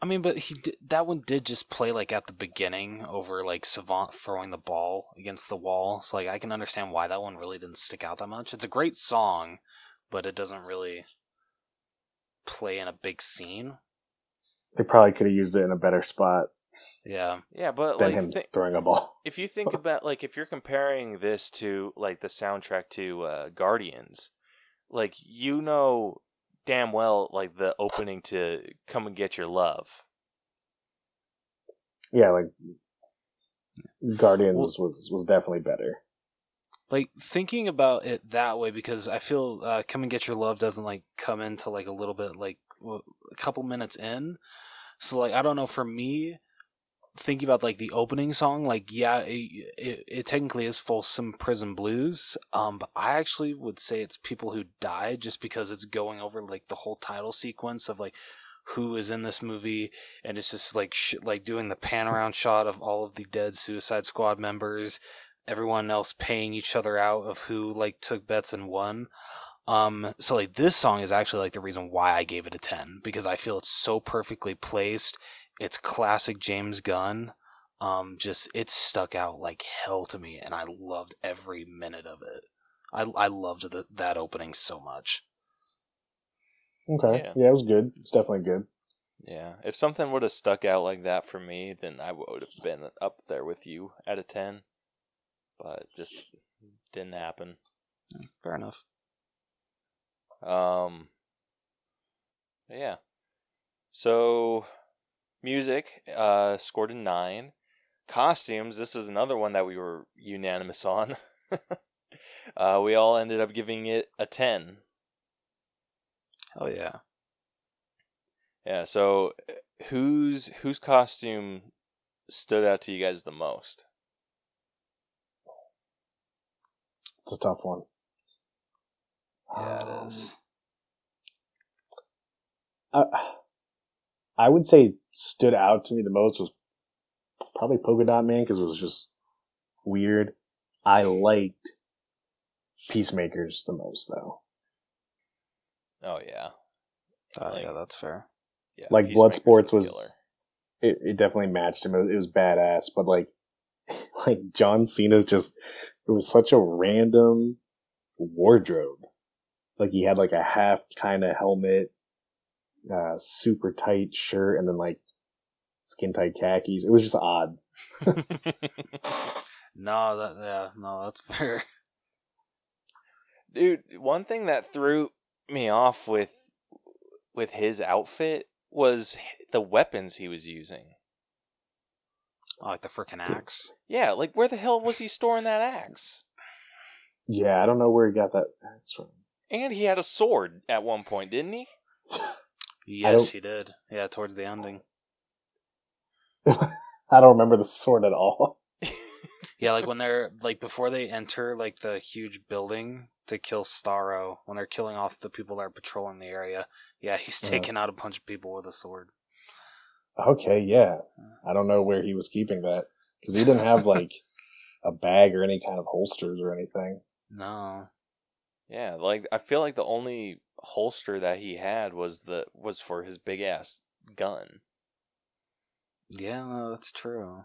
I mean, but he did, that one did just play like at the beginning over like Savant throwing the ball against the wall. So like I can understand why that one really didn't stick out that much. It's a great song, but it doesn't really play in a big scene. They probably could have used it in a better spot Yeah. Yeah, but than like him thi- throwing a ball. if you think about like if you're comparing this to like the soundtrack to uh, Guardians, like you know damn well like the opening to Come and Get Your Love. Yeah, like Guardians was was definitely better. Like thinking about it that way because I feel uh, "Come and Get Your Love" doesn't like come into like a little bit like a couple minutes in. So like I don't know for me thinking about like the opening song like yeah it, it, it technically is Folsom Prison Blues um but I actually would say it's people who died just because it's going over like the whole title sequence of like who is in this movie and it's just like sh- like doing the pan around shot of all of the dead Suicide Squad members everyone else paying each other out of who like took bets and won. Um, so like this song is actually like the reason why I gave it a ten because I feel it's so perfectly placed. It's classic James Gunn. Um, just it stuck out like hell to me, and I loved every minute of it. I I loved the, that opening so much. Okay, Yeah. yeah. it was good. It's definitely good. Yeah, if something would have stuck out like that for me, then I would have been up there with you at a ten. But just didn't happen. Fair enough. Um, yeah. So, music uh, scored a nine. Costumes. This is another one that we were unanimous on. uh, we all ended up giving it a ten. Hell yeah. Yeah. So, uh, whose whose costume stood out to you guys the most? It's a tough one. Yeah, it is. I, I would say stood out to me the most was probably Polka Dot Man because it was just weird. I liked Peacemaker's the most though. Oh yeah, Uh, like- yeah, that's fair. yeah. Like Bloodsport's killer. was, it, it definitely matched him. It, was- it was badass, but like, like John Cena's just, it was such a random wardrobe. Like he had like a half kind of helmet, uh, super tight shirt, and then like skin tight khakis. It was just odd. No, that yeah, no, that's fair. Dude, one thing that threw me off with with his outfit was the weapons he was using. I like the freaking axe. Yeah, like where the hell was he storing that axe? Yeah, I don't know where he got that axe from. And he had a sword at one point, didn't he? Yes, he did. Yeah, towards the ending. I don't remember the sword at all. Yeah, like when they're like before they enter like the huge building to kill Starro, when they're killing off the people that are patrolling the area. Yeah, he's Yeah. taking out a bunch of people with a sword. Okay, yeah. I don't know where he was keeping that because he didn't have like a bag or any kind of holsters or anything. No. Yeah, like I feel like the only holster that he had was the was for his big ass gun. Yeah, no, that's true.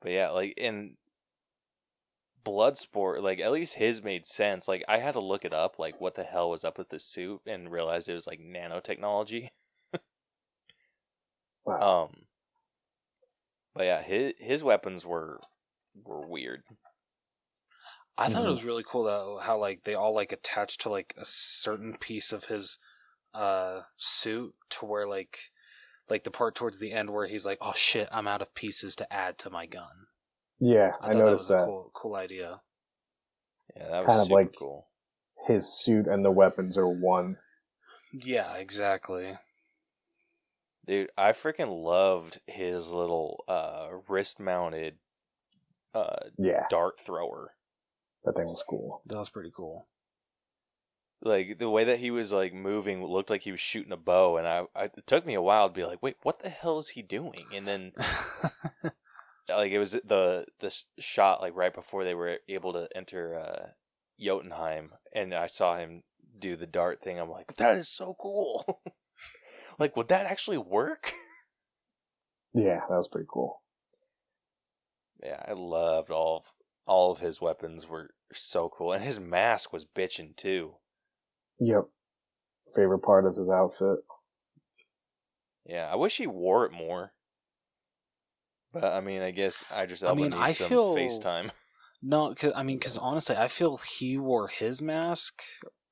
But yeah, like in Bloodsport, like at least his made sense. Like I had to look it up, like what the hell was up with this suit, and realized it was like nanotechnology. Wow. Um, but yeah, his his weapons were were weird. I thought it Mhm. was really cool though how like they all like attached to like a certain piece of his uh suit to where like like the part towards the end where he's like, "Oh shit, I'm out of pieces to add to my gun." yeah, I, I, thought noticed that. that. Was a cool, cool idea. Yeah, that was Kind of super like- cool. His suit and the weapons are one. Yeah, exactly. Dude, I freaking loved his little uh wrist mounted uh Yeah, dart thrower. That thing was cool. That was pretty cool. Like the way that he was like moving looked like he was shooting a bow and I, I it took me a while to be like, "Wait, what the hell is he doing?" And then like it was the the shot like right before they were able to enter uh Jotunheim and I saw him do the dart thing. I'm like, "That is so cool." like, would that actually work? Yeah, that was pretty cool. Yeah, I loved all of, all of his weapons were so cool, and his mask was bitching too. Yep. Favorite part of his outfit. Yeah, I wish he wore it more. But I mean, I guess Idris I Elba mean, needs I some feel- FaceTime. no, cause, I mean, because honestly, I feel he wore his mask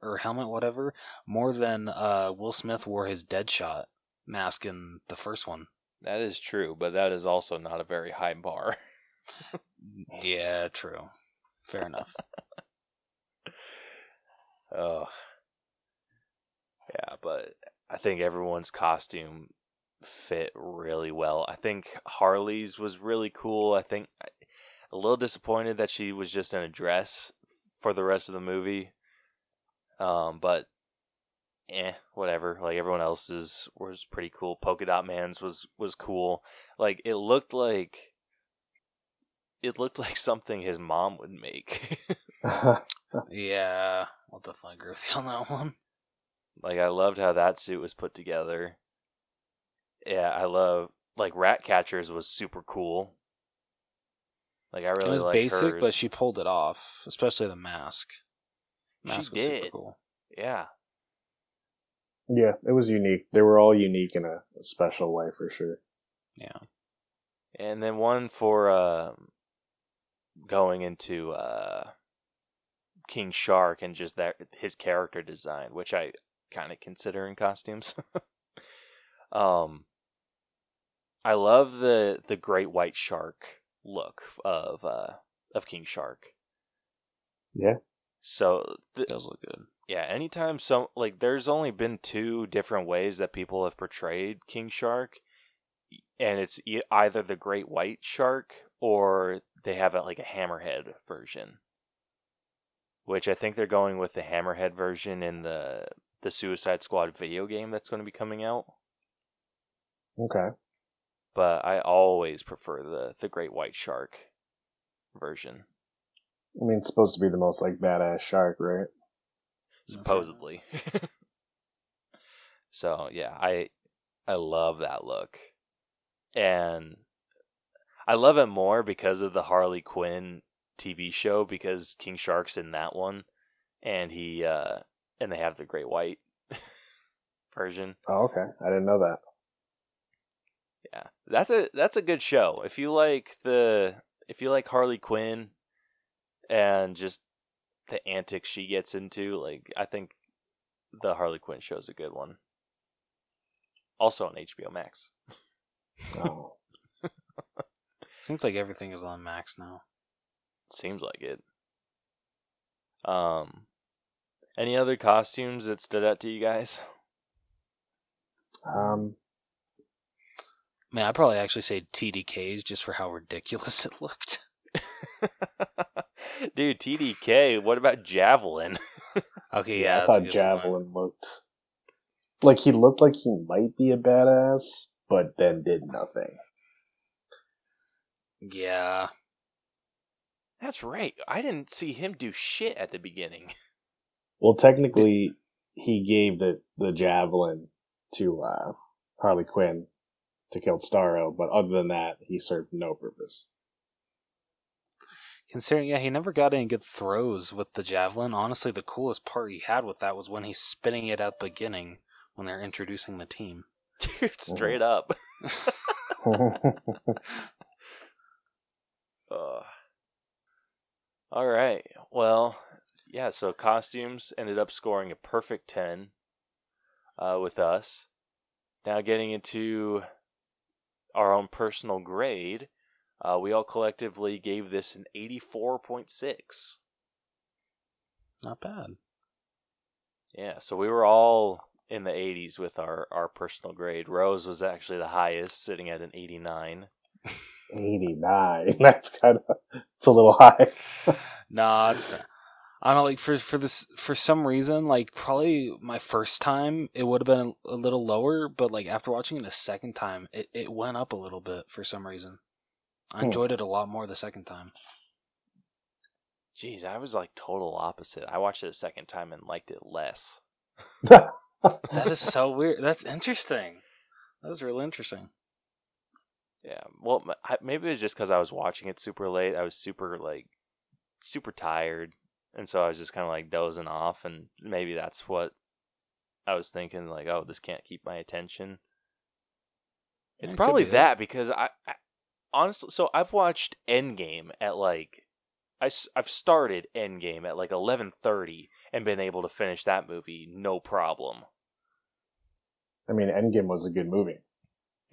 or helmet, whatever, more than uh, Will Smith wore his Deadshot mask in the first one. That is true, but that is also not a very high bar. Yeah, true. Fair enough. Oh, yeah, but I think everyone's costume fit really well. I think Harley's was really cool. I think a little disappointed that she was just in a dress for the rest of the movie. Um, but eh, whatever. Like everyone else's was pretty cool. Polka Dot Man's was was cool. Like it looked like it looked like something his mom would make. yeah, I'll definitely agree with you on that one. Like I loved how that suit was put together. Yeah, I love like Ratcatcher's was super cool. Like I really it was liked basic, hers. but she pulled it off, especially the mask. She Mask was super cool. yeah, yeah, it was unique. They were all unique in a, a special way for sure. Yeah. and then one for uh, going into uh, King Shark and just that his character design, which I kind of consider in costumes. um, I love the the great white shark look of uh of King Shark. Yeah. So th- It does look good. yeah, anytime some like there's only been two different ways that people have portrayed King Shark, and it's e- either the Great White Shark or they have it like a Hammerhead version. Which I think they're going with the Hammerhead version in the the Suicide Squad video game that's going to be coming out. Okay. But I always prefer the the Great White Shark version, I mean, it's supposed to be the most like badass shark, right? supposedly. so yeah, I I love that look, and I love it more because of the Harley Quinn TV show because King Shark's in that one, and he uh and they have the Great White version. Oh, okay. I didn't know that. Yeah, that's a that's a good show. If you like the if you like Harley Quinn and just the antics she gets into, like I think the Harley Quinn show is a good one. Also on HBO Max. Oh. Seems like everything is on Max now. Seems like it. Um, any other costumes that stood out to you guys? Um, Man, I'd probably actually say TDKs just for how ridiculous it looked. Dude, TDK. What about Javelin? Okay, yeah, yeah, I that's a thought good one. Javelin looked like he looked like he might be a badass, but then did nothing. Yeah, That's right. I didn't see him do shit at the beginning. Well, technically, he gave the the javelin to uh, Harley Quinn to kill Starro, but other than that, he served no purpose. considering yeah, he never got any good throws with the javelin. Honestly, the coolest part he had with that was when he's spinning it at the beginning when they're introducing the team. Dude, straight up. Uh, all right. Well, yeah, so costumes ended up scoring a perfect 10 uh, with us. Now, getting into our own personal grade, uh, we all collectively gave this an 84.6. Not bad. Yeah, so we were all in the 80s with our, our personal grade. Rose was actually the highest, sitting at an 89. 89. That's kind of, it's a little high. Nah, it's fair. I don't know, like for for this for some reason, like probably my first time it would have been a, a little lower, but like after watching it a second time, it, it went up a little bit for some reason. I Hmm. enjoyed it a lot more the second time. Jeez, I was like total opposite. I watched it a second time and liked it less. That is so weird. That's interesting. That's really interesting. Yeah, well, maybe it was just because I was watching it super late. I was super like super tired, and so I was just kind of like dozing off, and maybe that's what I was thinking. Like, oh, this can't keep my attention. It's it probably be that because I, I honestly, so I've watched Endgame at like I, I have started Endgame at like eleven thirty and been able to finish that movie no problem. I mean, Endgame was a good movie.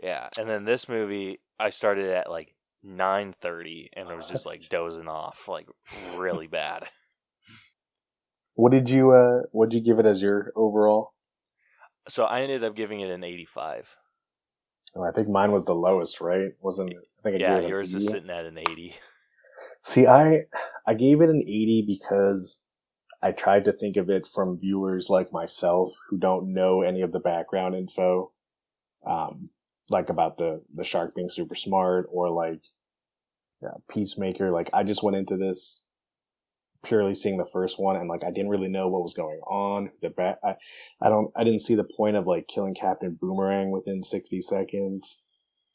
Yeah, and then this movie I started at like nine thirty, and I was just like dozing off, like really bad. What did you, uh, what did you give it as your overall? So I ended up giving it an eighty-five. Oh, I think mine was the lowest, right? Wasn't it? I think I Yeah, gave it yours is sitting at an eighty. See, I I gave it an 80 because I tried to think of it from viewers like myself who don't know any of the background info, um, like about the the shark being super smart or like yeah, Peacemaker. Like I just went into this purely seeing the first one and like I didn't really know what was going on. The back, I, I don't, I didn't see the point of like killing Captain Boomerang within 60 seconds.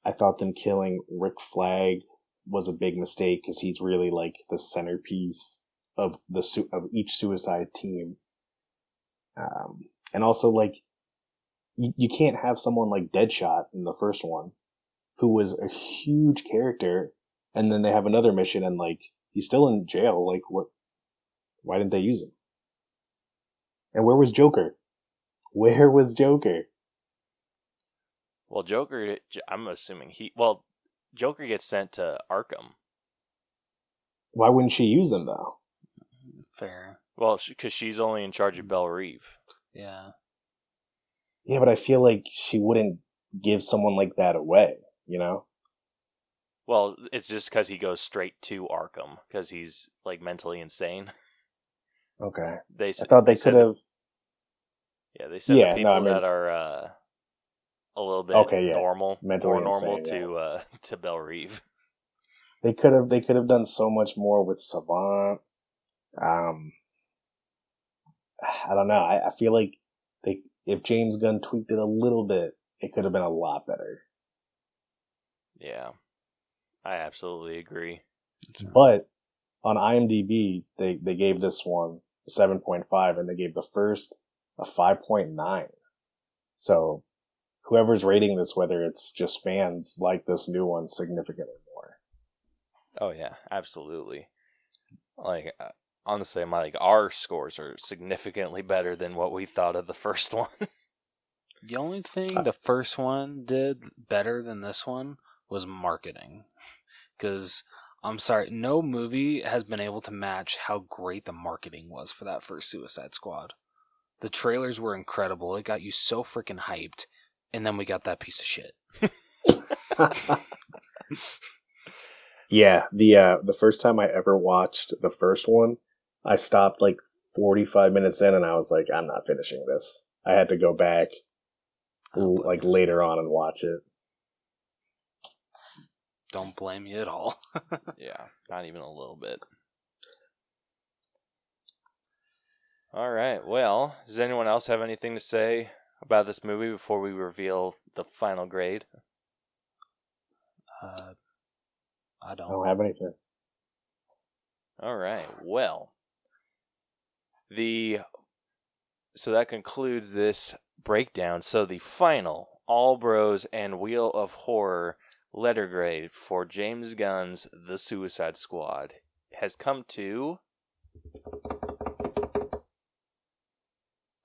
I thought them killing Rick Flag was a big mistake because he's really like the centerpiece of the su- of each suicide team. Um, and also like you, you can't have someone like Deadshot in the first one, who was a huge character, and then they have another mission and like he's still in jail. Like what? Why didn't they use him? And where was Joker? Where was Joker? Well, Joker, I'm assuming he. Well, Joker gets sent to Arkham. Why wouldn't she use him though? Fair. Well, because she's only in charge of Belle Reve. Yeah. Yeah, but I feel like she wouldn't give someone like that away. You know? Well, it's just because he goes straight to Arkham because he's like mentally insane. Okay. They I thought they said could have. Yeah, they said Yeah, the no, people I mean- that are uh, a little bit Okay, yeah. normal, Mentally more normal insane, to uh, to Belle Reve. They could have. They could have done so much more with Savant. Um, I don't know. I, I feel like they, if James Gunn tweaked it a little bit, it could have been a lot better. Yeah, I absolutely agree. But on IMDb, they they gave this one a seven point five, and they gave the first a five point nine. So, whoever's rating this, whether it's just fans, like this new one significantly more. Oh yeah, absolutely. Like uh, honestly, my like our scores are significantly better than what we thought of the first one. The only thing Uh, the first one did better than this one was marketing. Because I'm sorry, no movie has been able to match how great the marketing was for that first Suicide Squad. The trailers were incredible. It got you so freaking hyped, and then we got that piece of shit. yeah, the uh, the first time I ever watched the first one, I stopped like 45 minutes in and I was like, I'm not finishing this. I had to go back Oh, like later on and watch it. Don't blame you at all. Yeah, not even a little bit. All right. Well, does anyone else have anything to say about this movie before we reveal the final grade? Uh, I I don't. I don't have anything. All right. Well, the so that concludes this breakdown. So the final All Bros and Wheel of Horror letter grade for James Gunn's The Suicide Squad has come to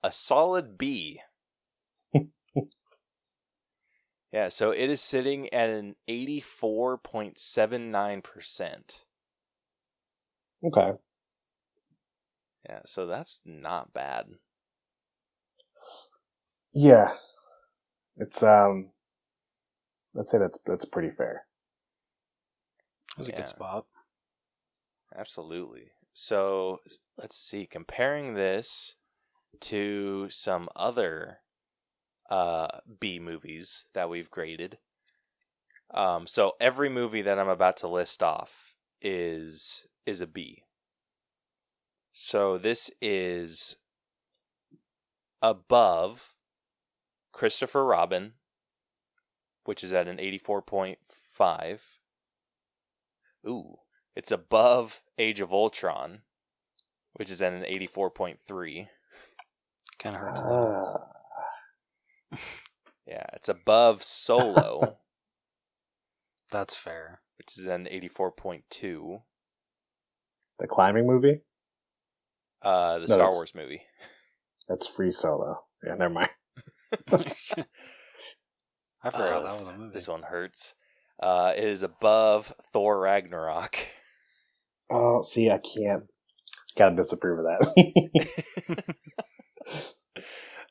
a solid B. yeah, so it is sitting at an 84.79%. Okay. Yeah, so that's not bad. Yeah. It's um let's say that's that's pretty fair. It was a good spot. Absolutely. So let's see. Comparing this to some other uh, B movies that we've graded. Um, so every movie that I'm about to list off is is a B. So this is above Christopher Robin, which is at an 84.5. Ooh, it's above Age of Ultron, which is at an 84.3. Kind of hurts. Ah. Yeah, it's above Solo, That's fair. which is at an 84.2. the climbing movie? Uh, the No, Star Wars movie. That's free solo. Yeah, never mind. I forgot Oh, that was a movie. This one hurts. Uh, it is above Thor Ragnarok. Oh, see, I can't. Gotta disapprove of that.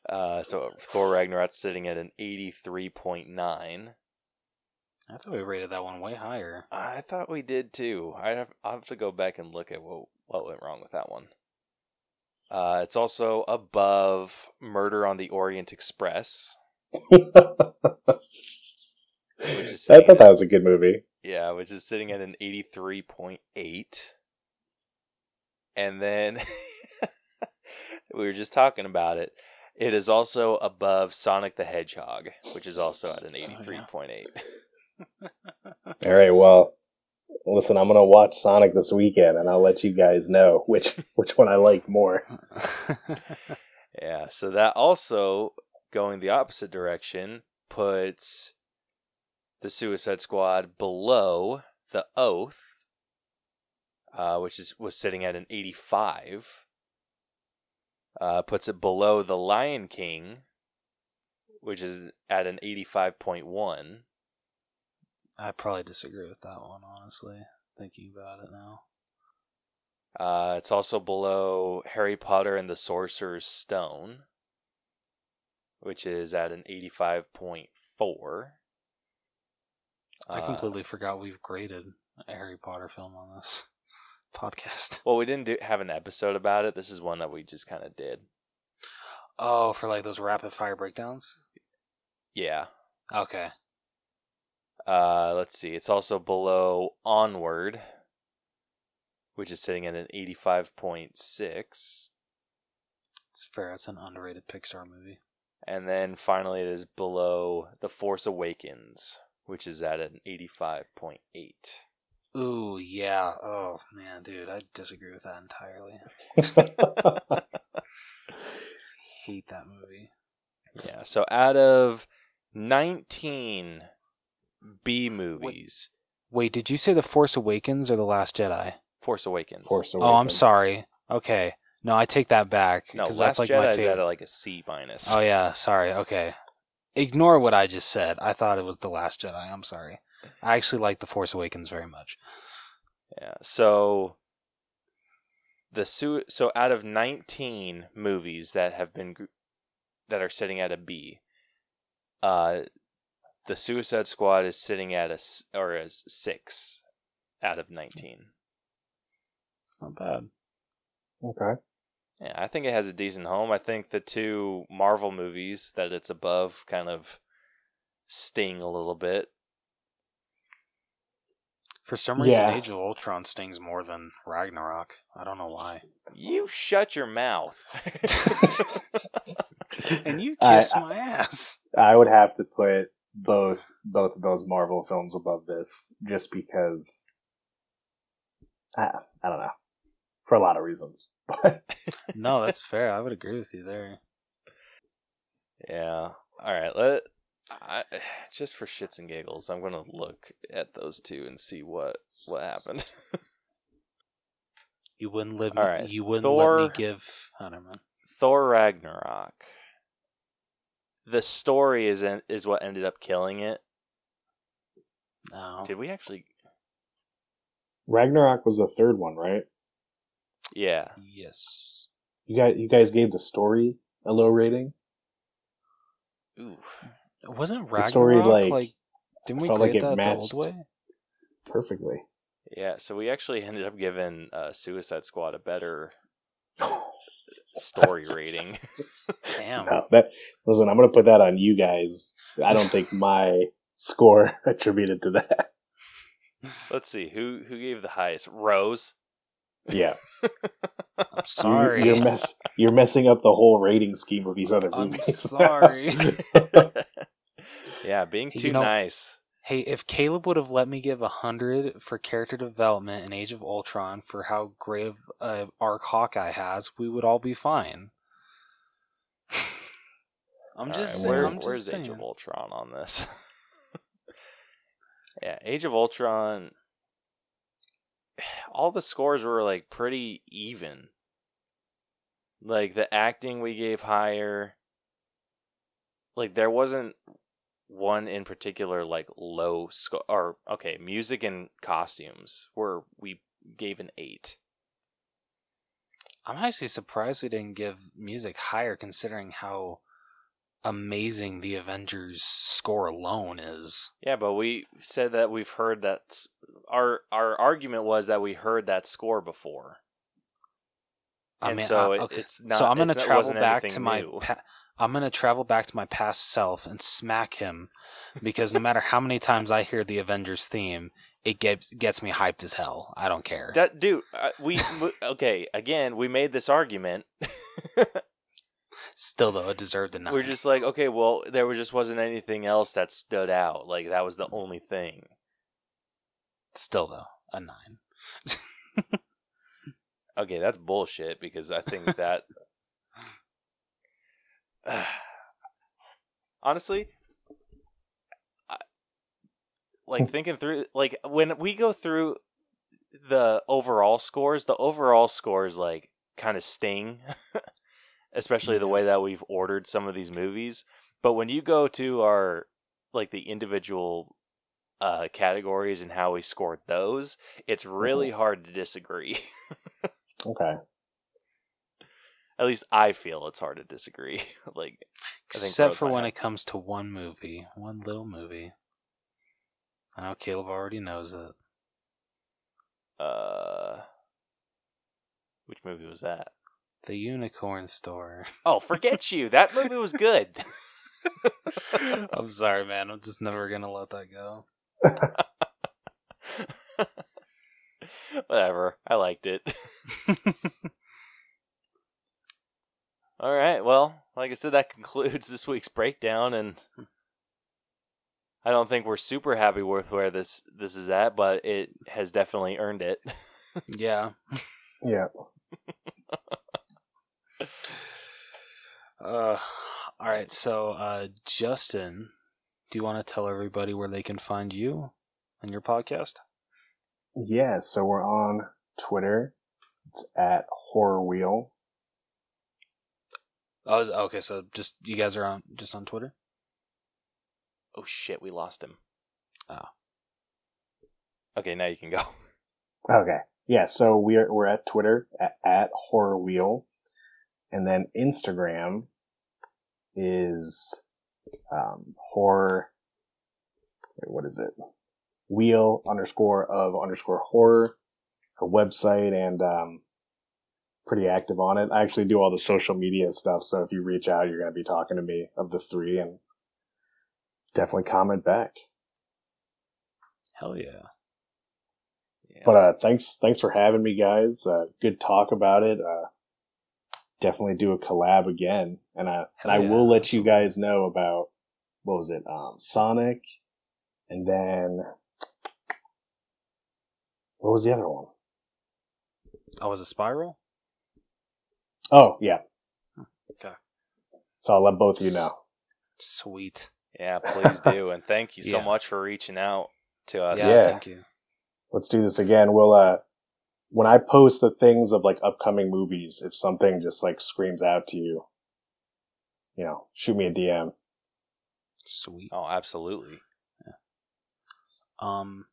Uh, so Thor Ragnarok's sitting at an 83.9. I thought we rated that one way higher. I thought we did too. I have I'll have to go back and look at what what went wrong with that one. Uh, it's also above Murder on the Orient Express. I thought that was a good movie. Yeah, which is sitting at an 83.8. And then we were just talking about it. It is also above Sonic the Hedgehog, which is also at an 83.8. All right, well, listen, I'm gonna watch Sonic this weekend, and I'll let you guys know which which one I like more. Yeah, so that also going the opposite direction puts the Suicide Squad below the Oath, uh, which is was sitting at an 85. Uh, puts it below the Lion King, which is at an 85.1. I probably disagree with that one, honestly. Thinking about it now. Uh, it's also below Harry Potter and the Sorcerer's Stone, which is at an 85.4. I Uh, completely forgot we've graded a Harry Potter film on this podcast. Well, we didn't do, have an episode about it. This is one that we just kind of did. Oh, for like those rapid fire breakdowns? Yeah. Okay. Uh, let's see. It's also below Onward, which is sitting at an 85.6. It's fair. It's an underrated Pixar movie. And then finally, it is below The Force Awakens, which is at an 85.8. Ooh, yeah. Oh, man, dude. I disagree with that entirely. Hate that movie. Yeah. So out of 19 B movies, Wait, did you say The Force Awakens or The Last Jedi? Force Awakens. Force Awakens. Oh, I'm sorry. Okay. No, I take that back. No, 'cause Last that's like Jedi my is at like a C minus. Oh yeah, sorry. Okay. Ignore what I just said. I thought it was The Last Jedi. I'm sorry. I actually like The Force Awakens very much. Yeah. So the su- so out of 19 movies that have been gr- that are sitting at a B, uh the Suicide Squad is sitting at a or as 6 out of 19. Not bad. Okay. Yeah, I think it has a decent home. I think the two Marvel movies that it's above kind of sting a little bit. For some reason, Yeah. Age of Ultron stings more than Ragnarok. I don't know why. You shut your mouth. And you I- kiss my ass. I would have to put both both of those Marvel films above this, just because. I, I don't know, for a lot of reasons. But No, that's fair. I would agree with you there. Yeah. All right. Let I, just for shits and giggles, I'm gonna look at those two and see what what happened. You wouldn't let me. All right, You wouldn't Thor- let me give. I don't know. Thor Ragnarok. The story is en- is what ended up killing it. No. Did we actually? Ragnarok was the third one, right? Yeah. Yes. You guys, you guys gave the story a low rating. Ooh. Wasn't Ragnarok The story, like, like, Didn't we felt like it that the matched. old way? Perfectly. Yeah. So we actually ended up giving uh, Suicide Squad a better story rating. Damn. No, that listen. I'm gonna put that on you guys. I don't think my score attributed to that. Let's see who who gave the highest. Rose. Yeah, I'm You- sorry. You're mess. You're messing up the whole rating scheme of these other I'm movies. sorry. yeah, being You too know- nice. Hey, if Caleb would have let me give a hundred for character development in Age of Ultron for how great of uh, arc Hawkeye has, we would all be fine. I'm just right, saying. where- I'm just where's saying. Age of Ultron on this? yeah, Age of Ultron. All the scores were like pretty even. Like the acting we gave higher. Like there wasn't one in particular like low score or okay, music and costumes were we gave an 8. I'm actually surprised we didn't give music higher, considering how amazing the Avengers score alone is. Yeah, but we said that we've heard that our our argument was that we heard that score before. I And mean, so okay. it's not so i'm gonna it's- it travel back to anything my. Pa- I'm gonna travel back to my past self and smack him because no matter how many times I hear the Avengers theme, it gets gets me hyped as hell. I don't care. That dude, uh, we okay. Again, we made this argument. Still though, it deserved a nine. We're just like, okay, well, there was just wasn't anything else that stood out. Like that was the only thing. Still though, a nine. Okay, that's bullshit because I think that honestly I- like thinking through like when we go through the overall scores, the overall scores like kind of sting especially the way that we've ordered some of these movies. But when you go to our like the individual uh categories and how we scored those, it's really hard to disagree. Okay. At least I feel it's hard to disagree. like Except for when it comes to one movie, one little movie. I know Caleb already knows it. uh which movie was that? The Unicorn Store. Oh, forget you. That movie was good. I'm sorry, man. I'm just never gonna let that go. Whatever. I liked it. All right. Well, like I said, that concludes this week's breakdown, and I don't think we're super happy with where this this is at, but it has definitely earned it. yeah. Yeah. Uh, all right. So, uh, Justin, do you want to tell everybody where they can find you and your podcast? Yeah. So we're on Twitter. It's at Horror Wheel. Oh, is- okay. So just you guys are on just on Twitter. oh shit, we lost him. Oh. Okay, now you can go. Okay. Yeah, so we're we're at Twitter at, at Horror Wheel, and then Instagram is um, horror. Wait, what is it? Wheel underscore of underscore horror. A website and um, pretty active on it. I actually do all the social media stuff, so if you reach out, you're going to be talking to me of the three, and definitely comment back. Hell yeah. Yeah. But uh, thanks, thanks for having me, guys. Uh, good talk about it. Uh, definitely do a collab again, and uh, and I Hell will let you guys know about what was it, um, Sonic, and then what was the other one? Oh, was it Spiral? Oh yeah. Okay. So I'll let both of you know. Sweet. yeah, please do, and thank you so Yeah. much for reaching out to us. Yeah, Yeah. thank you. Let's do this again. We'll uh, when I post the things of like upcoming movies, if something just like screams out to you, you know, shoot me a DM. Sweet. Oh, absolutely. Um,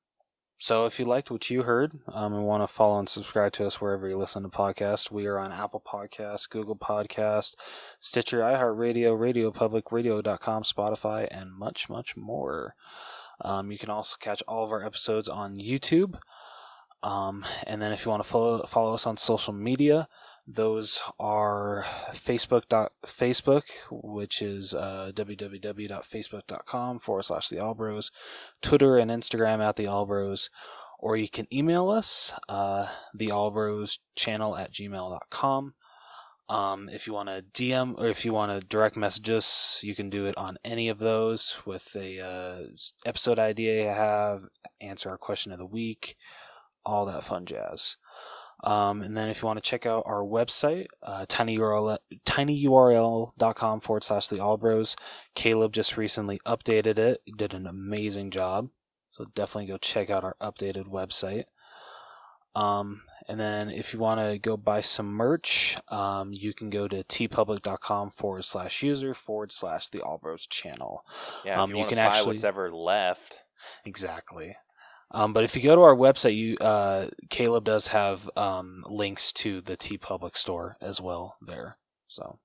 so if you liked what you heard um, and want to follow and subscribe to us wherever you listen to podcasts, we are on Apple Podcasts, Google Podcast, Stitcher, iHeartRadio, Radio Public, Radio.com, Spotify, and much, much more. Um, you can also catch all of our episodes on YouTube. Um, and then if you want to follow follow us on social media, those are Facebook dot Facebook, which is uh, www.facebook.com forward slash the Allbros, Twitter and Instagram at the Allbros, or you can email us, uh, the Allbros channel at gmail.com. Um, if you want to DM or if you want to direct message us, you can do it on any of those with a uh, episode idea you have, answer our question of the week, all that fun jazz. Um, and then if you want to check out our website, uh, tinyurl, tinyurl.com forward slash the Allbros, Caleb just recently updated it. He did an amazing job. So definitely go check out our updated website. Um, and then if you want to go buy some merch, um, you can go to teepublic.com forward slash user forward slash the Allbros channel. Yeah, Um, you, you can buy actually- what's ever left, Exactly. Um, but if you go to our website, you uh, Caleb does have um, links to the TeePublic store as well there. So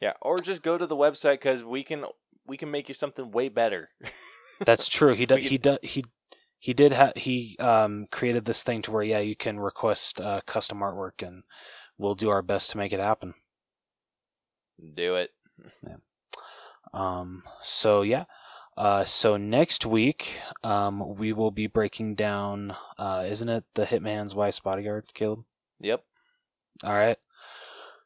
yeah, or just go to the website because we can we can make you something way better. that's true. He did. He did. He he did. Ha- he um, created this thing to where yeah, you can request uh, custom artwork, and we'll do our best to make it happen. Do it. Um, so yeah. Uh, so next week, um, we will be breaking down. Uh, isn't it the Hitman's Wife's Bodyguard, Caleb? Yep. All right.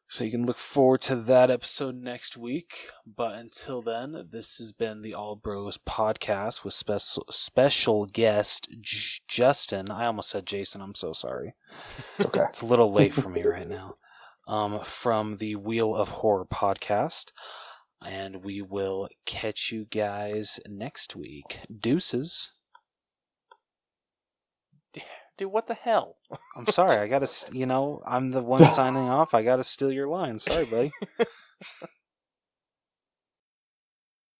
So you can look forward to that episode next week. But until then, this has been the All Bros podcast with special special guest J- Justin. I almost said Jason. I'm so sorry. It's okay. It's a little late for me right now. Um, from the Wheel of Horror podcast. And we will catch you guys next week. Deuces. Dude, what the hell? I'm sorry. I gotta, you know, I'm the one signing off. I gotta steal your line. Sorry, buddy.